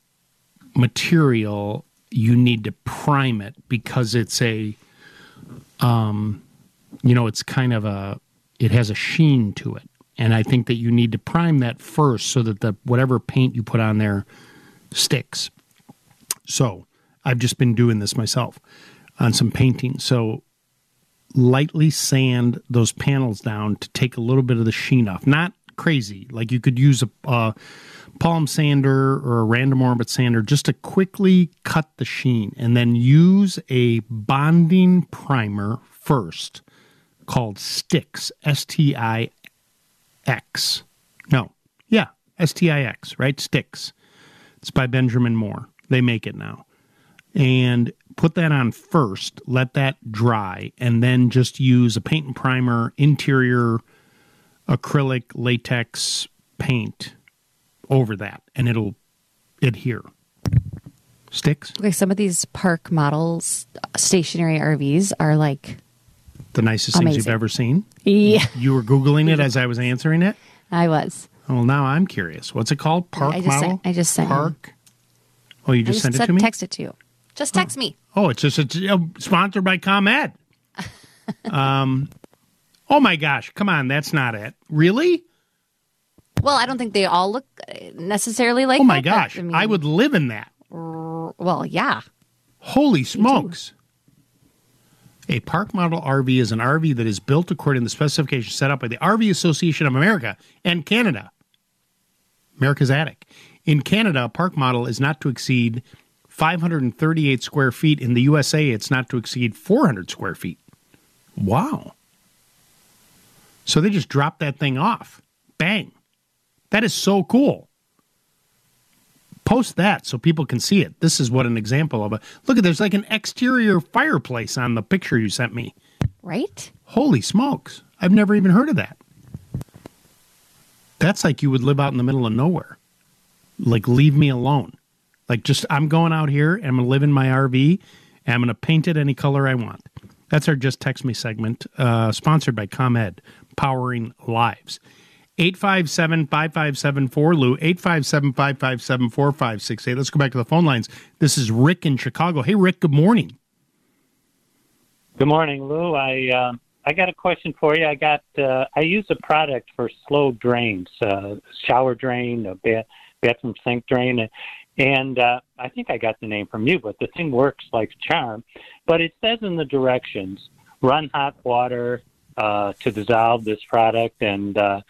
material, you need to prime it because it's a, um, you know, it's kind of a, it has a sheen to it. And I think that you need to prime that first so that the whatever paint you put on there sticks. So I've just been doing this myself on some painting. So lightly sand those panels down to take a little bit of the sheen off. Not crazy. Like you could use a, a palm sander or a random orbit sander just to quickly cut the sheen and then use a bonding primer first called Stix, S T I X. No, yeah, S T I X, right? Stix. It's by Benjamin Moore. They make it now. And put that on first, let that dry, and then just use a paint and primer interior acrylic latex paint over that, and it'll adhere. Stix? Okay, some of these park models, stationary RVs, are like The nicest things you've ever seen? Yeah. You were Googling it as I was answering it? I was. Well, now I'm curious. What's it called? Park I just model? sent- I just sent you. Park. Oh, you I just, sent it to me? Text it to you. Just text me. Oh, it's just it's uh, sponsored by ComEd. um, oh my gosh, come on, that's not it. Really? Well, I don't think they all look uh, necessarily like. oh my that, gosh, I, mean, I would live in that. r- Well, yeah. Holy smokes. A park model RV is an RV that is built according to the specifications set up by the RV Association of America and Canada. America's Attic. In Canada, a park model is not to exceed 538 square feet. In the USA, it's not to exceed 400 square feet. Wow. So they just dropped that thing off. Bang. That is so cool. Post that so people can see it. This is what an example of a look at. There's like an exterior fireplace on the picture you sent me. Right? Holy smokes! I've never even heard of that. That's like you would live out in the middle of nowhere. Like, leave me alone. Like, just, I'm going out here and I'm going to live in my RV and I'm going to paint it any color I want. That's our Just Text Me segment, uh, sponsored by ComEd, powering lives. 857 5574 Lou, 857 557 4568. Let's go back to the phone lines. This is Rick in Chicago. Hey, Rick, good morning. Good morning, Lou. I uh, I got a question for you. I got uh, I use a product for slow drains, uh, shower drain, a ba- bathroom sink drain, and uh, I think I got the name from you. But the thing works like a charm. But it says in the directions, run hot water uh, to dissolve this product, and uh,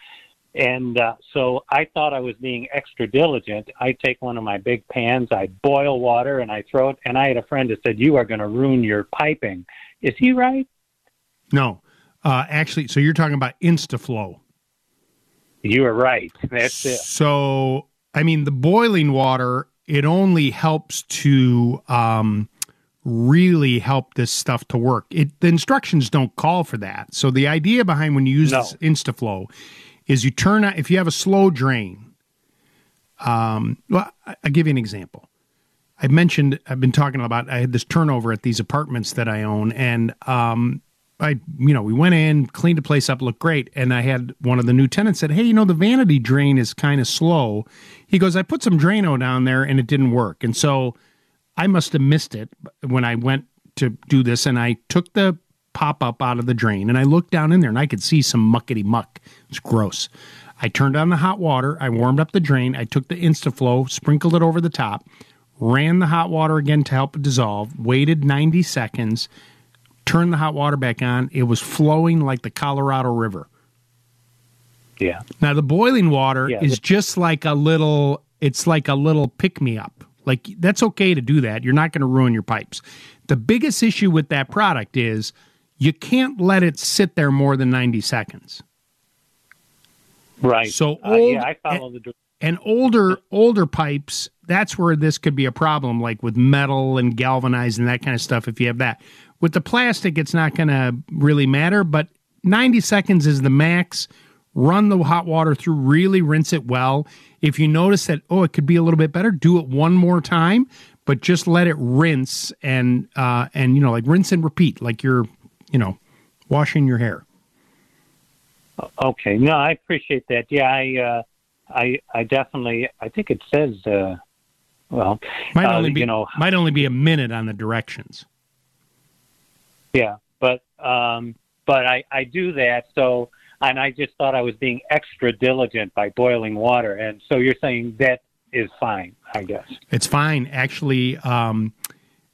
and uh, so I thought I was being extra diligent. I take one of my big pans, I boil water, and I throw it. And I had a friend that said, "You are going to ruin your piping." Is he right? No. Uh, actually, so you're talking about InstaFlow. You are right. That's it. So, I mean, the boiling water, it only helps to um, really help this stuff to work. It The instructions don't call for that. So, the idea behind when you use No. this InstaFlow is you turn out, if you have a slow drain, um, well, I'll give you an example. I mentioned I've been talking about I had this turnover at these apartments that I own, and um, I you know we went in, cleaned the place up, looked great, and I had one of the new tenants said, "Hey, you know the vanity drain is kind of slow." He goes, "I put some Drano down there and it didn't work," and so I must have missed it when I went to do this, and I took the pop up out of the drain and I looked down in there and I could see some muckety muck. It's gross. I turned on the hot water, I warmed up the drain, I took the InstaFlow, sprinkled it over the top, ran the hot water again to help it dissolve, waited 90 seconds, turned the hot water back on. It was flowing like the Colorado River. Yeah. Now the boiling water Yeah, is just like a little it's like a little pick me up. Like that's okay to do that. You're not going to ruin your pipes. The biggest issue with that product is you can't let it sit there more than 90 seconds. Right. So Uh, yeah, I follow the. and older older pipes that's where this could be a problem like with metal and galvanized and that kind of stuff if you have that with the plastic it's not going to really matter but 90 seconds is the max run the hot water through really rinse it well if you notice that oh it could be a little bit better do it one more time but just let it rinse and uh and you know like rinse and repeat like you're you know washing your hair Okay. No, I appreciate that. Yeah, I, uh, I, I definitely. I think it says. Uh, well, might uh, only be you know, might only be a minute on the directions yeah, but um, but I, I do that. So, and I just thought I was being extra diligent by boiling water, and so you're saying that is fine, I guess. It's fine. Actually, um,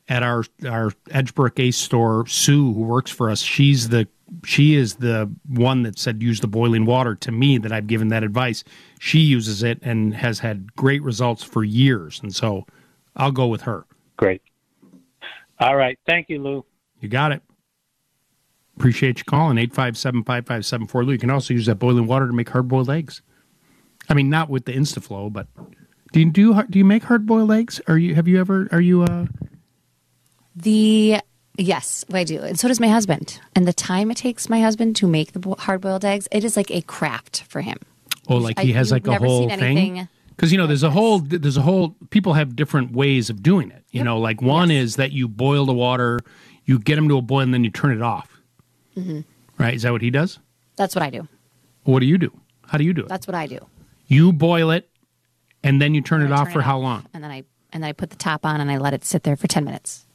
at our our Edgebrook Ace store, Sue, who works for us, she's the she is the one that said use the boiling water to me that I've given that advice. She uses it and has had great results for years, and so I'll go with her. Great. All right. Thank you, Lou. You got it. Appreciate you calling 857-5574 Lou. You can also use that boiling water to make hard boiled eggs. I mean, not with the InstaFlow, but do you do do you make hard boiled eggs? Are you have you ever are you uh The yes, I do, and so does my husband. And the time it takes my husband to make the hard boiled eggs, it is like a craft for him. Oh, like he has you've like a whole thing. Because you know, there's a whole there's a whole people have different ways of doing it. You know, like one is that you boil the water, you get them to a boil, and then you turn it off. hmm Right? Is that what he does? That's what I do. What do you do? How do you do it? That's what I do. You boil it, and then you turn it I off turn for it how off, long? And then I and then I put the top on and I let it sit there for ten minutes.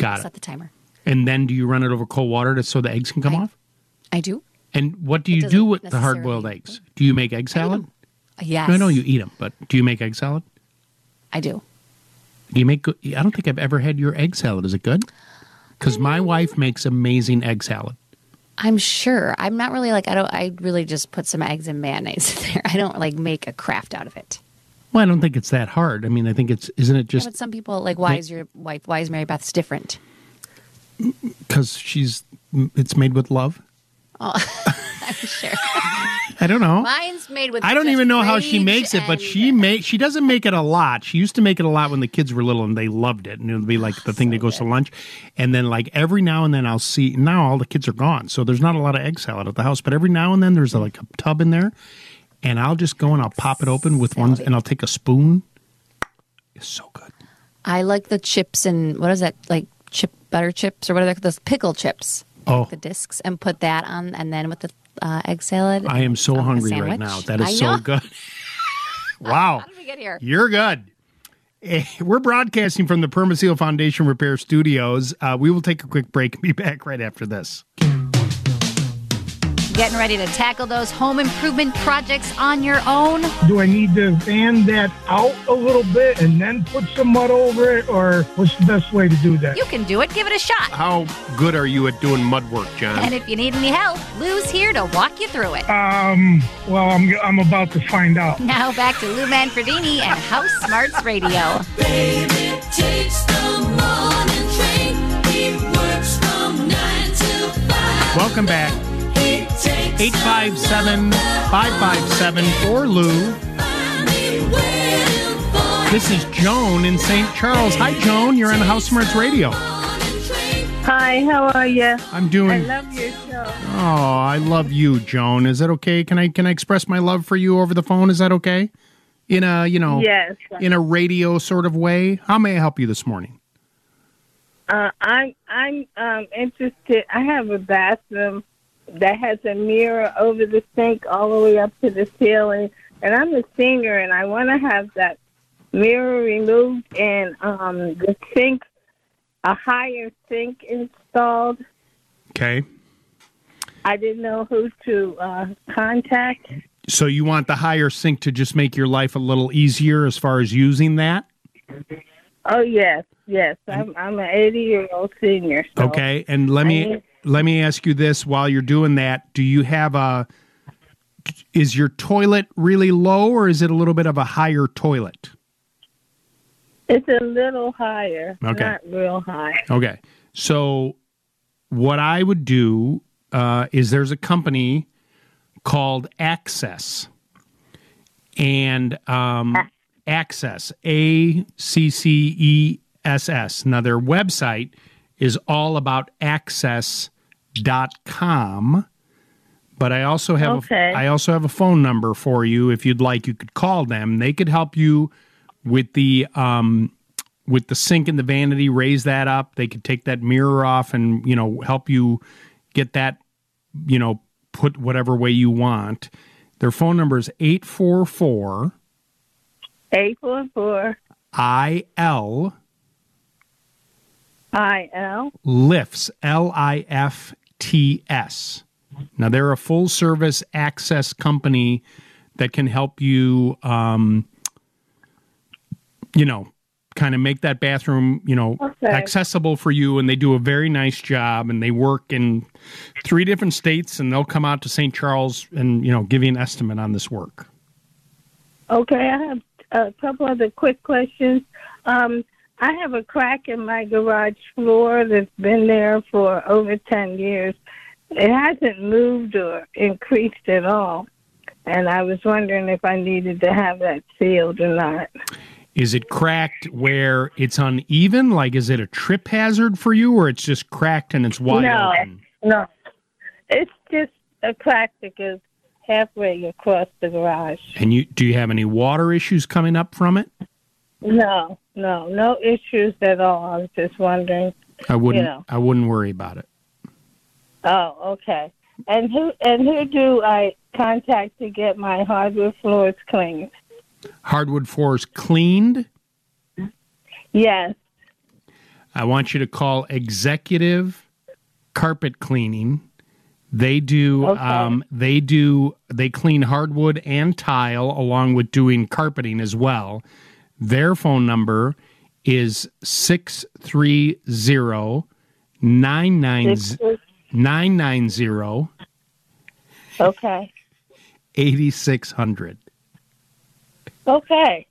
Got Set it. the timer. And then do you run it over cold water to, so the eggs can come off? I do. And what do you do with the hard boiled eggs? Do you make egg salad? Yes. I know you eat them, but do you make egg salad? I do. Do you make? good- I don't think I've ever had your egg salad. Is it good? Because my mm. wife makes amazing egg salad. I'm sure. I'm not really like I don't. I really just put some eggs and mayonnaise in there. I don't like make a craft out of it. Well, I don't think it's that hard. I mean, I think it's isn't it Yeah, just but some people like, why is your wife? Why is Mary Beth's different? because she's it's made with love. Oh, I'm sure. I don't know. Mine's made with. I don't even know how she makes it, but she make she doesn't make it a lot. She used to make it a lot when the kids were little and they loved it, and it would be like the thing that goes to lunch. And then like every now and then I'll see now all the kids are gone, so there's not a lot of egg salad at the house. But every now and then there's like a tub in there, and I'll just go and I'll pop it open with one, and I'll take a spoon. It's so good. I like the chips and what is that like chip butter chips or whatever those pickle chips. Oh. the discs and put that on, and then with the uh, egg salad. I am so hungry right now. That is so good. wow. How did we get here? You're good. Eh, We're broadcasting from the Permaseal Foundation Repair Studios. Uh, we will take a quick break and be back right after this. Getting ready to tackle those home improvement projects on your own? Do I need to fan that out a little bit and then put some mud over it, or what's the best way to do that? You can do it. Give it a shot. How good are you at doing mud work, John? And if you need any help, Lou's here to walk you through it. Um, well, I'm, I'm about to find out. Now back to Lou Manfredini and House Smarts Radio. Baby takes the morning train. He works from nine till five. Welcome back. He 857 557 for Lou. This is Joan in St. Charles. Hi, Joan. You're on House Smarts Radio. Hi, how are you? I'm doing- I love your show. Oh, I love you, Joan. Is that okay? Can I can I express my love for you over the phone? Is that okay? In a you know Yes. in a radio sort of way. How may I help you this morning? Uh, I'm I'm um, interested. I have a bathroom that has a mirror over the sink all the way up to the ceiling, and I'm a singer, and I want to have that mirror removed and um, the sink, a higher sink installed. Okay. I didn't know who to uh, contact. So you want the higher sink to just make your life a little easier as far as using that? Oh yes, yes. I'm I'm an 80 year old senior. So Okay, and let me let me ask you this: while you're doing that, do you have a? Is your toilet really low, or is it a little bit of a higher toilet? It's a little higher, Okay. not real high. Okay, so what I would do uh, is there's a company called Access, and um, Access A C C E S S. Now their website is all about access.com. But I also have Okay. a, I also have a phone number for you if you'd like. You could call them. They could help you with the um, with the sink and the vanity. Raise that up. They could take that mirror off and you know help you get that you know put whatever way you want. Their phone number is eight four four Eight four four I L I L. lifts L I F T S. Now they're a full service access company that can help you, um, you know, kind of make that bathroom, you know, Okay. accessible for you. And they do a very nice job. And they work in three different states, and they'll come out to St. Charles and you know give you an estimate on this work. Okay, I have a couple other quick questions. Um, I have a crack in my garage floor that's been there for over 10 years. It hasn't moved or increased at all. And I was wondering if I needed to have that sealed or not. Is it cracked where it's uneven? Like, is it a trip hazard for you, or it's just cracked and it's wide no, open? no. It's just a crack that goes halfway across the garage. And you do you have any water issues coming up from it? No, no, no issues at all. I was just wondering. I wouldn't. You know. I wouldn't worry about it. Oh, okay. And who and who do I contact to get my hardwood floors cleaned? Hardwood floors cleaned. Yes. I want you to call Executive Carpet Cleaning. They do. Okay. Um, they do. They clean hardwood and tile along with doing carpeting as well. Their phone number is six three zero nine nine nine nine zero Okay. eighty six hundred. Okay.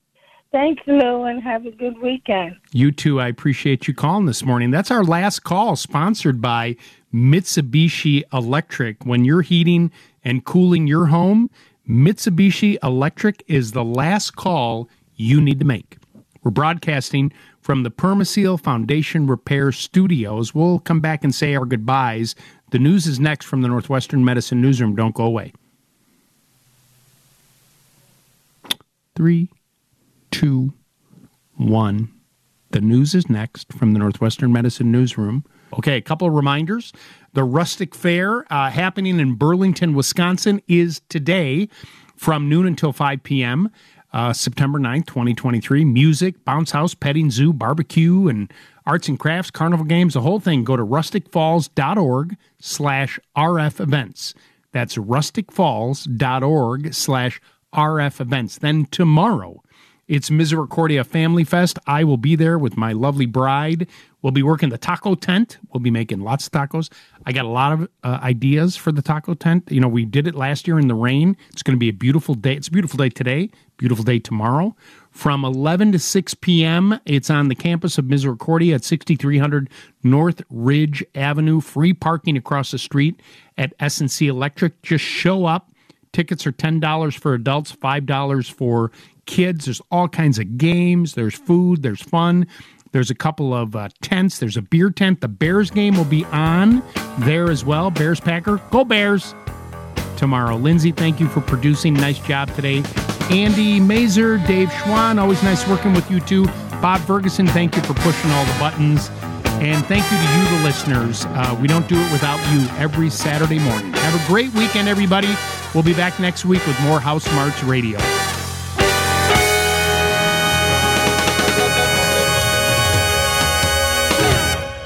Thanks, Lou, and have a good weekend. You too. I appreciate you calling this morning. That's our last call, sponsored by Mitsubishi Electric. When you're heating and cooling your home, Mitsubishi Electric is the last call you need to make. We're broadcasting from the Permaseal Foundation Repair Studios. We'll come back and say our goodbyes. The news is next from the Northwestern Medicine Newsroom. Don't go away. Three, two, one. The news is next from the Northwestern Medicine Newsroom. Okay, a couple of reminders. The Rustic Fair uh, happening in Burlington, Wisconsin is today from noon until 5 p.m. Uh, September 9th, 2023. Music, bounce house, petting zoo, barbecue, and arts and crafts, carnival games, the whole thing. Go to rusticfalls.org slash RF events. That's rusticfalls.org slash RF events. Then tomorrow, it's Misericordia Family Fest. I will be there with my lovely bride. We'll be working the taco tent. We'll be making lots of tacos. I got a lot of uh, ideas for the taco tent. You know, we did it last year in the rain. It's going to be a beautiful day. It's a beautiful day today, beautiful day tomorrow. From 11 to 6 p.m., it's on the campus of Misericordia at 6300 North Ridge Avenue. Free parking across the street at S&C Electric. Just show up. Tickets are $10 for adults, $5 for kids. There's all kinds of games. There's food. There's fun. There's a couple of uh, tents. There's a beer tent. The Bears game will be on there as well. Bears Packer. Go Bears tomorrow. Lindsay, thank you for producing. Nice job today. Andy Masur, Dave Schwan, always nice working with you too. Bob Ferguson, thank you for pushing all the buttons. And thank you to you, the listeners. Uh, we don't do it without you every Saturday morning. Have a great weekend, everybody. We'll be back next week with more House Smarts Radio.